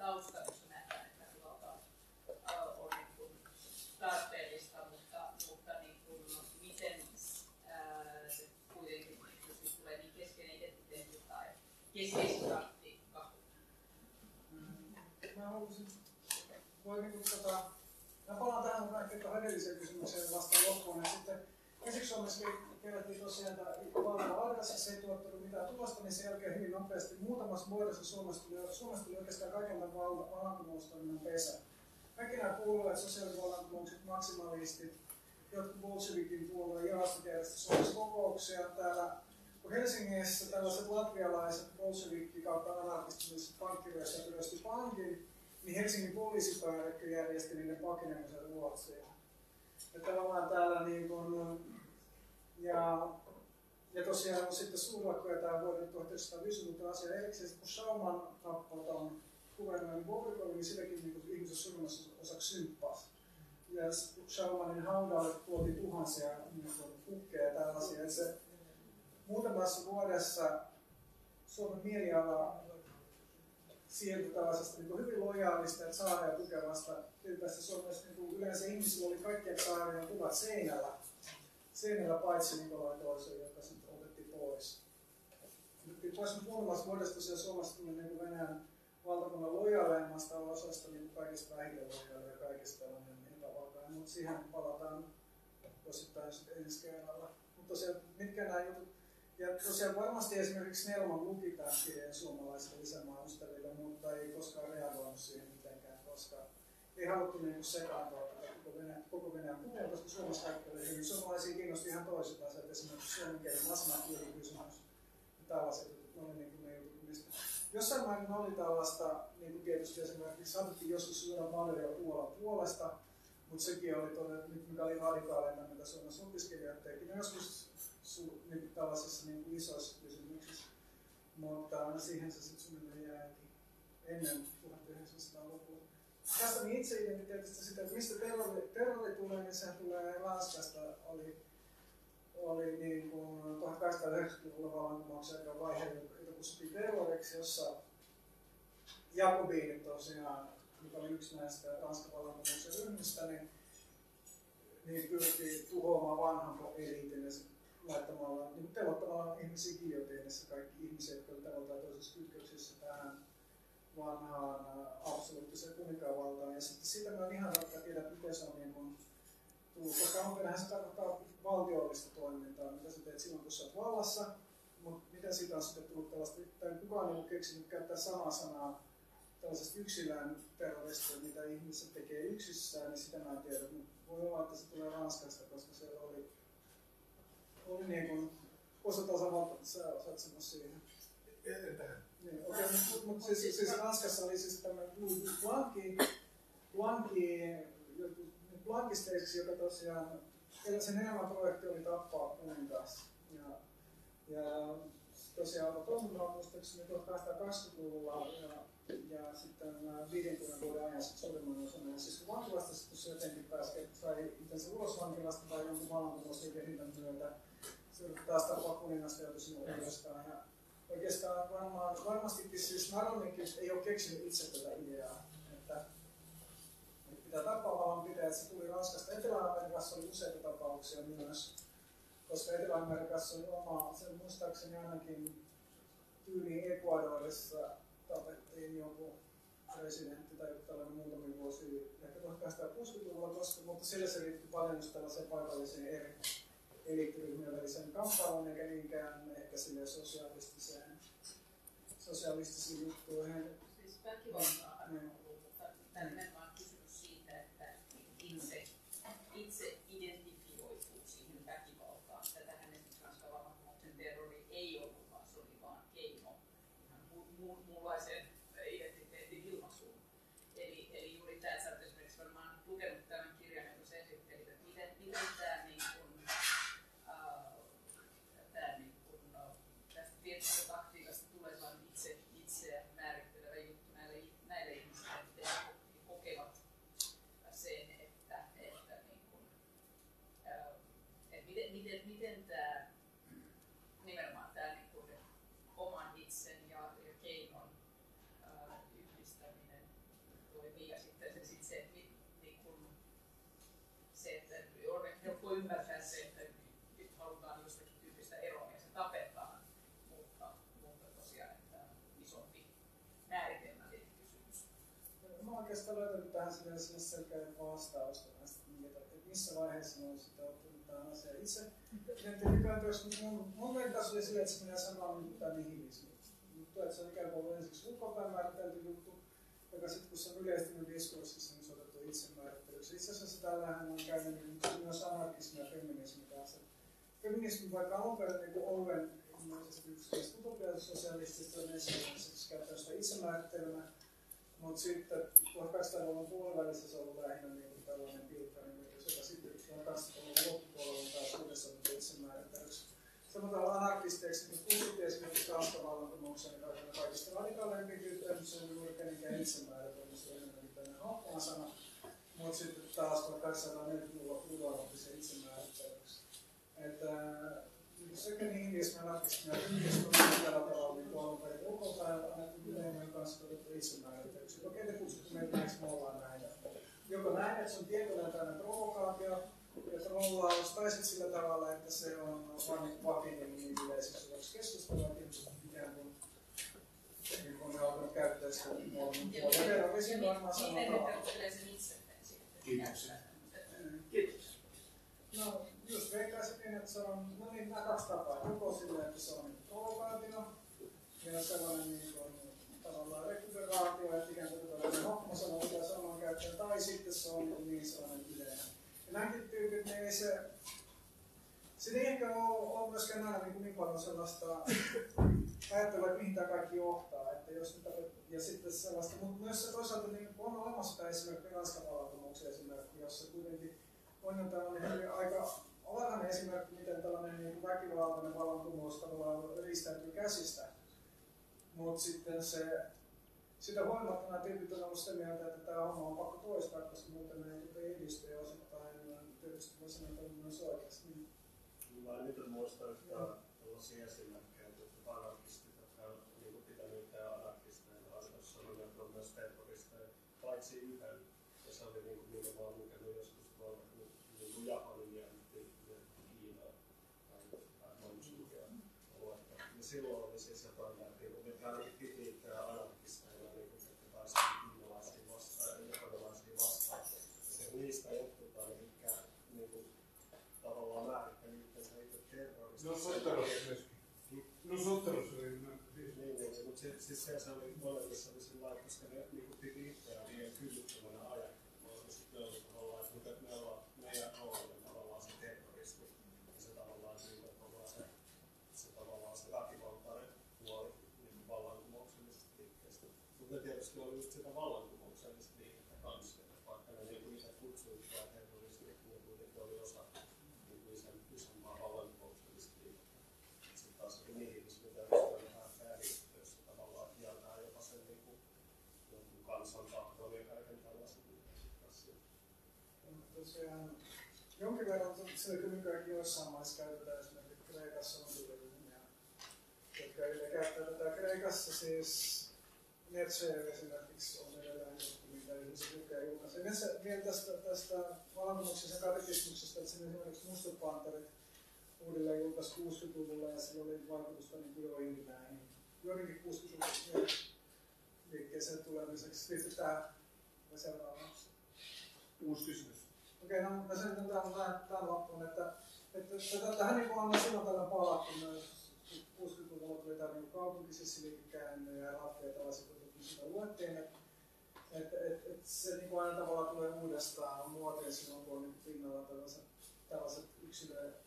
taustan, jossa nähdään, että ää, on niin kuin tarpeellista, mutta, mutta niin kuin, miten ää, se kuitenkin joskus tulee niin keskeinen identiteetti tai keskeisin taktiikka. Mä haluaisin, voi niinku tota, mä palaan tähän ehkä edelliseen kysymykseen loppuun, ja sitten käsiksi Suomessa kerättiin tosiaan tämä valtava aikaisemmin, se ei tuottanut mitään tulosta, niin sen jälkeen hyvin nopeasti muutamassa vuodessa Suomesta tuli, Suomesta tuli oikeastaan kaiken tämän val- vallankumoustoiminnan pesä. Kaikki nämä puolueet, sosiaalivallankumoukset, maksimalistit, jotkut Bolshevikin puolueen jaostot järjesti Suomessa kokouksia täällä kun Helsingissä tällaiset latvialaiset bolshevikki kautta anarkistiset pankkiryössä ryösti pankin, niin Helsingin poliisipäällikkö järjesti niiden pakenemisen Ruotsiin. Ja tavallaan täällä niin kun, ja, ja tosiaan sitten suurlakkoja tämä vuoden 1950 asia erikseen, kun Schauman tappoi tuon kuvernöörin Bobrikovin, niin sitäkin niin ihmiset suurimmassa osaksi symppasi. Ja Schaumanin haudalle tuotiin tuhansia niin kukkeja ja tällaisia. että se, muutamassa vuodessa Suomen mieliala siirtyi tällaisesta niin hyvin lojaalista ja saaria tukevasta tyypästä Suomessa niin yleensä ihmisillä oli kaikkien saarien kuvat seinällä, seinällä paitsi Nikolai toisen, joka sitten otettiin pois. Otettiin pois muutamassa vuodesta tosiaan Suomessa tuli niin Venäjän valtakunnan lojaaleimmasta osasta niin kaikista vähiten lojaalia ja kaikista tällainen epävakainen, mutta siihen palataan osittain sitten ensi kerralla. Mutta tosiaan, mitkä nämä jutut ja tosiaan varmasti esimerkiksi Nelman luki tämän kirjeen suomalaisille lisämaan ystäville, mutta ei koskaan reagoinut siihen mitenkään, koska ei haluttu niin sekaantua koko Venäjän, koko Venäjän kuvia, koska Suomessa kaikki oli hyvin. Suomalaisia kiinnosti ihan toiset asiat, esimerkiksi suomen kielen asemakielikysymys ja tällaiset jutut, ne oli niin kuin ne jutut, mistä Jossain määrin oli tällaista, niin kuin tietysti esimerkiksi saatettiin joskus syödä Valeria Puolan puolesta, mutta sekin oli todella, mikä oli radikaalimmin, mitä Suomessa opiskelijat teki. Ne joskus su, niin tällaisissa niin kuin isoissa kysymyksissä. Mutta siihen se sitten suunnilleen jääkin ennen 1900-lukua. Tästä niin itse identiteetistä sitä, että mistä terrori, terrori tulee, niin sehän tulee Ranskasta. Oli, oli niin kuin 1890-luvulla vallankumouksen aika vaihe, jota kutsuttiin terroriksi, jossa Jakobiinit tosiaan, mikä oli yksi näistä Ranskan vallankumouksen ryhmistä, niin, niin pyrkii tuhoamaan vanhan eliitin laittamalla, niin pelottamalla ihmisiä giotiinissa, kaikki ihmiset, jotka olivat tavalla toisessa kytköksissä tähän vanhaan absoluuttiseen kuninkaanvaltaan. Ja sitten sitä mä en ihan tarkkaan tiedä, miten se on niin kuin tullut, koska alkuperähän se tarkoittaa valtiollista toimintaa, mitä sä teet silloin, kun sä oot vallassa, mutta miten siitä on sitten tullut tällaista, tai kukaan ei ole keksinyt käyttää samaa sanaa tällaisesta yksilön terroristia, mitä ihmiset tekee yksissään, niin sitä mä en tiedä. Voi olla, että se tulee Ranskasta, koska siellä oli oli niin kuin osa tasavalta, että sä osaat sanoa siihen. Niin, mutta mut siis, siis Ranskassa oli siis tämmöinen Blanki, Blanki, Blankisteiksi, joka tosiaan, sen elämänprojekti oli tappaa kuningas. Ja, ja tosiaan toimimaan muistaakseni 1820-luvulla ja, ja sitten 50 vuoden ajan suurimman osan. Ja siis kun vankilasta sitten se jotenkin pääsi, sai itsensä ulos vankilasta tai jonkun vallankumousliikehdintän myötä, se taas tapaa kuningasta joutui sinne uudestaan. Ja oikeastaan varmaan, varmastikin siis Narodnikki ei ole keksinyt itse tätä ideaa, että, että pitää tappaa vallanpitäjät. Se tuli Ranskasta. Etelä-Amerikassa oli useita tapauksia myös, koska Etelä-Amerikassa oli oma, sen muistaakseni ainakin tyyliin Ecuadorissa tapettiin joku presidentti tai tällainen muutamia vuosia, ehkä 1860-luvulla, koska, mutta sillä se liittyy paljon tällaiseen paikalliseen eri eliittiryhmien väliseen kamppailuun, eikä niinkään ehkä sille sosialistiseen, sosialistisiin juttuihin. Siis väkivaltaa. On ollut, mutta tämä nimenomaan kysymys siitä, että itse, itse identifioituu siihen väkivaltaan. Tätähän esimerkiksi Ranskan vallankumouksen terrori ei ollut, vaan se oli vaan keino ihan mu- mu- muunlaiseen identiteetin ilmaisuun. Eli, eli juuri tämä, että sä olet esimerkiksi varmaan lukenut tämän kirjan, jonka sä esittelit, että miten, miten tämä niin kuin, äh, tämä niin kuin, äh, tästä tietystä taktiikasta tulee sellainen itse, itseä määrittelevä juttu näille, näille ihmisille, että he kokevat sen, että, että niin kuin, voi ymmärtää se, että nyt halutaan jostakin tyyppistä eroa ja se tapetaan, mutta, mutta tosiaan, että isompi määritelmällinen kysymys. Mä oon oikeastaan löytänyt tähän sinne selkeän vastausta näistä, että missä vaiheessa mä oon sitä ottanut tähän asiaan. Itse nykyään myös, mun, mun vertaus oli sille, että se menee samaan kuin tämä nihilismi. Mutta että se on ikään kuin ensiksi ulkopäin määritelty juttu, joka sitten kun se on yleistynyt diskurssissa, niin se on otettu itsemäärittelyksi. Itse asiassa täällähän on käynyt niin myös anarkismi ja feminismi kanssa. Feminismi vaikka alun perin niin oluen ilmeisesti yksi niistä utopiasosialistisista on ensimmäiseksi käyttänyt sitä itsemäärittelyä, mutta sitten 1800-luvun puolivälissä se on ollut lähinnä niin kuin tällainen pilkkainen yritys, joka sitten 1800-luvun loppupuolella taas uudessa on itsemäärittelyksi. Sanotaan anarkisteiksi, niin kutsuttiin esimerkiksi Ranskan vallankumouksen aikana kaikista radikaaleimpi tyyppi, se on juuri kenenkään itsemääritelmä, se on enemmänkin tämmöinen happan sana. Mutta sitten taas 1840-luvulla otti se itsemäärittelyksi. Että sekä ja feminismi on tällä tavalla niin tuolla perin ulkopäin annettu yleinen kanssa otettu itsemäärittelyksi. Okei, te kutsutte meitä miksi me ollaan näin. Joko näin, että se on tietynlainen tämmöinen provokaatio, ja trollaus, tai sitten sillä tavalla, että se on vain vakinen niin yleiseksi osaksi keskustelua, että ihmiset ikään kuin niin kun ne on alkanut käyttää sitä molemmin puolella. Terrorismi varmaan samalla Miten ne tavalla. perustelee sen itse sitten? Kiitoksia. Kiitos. No, just veikkaisin, että se on, no niin, nämä kaksi tapaa. Joko sillä, että se on niin provokaatio, ja sellainen niin kuin, tavallaan rekuperaatio, että ikään kuin tällainen hokmasana, mitä sanon käyttöön, tai sitten se on niin, niin sellainen yleinen. Ja nämäkin tyypit, niin ei se, siinä ei ehkä ole, ole myöskään aina niin, niin paljon sellaista ajattelua, että mihin tämä kaikki johtaa. Että jos nyt, ja sitten sellaista, mutta myös se toisaalta niin on olemassa tämä esimerkki Ranskan vallankumouksen esimerkki, jossa kuitenkin on jo tällainen aika olennainen esimerkki, miten tällainen niin väkivaltainen vallankumous tavallaan riistäytyy käsistä. Mutta sitten se, sitä huolimatta nämä tyypit on ollut sitä mieltä, että tämä homma on pakko toistaa, koska muuten ne ei edisty ja osittain tietysti voi sanoa, että on myös oikeasti. Niin. Mä en nyt muista yhtään tällaisia esimerkkejä, että anarkistit, jotka on niin kuin pitänyt itseään anarkisteina, on sanonut, että on myös terroristeja, paitsi yhden. Ja se oli niin kuin nimenomaan lukenut joskus tuolla niin kuin Japanin ja Kiinaan. Tai Manchuria luettua. Ja silloin oli siis jotain näitä, jotka ainakin piti itseään anarkisteina, niin kuin että taisteli kiinalaisia vastaan ja japanilaisia vastaan. Ja se niistä jotkut ainakin niin kuin, tavallaan määritteli itsensä itse terroristiksi. No sotteros myöskin. No sotteros oli, no, siis Niin, niin, mutta se, siis se, se oli molemmissa oli sillä lailla, koska ne niin piti itseään liian kyvyttömänä ajattelemaan. Ja sitten ne oli tavallaan, että mutta me ollaan, meidän rooli on tavallaan se terroristi. Ja se tavallaan niin, että ollaan se, se tavallaan se väkivaltainen puoli niin vallankumouksellisesta liikkeestä. Mutta ne tietysti oli just sitä vallankumouksellista liikettä kanssa. että Vaikka ne niin itse kutsuivat sitä terrorismia, niin kuitenkin oli osa niin kuin ison, isompaa vallankumouksellista liikettä. Sitten taas oli nihilismi, mitä on vähän vääristössä tavallaan kieltää jopa sen niin kuin, jonkun kansan tahtoon ja kaiken tällaisen asioita. Mutta tosiaan jonkin verran se kyllä nykyäänkin joissain maissa käytetään esimerkiksi Kreikassa on ryhmiä, jotka edelleen käyttää tätä. Kreikassa siis Netseer esimerkiksi on edelleen joku, mitä ihmiset lukee julkaisee. Metsä vielä tästä, tästä vallankumouksesta katekismuksesta, että sen esimerkiksi Mustat Panterit uudelleen julkaisi 60-luvulla ja sillä oli vaikutusta niin kuin joihinkin näihin, joidenkin 60-luvun liikkeeseen tulemiseksi. Sitten tämä seuraavaksi. uusi kysymys. Okei, no mä sen tämän, tämän, tämän loppuun, että, että, tähän niin on silloin tällä palattu myös 60-luvulla tuli tämä niin kaupunkisessiliikekäänne ja Raffi ja tällaiset jutut, niin sitä luettiin, että että että että se niin aina tavallaan tulee uudestaan muotiin silloin, kun on niin pinnalla tällaiset, tällaiset yksilöitä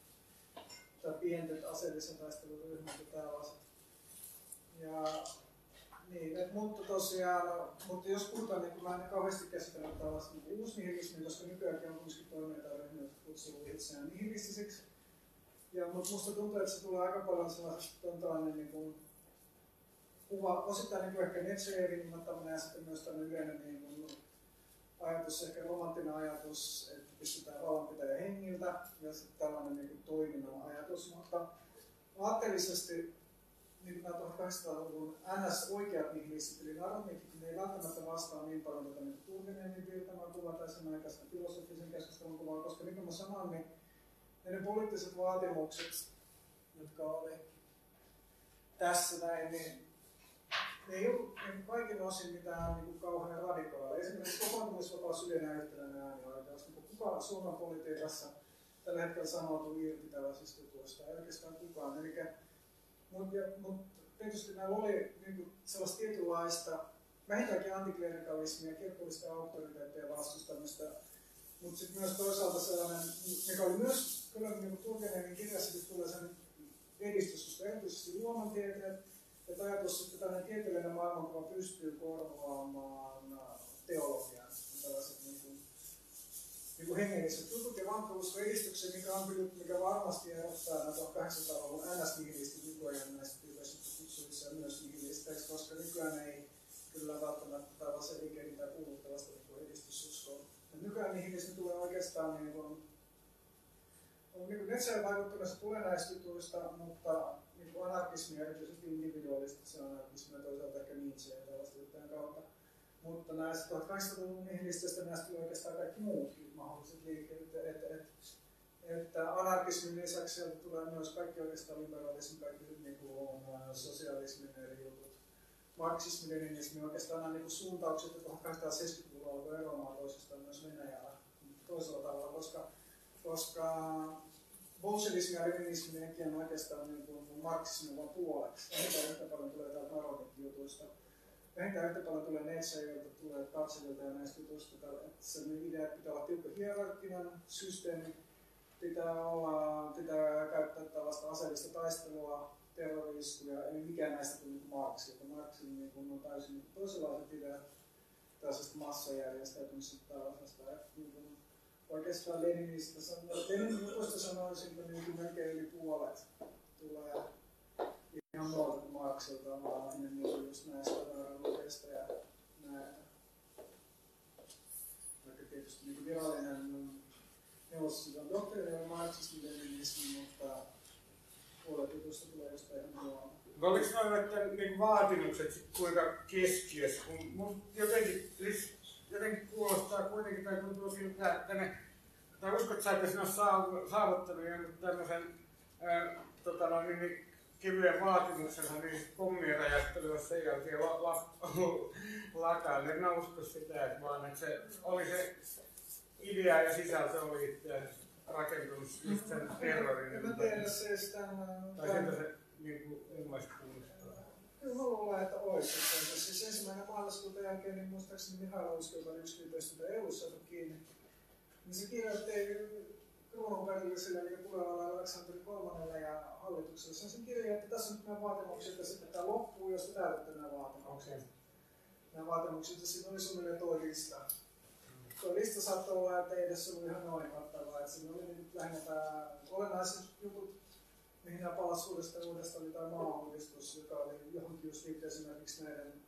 tai pientet aseellisen taistelun ryhmät ja tällaiset. Ja niin, et, mutta tosiaan, mutta jos puhutaan, niin mä en kauheasti käsitellä tällaista niin uusnihilismiä, koska nykyäänkin on kuitenkin toimijoita jotka kutsuu itseään nihilistisiksi. Ja, mutta musta tuntuu, että se tulee aika paljon sellaisesta niin kuin, kuva, osittain niin ehkä Nietzschein ja sitten myös tämmöinen yleinen niin kuin, ajatus, ehkä romanttinen ajatus, että pystytään vallanpitäjä hengiltä ja sitten tällainen niin kuin, toiminnan ajatus, mutta aatteellisesti niin nämä 1800-luvun NS-oikeat nihilistit, eli narmikit, ne ei välttämättä vastaa niin paljon tätä niin Turgenemin virtamaa kuvaa tai sen aikaista filosofisen keskustelun kuvaa, koska niin kuin mä sanoin, niin Ja ne poliittiset vaatimukset, jotka oli tässä näin, niin ne ei ollut niin kaikin osin mitään niin kuin kauhean radikaaleja. Esimerkiksi kokoontumisvapaus yleinen yhtenäinen äänioikeus. Niin kuka Suomen politiikassa tällä hetkellä sanoutuu irti tällaisista jutuista? Ei oikeastaan kukaan. Eli, mutta mut, tietysti näillä oli niin kuin sellaista tietynlaista vähintäänkin antiklerikalismia, kirkollista auktoriteettia vastustamista, mutta sitten myös toisaalta sellainen, mikä oli myös kyllä niin Turgenenin kirjassakin tulee sen edistys, koska erityisesti luonnontieteet, että ajatus, että tällainen tieteellinen maailmankuva pystyy korvaamaan teologian, tällaiset niin kuin, niin kuin hengelliset jutut ja vankkuusko edistyksen, mikä on kyllä, mikä varmasti erottaa näitä 1800-luvun NS-nihilistit nykyajan näistä tyypeistä kutsuissa ja myös nihilisteiksi, koska nykyään ei kyllä välttämättä tällaisen liikkeen tai kuuluttavasta niin edistysuskoa. Nykyään nihilismi tulee oikeastaan niin kuin, on niin Nietzscheen vaikuttamassa tulee näistä jutuista, mutta niin kuin anarkismi, erityisesti individualistisen anarkismi ja toisaalta ehkä Nietzsche ja tällaista kautta. Mutta näistä 1800-luvun nihilisteistä näistä tulee oikeastaan kaikki muutkin mahdolliset liikkeet. Että, että, että, että anarkismin lisäksi sieltä tulee myös kaikki oikeastaan liberalismi, kaikki niin kuin, sosialismin eri jutut. Marksismi, leninismi, oikeastaan nämä niin suuntaukset, jotka 1870-luvulla alkoi eroamaan toisistaan myös Venäjällä toisella tavalla, koska koska bolshevismi ja leninismi nekin on oikeastaan niin kuin marksismin vaan puoleksi. Vähintään yhtä paljon tulee täältä Maroketin jutuista. Vähintään yhtä paljon tulee Nietzscheilta, tulee Katselilta ja näistä jutuista, että se idea, että pitää olla tiukka hierarkkinen systeemi, pitää, olla, pitää käyttää tällaista aseellista taistelua, terroriskuja, eli mikään näistä tuli niin Marx, että Marxin niin kuin on täysin toisenlaiset ideat tällaisesta massajärjestäytymisestä tällaisesta, niin kuin, oikeastaan Leninistä Lenin sanoisin, että niin melkein yli puolet tulee ihan kuin Marksilta, vaan enemmän just näistä lukeista ja näin. Vaikka tietysti niin virallinen neuvostoliiton doktriini on marksismi leninismi, mutta puolet jutuista tulee jostain ihan muualta. Oliko noin niin vaatimukset kuinka keskiössä, kun mun jotenkin, siis jotenkin kuulostaa kuitenkin, tai tuntuu siltä, että ne, tai uskot sä, että sinä olet saavuttanut jonkun tämmöisen ää, tota noin, niin, kivyen vaatimuksensa niin pommien räjähtelyä sen jälkeen la, la, lakaan. En mä usko sitä, että vaan että se oli se idea ja sisältö oli itse rakentunut just sen terrorin. En mä tiedä siis tämän... Tai siltä se niin kuin, ilmaisi Kyllä mä luulen, että oikein. Siis ensimmäinen maaliskuuta jälkeen, niin muistaakseni Mihail Uski, joka oli yksi tyypeistä, jota EU saatu kiinni, niin se kirjoitti kruununperilliselle eli tulevalle Aleksanteri kolmannelle ja hallitukselle. Se on sen kirja, että tässä on nyt nämä vaatimukset, että sitten tämä loppuu, jos te täytätte nämä vaatimukset. Okay. Nämä vaatimukset, ja siinä oli suunnilleen tuo lista. Tuo lista saattoi olla, että ei edes ollut ihan noin kattavaa, että siinä oli nyt lähinnä tämä olennaiset jutut, mihin nämä palasi uudestaan uudestaan, oli tämä maa-uudistus, joka oli johonkin just esimerkiksi näiden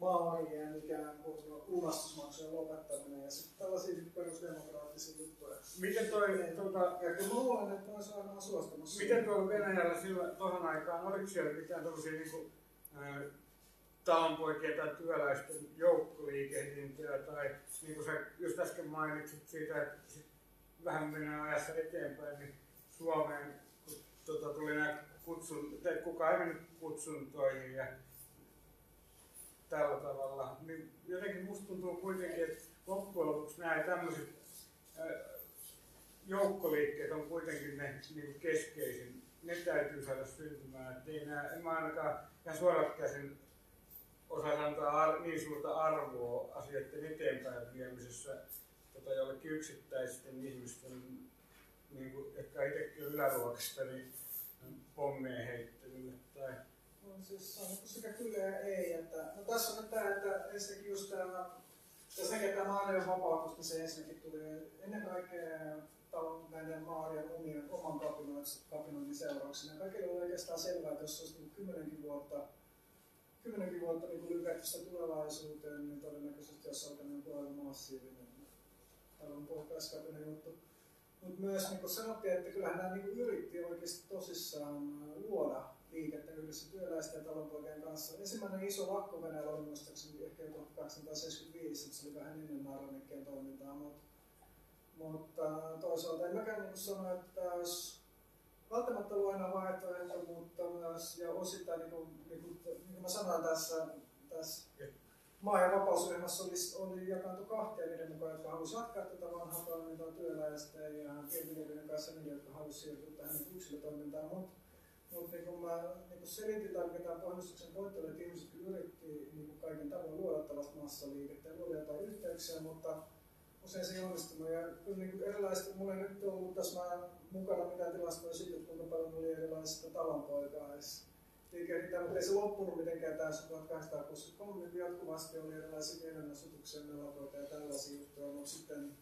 maaorien ikään kuin lunastusmaksujen lopettaminen ja sitten tällaisia perusdemokraattisia juttuja. Miten toi, tuota, ja kyllä mä luulen, että saan aina suostumassa. Miten tuolla Venäjällä silloin tuohon aikaan, oliko siellä mitään tämmöisiä niin kuin, äh, talonpoikien tai työläisten joukkoliikehdintöjä tai niin kuin sä just äsken mainitsit siitä, että sit vähän mennään ajassa eteenpäin, niin Suomeen kun tota, tuli nämä kutsun, tai kukaan ei mennyt kutsuntoihin ja tällä tavalla, niin jotenkin musta tuntuu kuitenkin, että loppujen lopuksi nämä tämmöiset joukkoliikkeet on kuitenkin ne niin keskeisin. Ne täytyy saada syntymään. Et ei nää, en mä ainakaan ihan suorat käsin osaa antaa ar- niin suurta arvoa asioiden eteenpäin viemisessä tota, jollekin yksittäisten ihmisten, niin kuin, jotka itsekin yläluokasta, niin pommien heittelylle tai siis on sekä kyllä ja ei. Että, no tässä on nyt tämä, että ensinnäkin just tämä, tässä näkee tämä maanien vapautus, niin se ensinnäkin tuli ennen kaikkea talon näiden maarien omien, oman kapinoinnin seurauksena. Kaikille oli oikeastaan selvää, että jos olisi tullut kymmenenkin vuotta, kymmenenkin vuotta niin lykätty sitä tulevaisuuteen, niin todennäköisesti olisi alkanut joku aivan massiivinen talon poikkaiskapinen juttu. Mutta myös niin kuin sanottiin, että kyllähän nämä niin yritti oikeasti tosissaan luoda liikettä yhdessä työläisten ja talonpoikien kanssa. Ensimmäinen iso lakko Venäjällä oli muistaakseni ehkä 1875, että se oli vähän ennen Naronikkeen toimintaa, mutta Mutta toisaalta en mäkään niin sano, että olisi välttämättä ollut aina vaihtoehto, mutta myös ja osittain, niin kuin, niin kuin, niin kuin mä sanoin tässä, tässä maa- ja vapausryhmässä oli, oli jakaantu kahtia niiden mukaan, jotka halusivat jatkaa tätä vanhaa toimintaa työläisten ja pienviljelijöiden kanssa niille, jotka halusivat siirtyä tähän yksilötoimintaan. Mutta mut, niin kuin mä niin tämä pohjustuksen pointti oli, että ihmiset yritti niin kaiken tavoin luoda tällaista massaliikettä ja luoda jotain yhteyksiä, mutta usein se ei onnistunut. Ja kyllä niin kuin erilaiset, mulla ei nyt ollut tässä mä mukana mitään tilastoja siitä, että kuinka paljon oli erilaisista talonpoikais liikehdintää, mutta ei se loppunut mitenkään täysin 1863, niin jatkuvasti oli erilaisia mielenosoituksia, mellakoita ja tällaisia juttuja, mutta sitten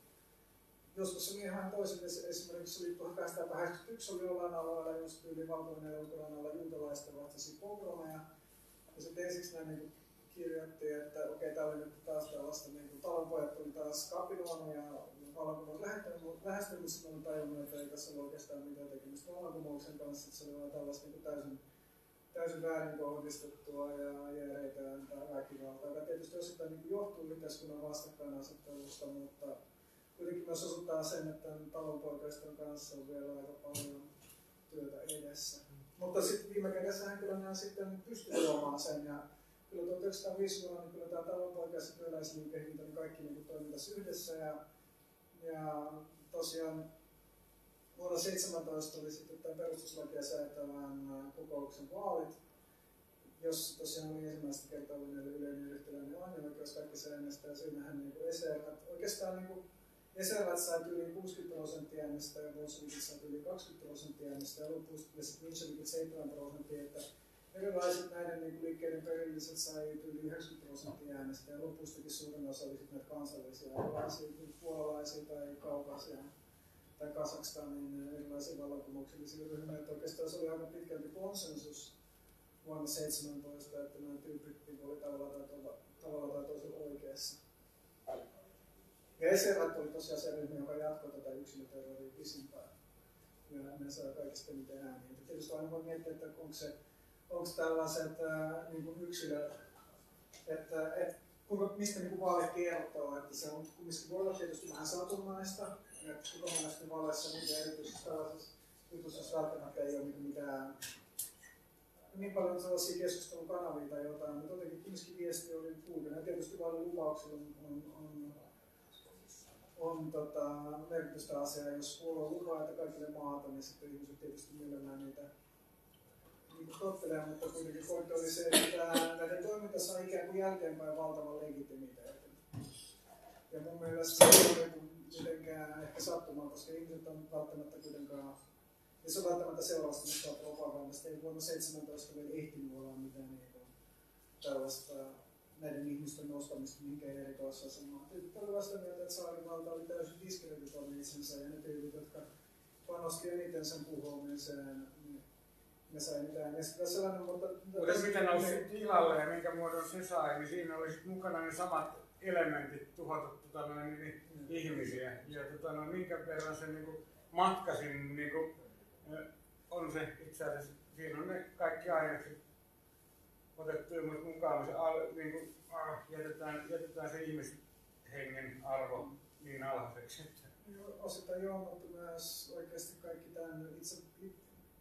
joskus oli ihan toisin, esimerkiksi oli 1881 oli jollain alueella, just yli valkoinen Ukrainan alla juutalaisten vastaisia pogromeja, ja sitten ensiksi näin niin kirjoitti, että okei, okay, täällä oli nyt taas tällaista, niin kuin talonpojat tuli taas kapinoon ja vallankumous lähestynyt, sitten on tajunnut, että ei tässä ole oikeastaan mitään tekemistä vallankumouksen kanssa, että se oli vain tällaista niin kuin täysin täysin väärin kohdistettua ja järjetöntä tai väkivaltaa, joka tietysti osittain niin johtuu yhteiskunnan vastakkainasettelusta, mutta kuitenkin myös osoittaa sen, että talonpoikaisten kanssa on vielä aika paljon työtä edessä. Mutta sitten viime kädessä hän kyllä sitten pystyi luomaan sen. Ja kyllä 1905 vuonna niin kyllä tämä talonpoikais- ja työläisliikehinta, niin kaikki niin toimintasi yhdessä. Ja, ja tosiaan vuonna 17 oli sitten tämän perustuslakia säätävän kokouksen vaalit, jossa tosiaan oli ensimmäistä kertaa yleinen yhtäläinen aineoikeus. Kaikki säännöstä, ja siinähän niin eserät, oikeastaan niin kuin Eserät sai yli 60 prosenttia äänestä ja Bolshevikit sai yli 20 prosenttia äänestä ja lopuksi sitten Bolshevikit 7 prosenttia, että erilaiset näiden niin liikkeiden perilliset sai yli 90 prosenttia äänestä ja lopustakin suurin osa oli näitä kansallisia erilaisia puolalaisia tai kaukaisia tai Kasakstanin erilaisia vallankumouksellisia ryhmiä. Että oikeastaan se oli aika pitkälti konsensus vuonna 17, että nämä tyypit niin oli tavalla tai, tavalla tai toisella oikeassa. Ja Eserat oli tosiaan se ryhmä, joka jatkoi tätä yksilöterroria pisimpään. Ja ne saa kaikista eniten ääniä. Tietysti aina voi miettiä, että onko se onko tällaiset ää, niin kuin yksilö, että, et, kuinka, mistä niin kuin vaalit kertoo, että se on kumminkin voi olla tietysti vähän satunnaista, että kuka monesti vaaleissa niin erityisesti tällaisessa jutussa välttämättä ei ole niin mitään niin paljon sellaisia keskustelukanavia tai jotain, mutta jotenkin kumminkin viesti oli kulkena. Tietysti lupauksilla on, on, on, on tota, merkitystä asiaa. Jos puolue että kaikille maata, niin sitten ihmiset tietysti mielellään niitä niin tottelee, mutta kuitenkin pointti oli se, että näiden toiminta saa ikään kuin jälkeenpäin valtavan legitimiteetin. Ja mun mielestä se ei ole mitenkään ehkä sattumaa, koska ihmiset on välttämättä kuitenkaan ja se on välttämättä seurausta mistä propagandasta. Ei vuonna 17 vielä ehtinyt olla mitään niin kuin, tällaista näiden ihmisten nostamista mihinkään erikoisasemaan. Tyypit olivat sitä mieltä, että saarivalta oli täysin diskreditoinut itsensä ja ne tyypit, jotka panosti eniten sen puhumiseen, niin ne sai mitään. Sitten sellainen, mutta... Mutta mitä nousi tilalle ja minkä muodon se sai, niin siinä oli mukana ne samat elementit tuhota tota, niin, niin, mm. ihmisiä. Ja tota, no, minkä verran se niin kuin, matkasin niin kuin, on se itse asiassa, siinä on ne kaikki ainekset otettu mukaan, se al, niin kuin, ah, jätetään, jätetään se ihmishengen arvo niin alhaiseksi. Osittain joo, mutta myös oikeasti kaikki tämän itse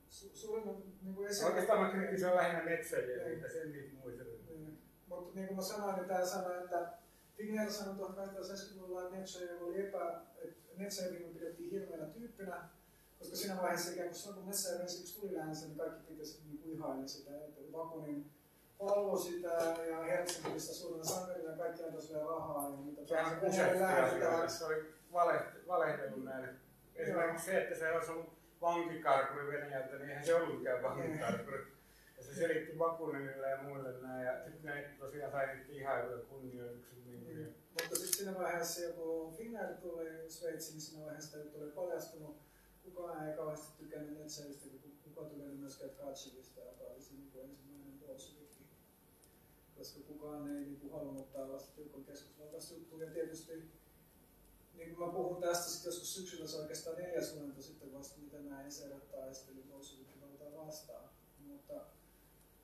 su, suurin niin kuin esimerkki... Oikeastaan mä kritisoin lähinnä metsäjiä, mitä sen niitä muista. Niin. Mutta niin kuin mä sanoin, niin täällä sanoi, että Wigner sanoi 1870-luvulla, että Nietzsche oli epä, että Nietzsche pidettiin hirveänä tyyppinä, koska siinä vaiheessa ikään kuin kun Nietzsche ensiksi tuli länsä, niin kaikki pitäisi niin kuin ihailla sitä, että Bakunin palvoi sitä ja Helsingistä suurena sankarina ja kaikki antoi sille rahaa. Ja mitä Sehän kusetti se oli valehdellut näille. Esimerkiksi se, että se olisi ollut vankikarkuri Venäjältä, niin eihän se ollut mikään vankikarkuri. Ja se selitti Bakuninille ja muille näin, ja sitten ne tosiaan sai niitä ihailuja kunnioitukset. Niin mm. Mutta sitten siinä vaiheessa, kun Finnair tuli Sveitsiin, niin siinä vaiheessa tuli paljastunut, kukaan ei kauheasti tykännyt Netselistä, kun kukaan tykännyt myöskään Trachevista, joka oli se niin ensimmäinen. Koska kukaan ei niin kuin, halunnut tällaista tiukan keskusvaltaista juttua. Ja tietysti niin kuin mä puhun tästä sitten joskus syksyllä, se oikeastaan neljäs luento sitten vasta, miten nämä eserät taisteli bolshevikin valtaa vastaan. Mutta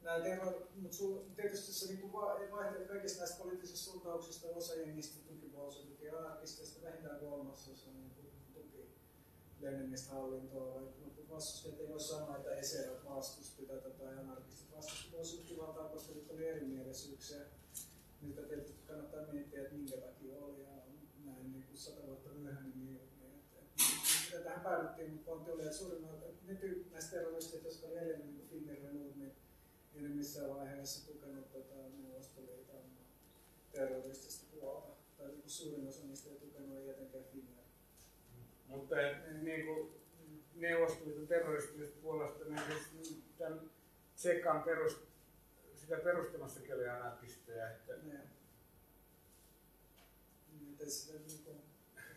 nämä terror, mutta sul, tietysti se niin vaihtelee kaikista näistä poliittisista suuntauksista, osa jengistä tuki bolshevikin anarkisteista vähintään kolmasosa niin Leninistä hallintoa, vaikka vastustajat ei voi sanoa, että eserot vastusti tätä tai anarkistit vastusti muutosvaltaa, koska nyt oli erimielisyyksiä. Nyt tietysti kannattaa miettiä, että minkä takia oli ja näin niin kuin sata vuotta myöhemmin, niin, niin että, tähän päädyttiin, mutta pointti oli, että suurin osa näistä terroristeista, jotka oli edelleen niin Finner ja muut, niin ei ne missään vaiheessa tukenut tota, Neuvostoliiton terroristista puolta. Tai niin suurin osa niistä ei tukenut, ei etenkään Finner. Mutta niin kuin Neuvostoliiton terroristisesta puolesta, niin siis tämän Tsekan perust, sitä perustamassakin oli anarkisteja. Että. Niin, että sitä niin kuin,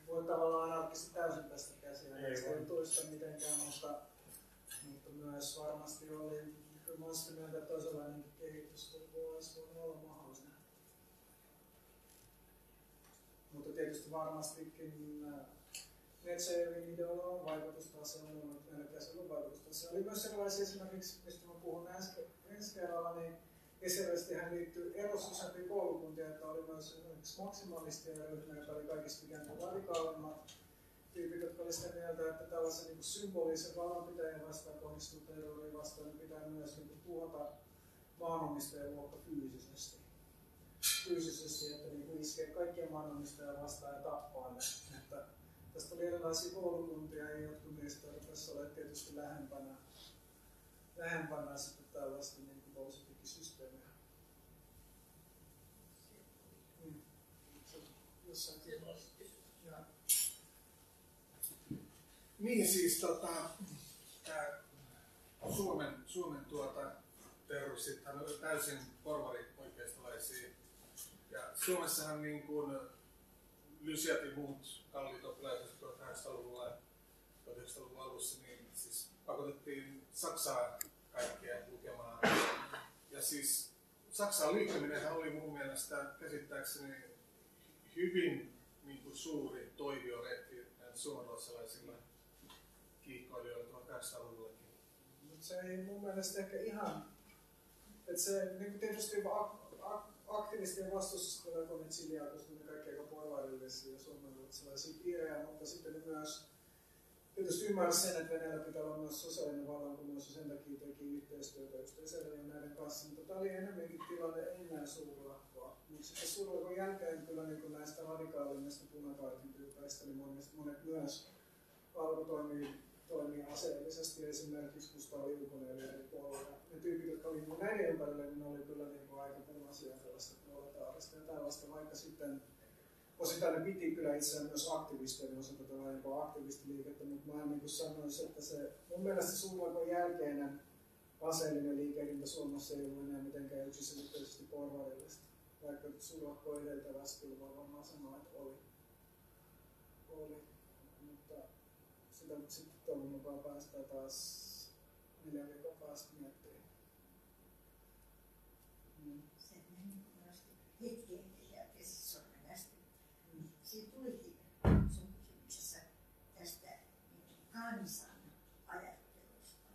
voi tavallaan anarkisti täysin tästä käsiä, Ei voi. ei toista mitenkään, mutta, mutta myös varmasti oli, kyllä mä sitä mieltä, että toisenlainen kehitys voisi olla mahdollinen. Mutta tietysti varmastikin Netsejevin idealla on vaikutusta asiaan, on melkein on vaikutusta. Oli myös sellaisia esimerkiksi, mistä mä puhun äsken, ensi kerralla, niin kesäisesti hän liittyy eros useampiin koulukuntia, että oli myös esimerkiksi maksimalistien ryhmä, joka oli kaikista ikään kuin radikaalimmat tyypit, jotka olivat sitä mieltä, että tällaisen niin kuin symbolisen vallanpitäjän vastaan kohdistuu terroria vastaan, niin pitää myös niin kuin, tuhota maanomistajien luokka fyysisesti. Fyysisesti, että niin kuin iskee kaikkien maanomistajia vastaan ja tappaa ne. Että tästä oli erilaisia koulukuntia ja jotkut niistä rupesivat olemaan tietysti lähempänä, lähempänä sitten tällaista niin kuin Jossain ja. Niin siis tota, tää Suomen, Suomen tuota, terroristithan oli täysin porvari oikeistolaisia. Ja Suomessahan niin kuin Lysiat ja muut kalliit oppilaiset 1800-luvulla ja 1900-luvun alussa, niin siis pakotettiin Saksaa kaikkea lukemaan. Ja siis Saksaan liittyminen oli mun mielestä käsittääkseni hyvin niin kuin suuri toivioretti näillä suomalaisilla kiihkoilijoilla 1800-luvullakin. Mutta se ei mun mielestä ehkä ihan, että se niin tietysti aktivistien vastustusta tulee tuonne Chileaan, koska ne kaikki aika porvarillisia ja suomalaiset sellaisia piirejä, mutta sitten ne myös tietysti ymmärrä sen, että Venäjällä pitää olla myös sosiaalinen vallankumous ja sen takia teki yhteistyötä Eselin ja näiden kanssa, mutta tämä oli enemmänkin tilanne ennen suurlakkoa. Mutta sitten suurlakon jälkeen kyllä niin kuin näistä radikaalimmista punakaatin tyypeistä, niin monet, monet myös alkoi toimia, toimia aseellisesti, esimerkiksi Gustav Liukonen eli eri puolella. Ne tyypit, jotka niin näiden ympärillä, niin ne oli kyllä niin kuin aika punaisia tällaista proletaarista ja tällaista, vaikka sitten osittain ne piti kyllä itseään myös aktivisteiden osalta tällainen niin aktivistiliikettä, mutta mä en niin kuin sanoisi, että se mun mielestä suurlakon jälkeinen aseellinen liikehdintä Suomessa ei ollut enää mitenkään yksiselitteisesti porvarillista, vaikka suurlakko edeltävästi voi varmaan sanoa, että oli. oli. Mutta sitä sitten toivon mukaan päästään taas neljän viikon päästä miettimään. Mm. se meni kovasti hetken jälkeen se sormen äsken. Mm. Siinä tulikin sun kysymyksessä tästä niin kansan ajattelusta.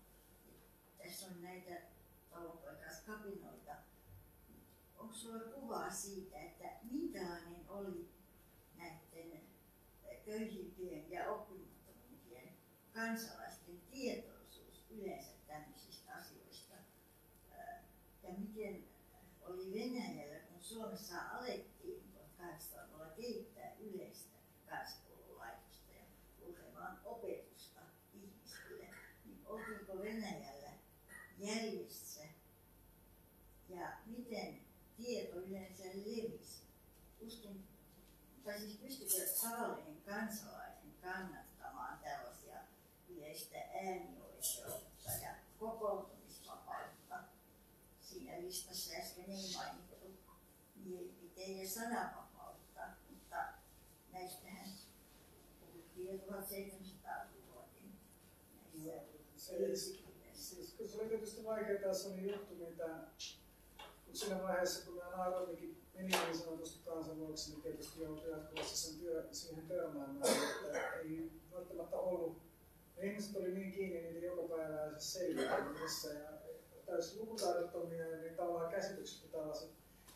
Tässä on näitä talonpoikaiskapinoita. Onko sulla kuvaa siitä, että minkälainen oli näiden köyhimpien ja oppimattomimpien kansalaisten tietoisuus yleensä tämmöisistä asioista? Ja miten oli Venäjällä, kun Suomessa alettiin 1800-luvulla kehittää yleistä kansakoululaitosta ja lukemaan opetusta ihmisille, niin oltiinko Venäjällä jäljessä ja miten tieto yleensä levisi? Uskon, tai siis pystykö tavallinen kansalainen yleistä äänioikeutta ja kokoontumisvapautta? Siinä listassa äsken ei mainittu mielipiteen ja sananvapautta, mutta näistähän puhuttiin jo 1700-luvullakin näissä Se, ei- ensikirjoissa. siis, kun se oli tietysti vaikea, tässä oli juttu, mitä kun siinä vaiheessa, kun nämä Nairobikin meni niin sanotusti kansan vuoksi, niin tietysti joutui jatkuvasti sen työ, siihen törmäämään, että ei välttämättä ollut. Ihmiset oli niin kiinni niitä joka päivä selvittämisessä ja täysin lukutaidottomia, niin tavallaan käsitykset ja tällaiset.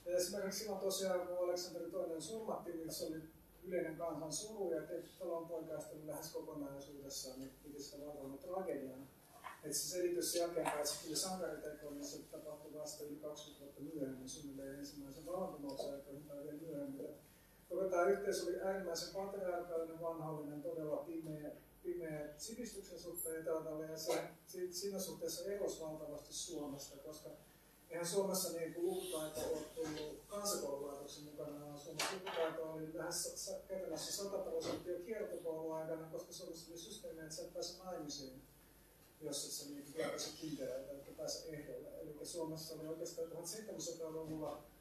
Ja esimerkiksi silloin tosiaan, kun Aleksanteri II surmattiin, niin se oli yleinen kansan suru ja tietysti talonpoikaistelu lähes kokonaisuudessaan niin piti sitä valtavana tragediana. Että se selitys jälkeenpäin, että se kyllä sankariteko, niin se tapahtui vasta yli 20 vuotta myöhemmin, suunnilleen ensimmäisen vallankumouksen aikoihin tai vielä myöhemmin. Koko tämä yhteys oli äärimmäisen patriarkaalinen, vanhallinen, todella pimeä, pimeä sivistyksen suhteen täältä ja se, siinä suhteessa erosi valtavasti Suomesta, koska eihän Suomessa niin kuin lukutaito ole tullut kansakoululaitoksen mukana, vaan Suomessa lukutaito oli lähes käytännössä 100 prosenttia kiertokouluaikana, koska Suomessa oli systeemi, että sä et pääse naimisiin, jos et sä niin pääse kintereitä, että pääse ehdolle. Eli Suomessa oli oikeastaan 1700-luvulla tai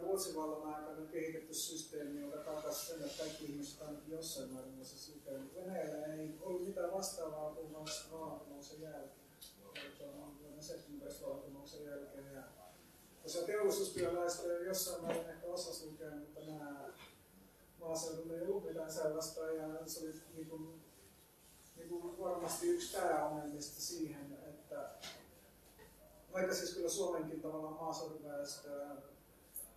Ruotsin vallan aikana kehitetty systeemi, joka takasi sen, että kaikki ihmiset ainakin jossain määrin osasivat lukea. Venäjällä ei ollut mitään vastaavaa kuin vasta vallankumouksen jälkeen. Vuonna 17 vallankumouksen jälkeen. Ja tosiaan teollisuustyöläistä jossain määrin ehkä osasi lukea, mutta nämä maaseudulla ei ollut mitään sellaista. Ja se oli niin kuin, niin kuin varmasti yksi pääongelmista siihen, että vaikka siis kyllä Suomenkin tavallaan maaseudun väestöä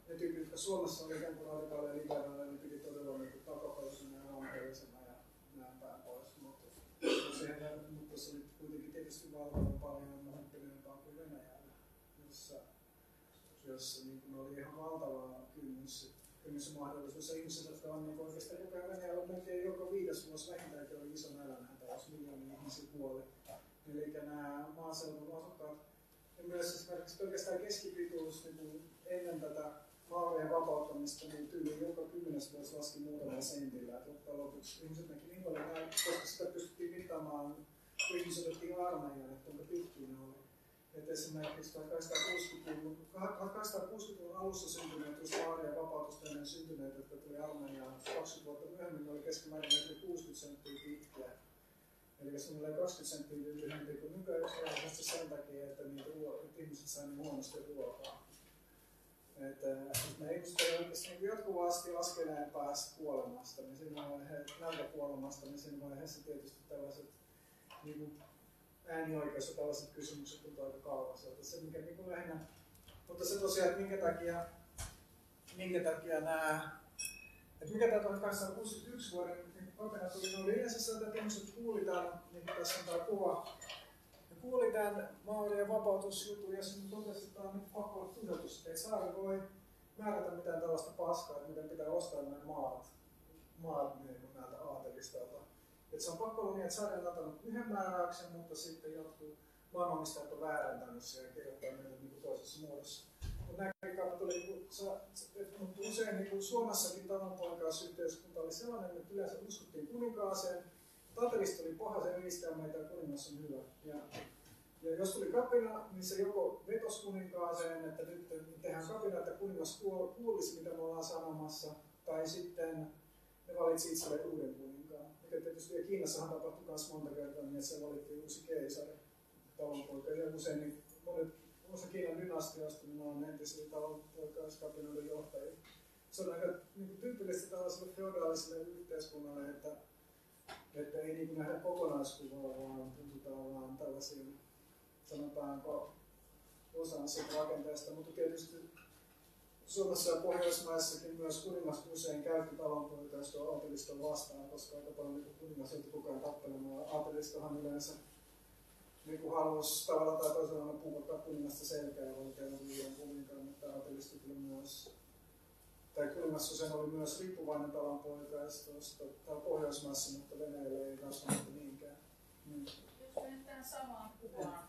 ne tyypit, jotka Suomessa oli ikään kuin radikaaleja liberaaleja, niin piti todella niin takapaisena ja rahanteellisena ja näin päin pois. Mutta, siihen, mutta se oli kuitenkin tietysti valtavan paljon mahdollinen kuin Venäjällä, jossa, jossa niin kuin oli ihan valtava kynnys, kynnys mahdollisuus. Ja ihmiset, jotka on niin oikeastaan joka Venäjällä melkein joka viides vuosi vähintäänkin oli iso nälänhätä, jos miljoonia ihmisiä kuoli. Eli nämä maaseudun asukkaat ja myös esimerkiksi oikeastaan keskipituus niin ennen tätä vaurien vapauttamista, niin tyyli joka kymmenes vuosi laski muutamalla sentillä. Et loppujen lopuksi ihmiset näki niin paljon, koska sitä pystyttiin mittaamaan, kun ihmiset otettiin armeijaan, että kuinka pitkiä ne oli. Et esimerkiksi 1860-luvun, 1860-luvun alussa syntyneet, just vaarien vapautusta ennen syntyneet, jotka tuli armeijaan 20 vuotta myöhemmin, oli keskimäärin 60 senttiä pitkiä. Eli suunnilleen 20 senttiä lyhyempi kuin nykyään sen takia, että, niitä, että ihmiset saivat niin huonosti ruokaa. Että me ihmiset oikeasti niin jatkuvasti askeleen päästä kuolemasta, niin siinä vaiheessa, nälkäkuolemasta, niin siinä vaiheessa tietysti tällaiset niin kuin äänioikeus ja tällaiset kysymykset on aika kauas. Se, mikä niin kuin lähinnä, mutta se tosiaan, että minkä takia, minkä takia nämä, että mikä tämä 1861 vuoden niin kopina tuli, niin oli yleensä se, että ihmiset kuuli niin kuin tässä on tämä kuva, kuuli tämän maurien vapautusjutun ja sitten totesi, että tämä on nyt pakko olla että ei saari voi määrätä mitään tällaista paskaa, että miten pitää ostaa nämä maat, maat niin näiltä aatelistalta. Että se on pakko olla niin, että saari on antanut yhden määräyksen, mutta sitten jotkut maanomistajat on väärentänyt sen ja kirjoittaa niitä niin toisessa muodossa. Mutta nämä kaupat oli, mutta usein niin kuin Suomessakin talonpoikaisyhteiskunta oli sellainen, että yleensä uskottiin kuninkaaseen, Taatelista oli paha se meitä kuningas on hyvä. Ja ja jos tuli kapina, niin se joko vetosi kuninkaaseen, että nyt tehdään kapina, että kuningas kuulisi, mitä me ollaan sanomassa, tai sitten ne valitsi itselleen uuden kuninkaan. Mikä tietysti ja Kiinassahan tapahtui myös monta kertaa, niin että se valittiin uusi keisari, talonpoika. Ja usein niin monet, osa Kiinan dynastioista niin on entisiä talonpoikaiskapinoiden johtajia. Se on aika niin kuin, tyypillistä tällaiselle feodaaliselle yhteiskunnalle, että, että ei niin kuin, nähdä kokonaiskuvaa, vaan puhutaan vaan tällaisia sanotaanko osan siitä rakenteesta, mutta tietysti Suomessa ja Pohjoismaissakin myös kuningas usein käytti talonpoikaistoa aateliston vastaan, koska aika paljon niin kuningas ei ajan tappelemaan. Aatelistohan yleensä niin kuin halusi tavalla tai toisella puhuttaa kuningasta selkeä oikein uuden kuninkaan, mutta aatelisto kyllä myös tai kuningas usein oli myös riippuvainen talonpoikaistosta tai Pohjoismaissa, mutta Venäjällä ei välttämättä niinkään. Hmm. Jos tähän samaan kuvaan,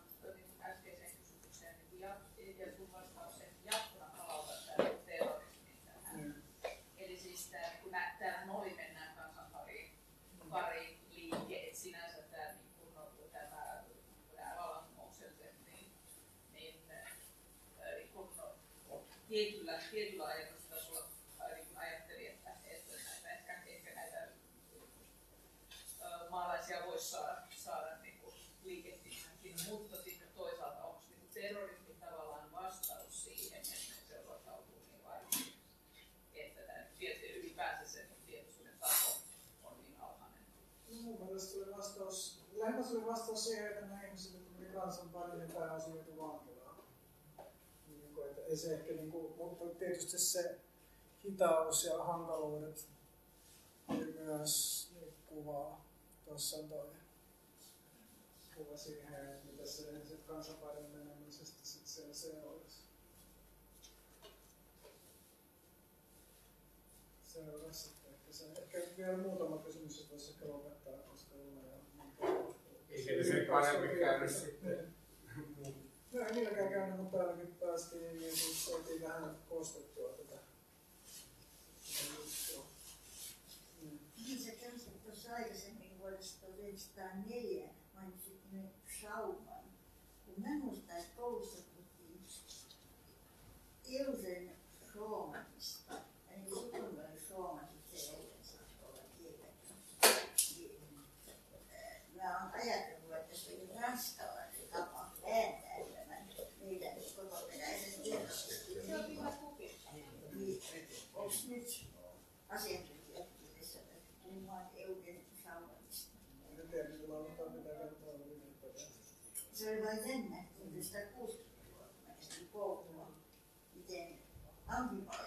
tietyllä ajatustasolla ajattelin, että, että näitä, ehkä, ehkä voisi saada, saada niin mutta toisaalta niin tavallaan vastaus siihen, että niin että tämä taso on niin alhainen. No, oli vastaus, lähinnä oli vastaus siihen, että nämä ihmiset, tuli kansan paljon pääosin joutu vankilaan ei se ehkä, niin kuin, mutta tietysti se hitaus ja hankaluudet myös kuvaa. Tuossa on toinen. kuva siihen, että mitä se, se kansanpaiden menemisestä sitten siellä seurasi. Seurasi sitten ehkä se. Ehkä vielä muutama kysymys, että voisi ehkä lopettaa, koska Ulla ja Ei siellä sen paremmin käynyt sitten. No ei niilläkään käynyt, mutta ainakin päästiin niin kuin saatiin vähän koostettua tätä. Mm. Niin sä kerroit tuossa aikaisemmin vuodesta 1904 mainitsit sauman. Kun mä muistan, että koulussa puhuttiin Eusen Suomanista. Ja niin kuin sukunnoin Suomanista se Eusen saisi olla kielletty. Niin, äh, Mä oon ajatellut, että se oli ranskalainen tapa vääntää tämän meidän kotoperäisen kielen. Se on hyvä kupi. Niin, onks nyt asiantuntijat mitä niin paljon. Se oli vain jännä, kun sitä 60-luvua, kun mä kävin koulua, miten ampivainen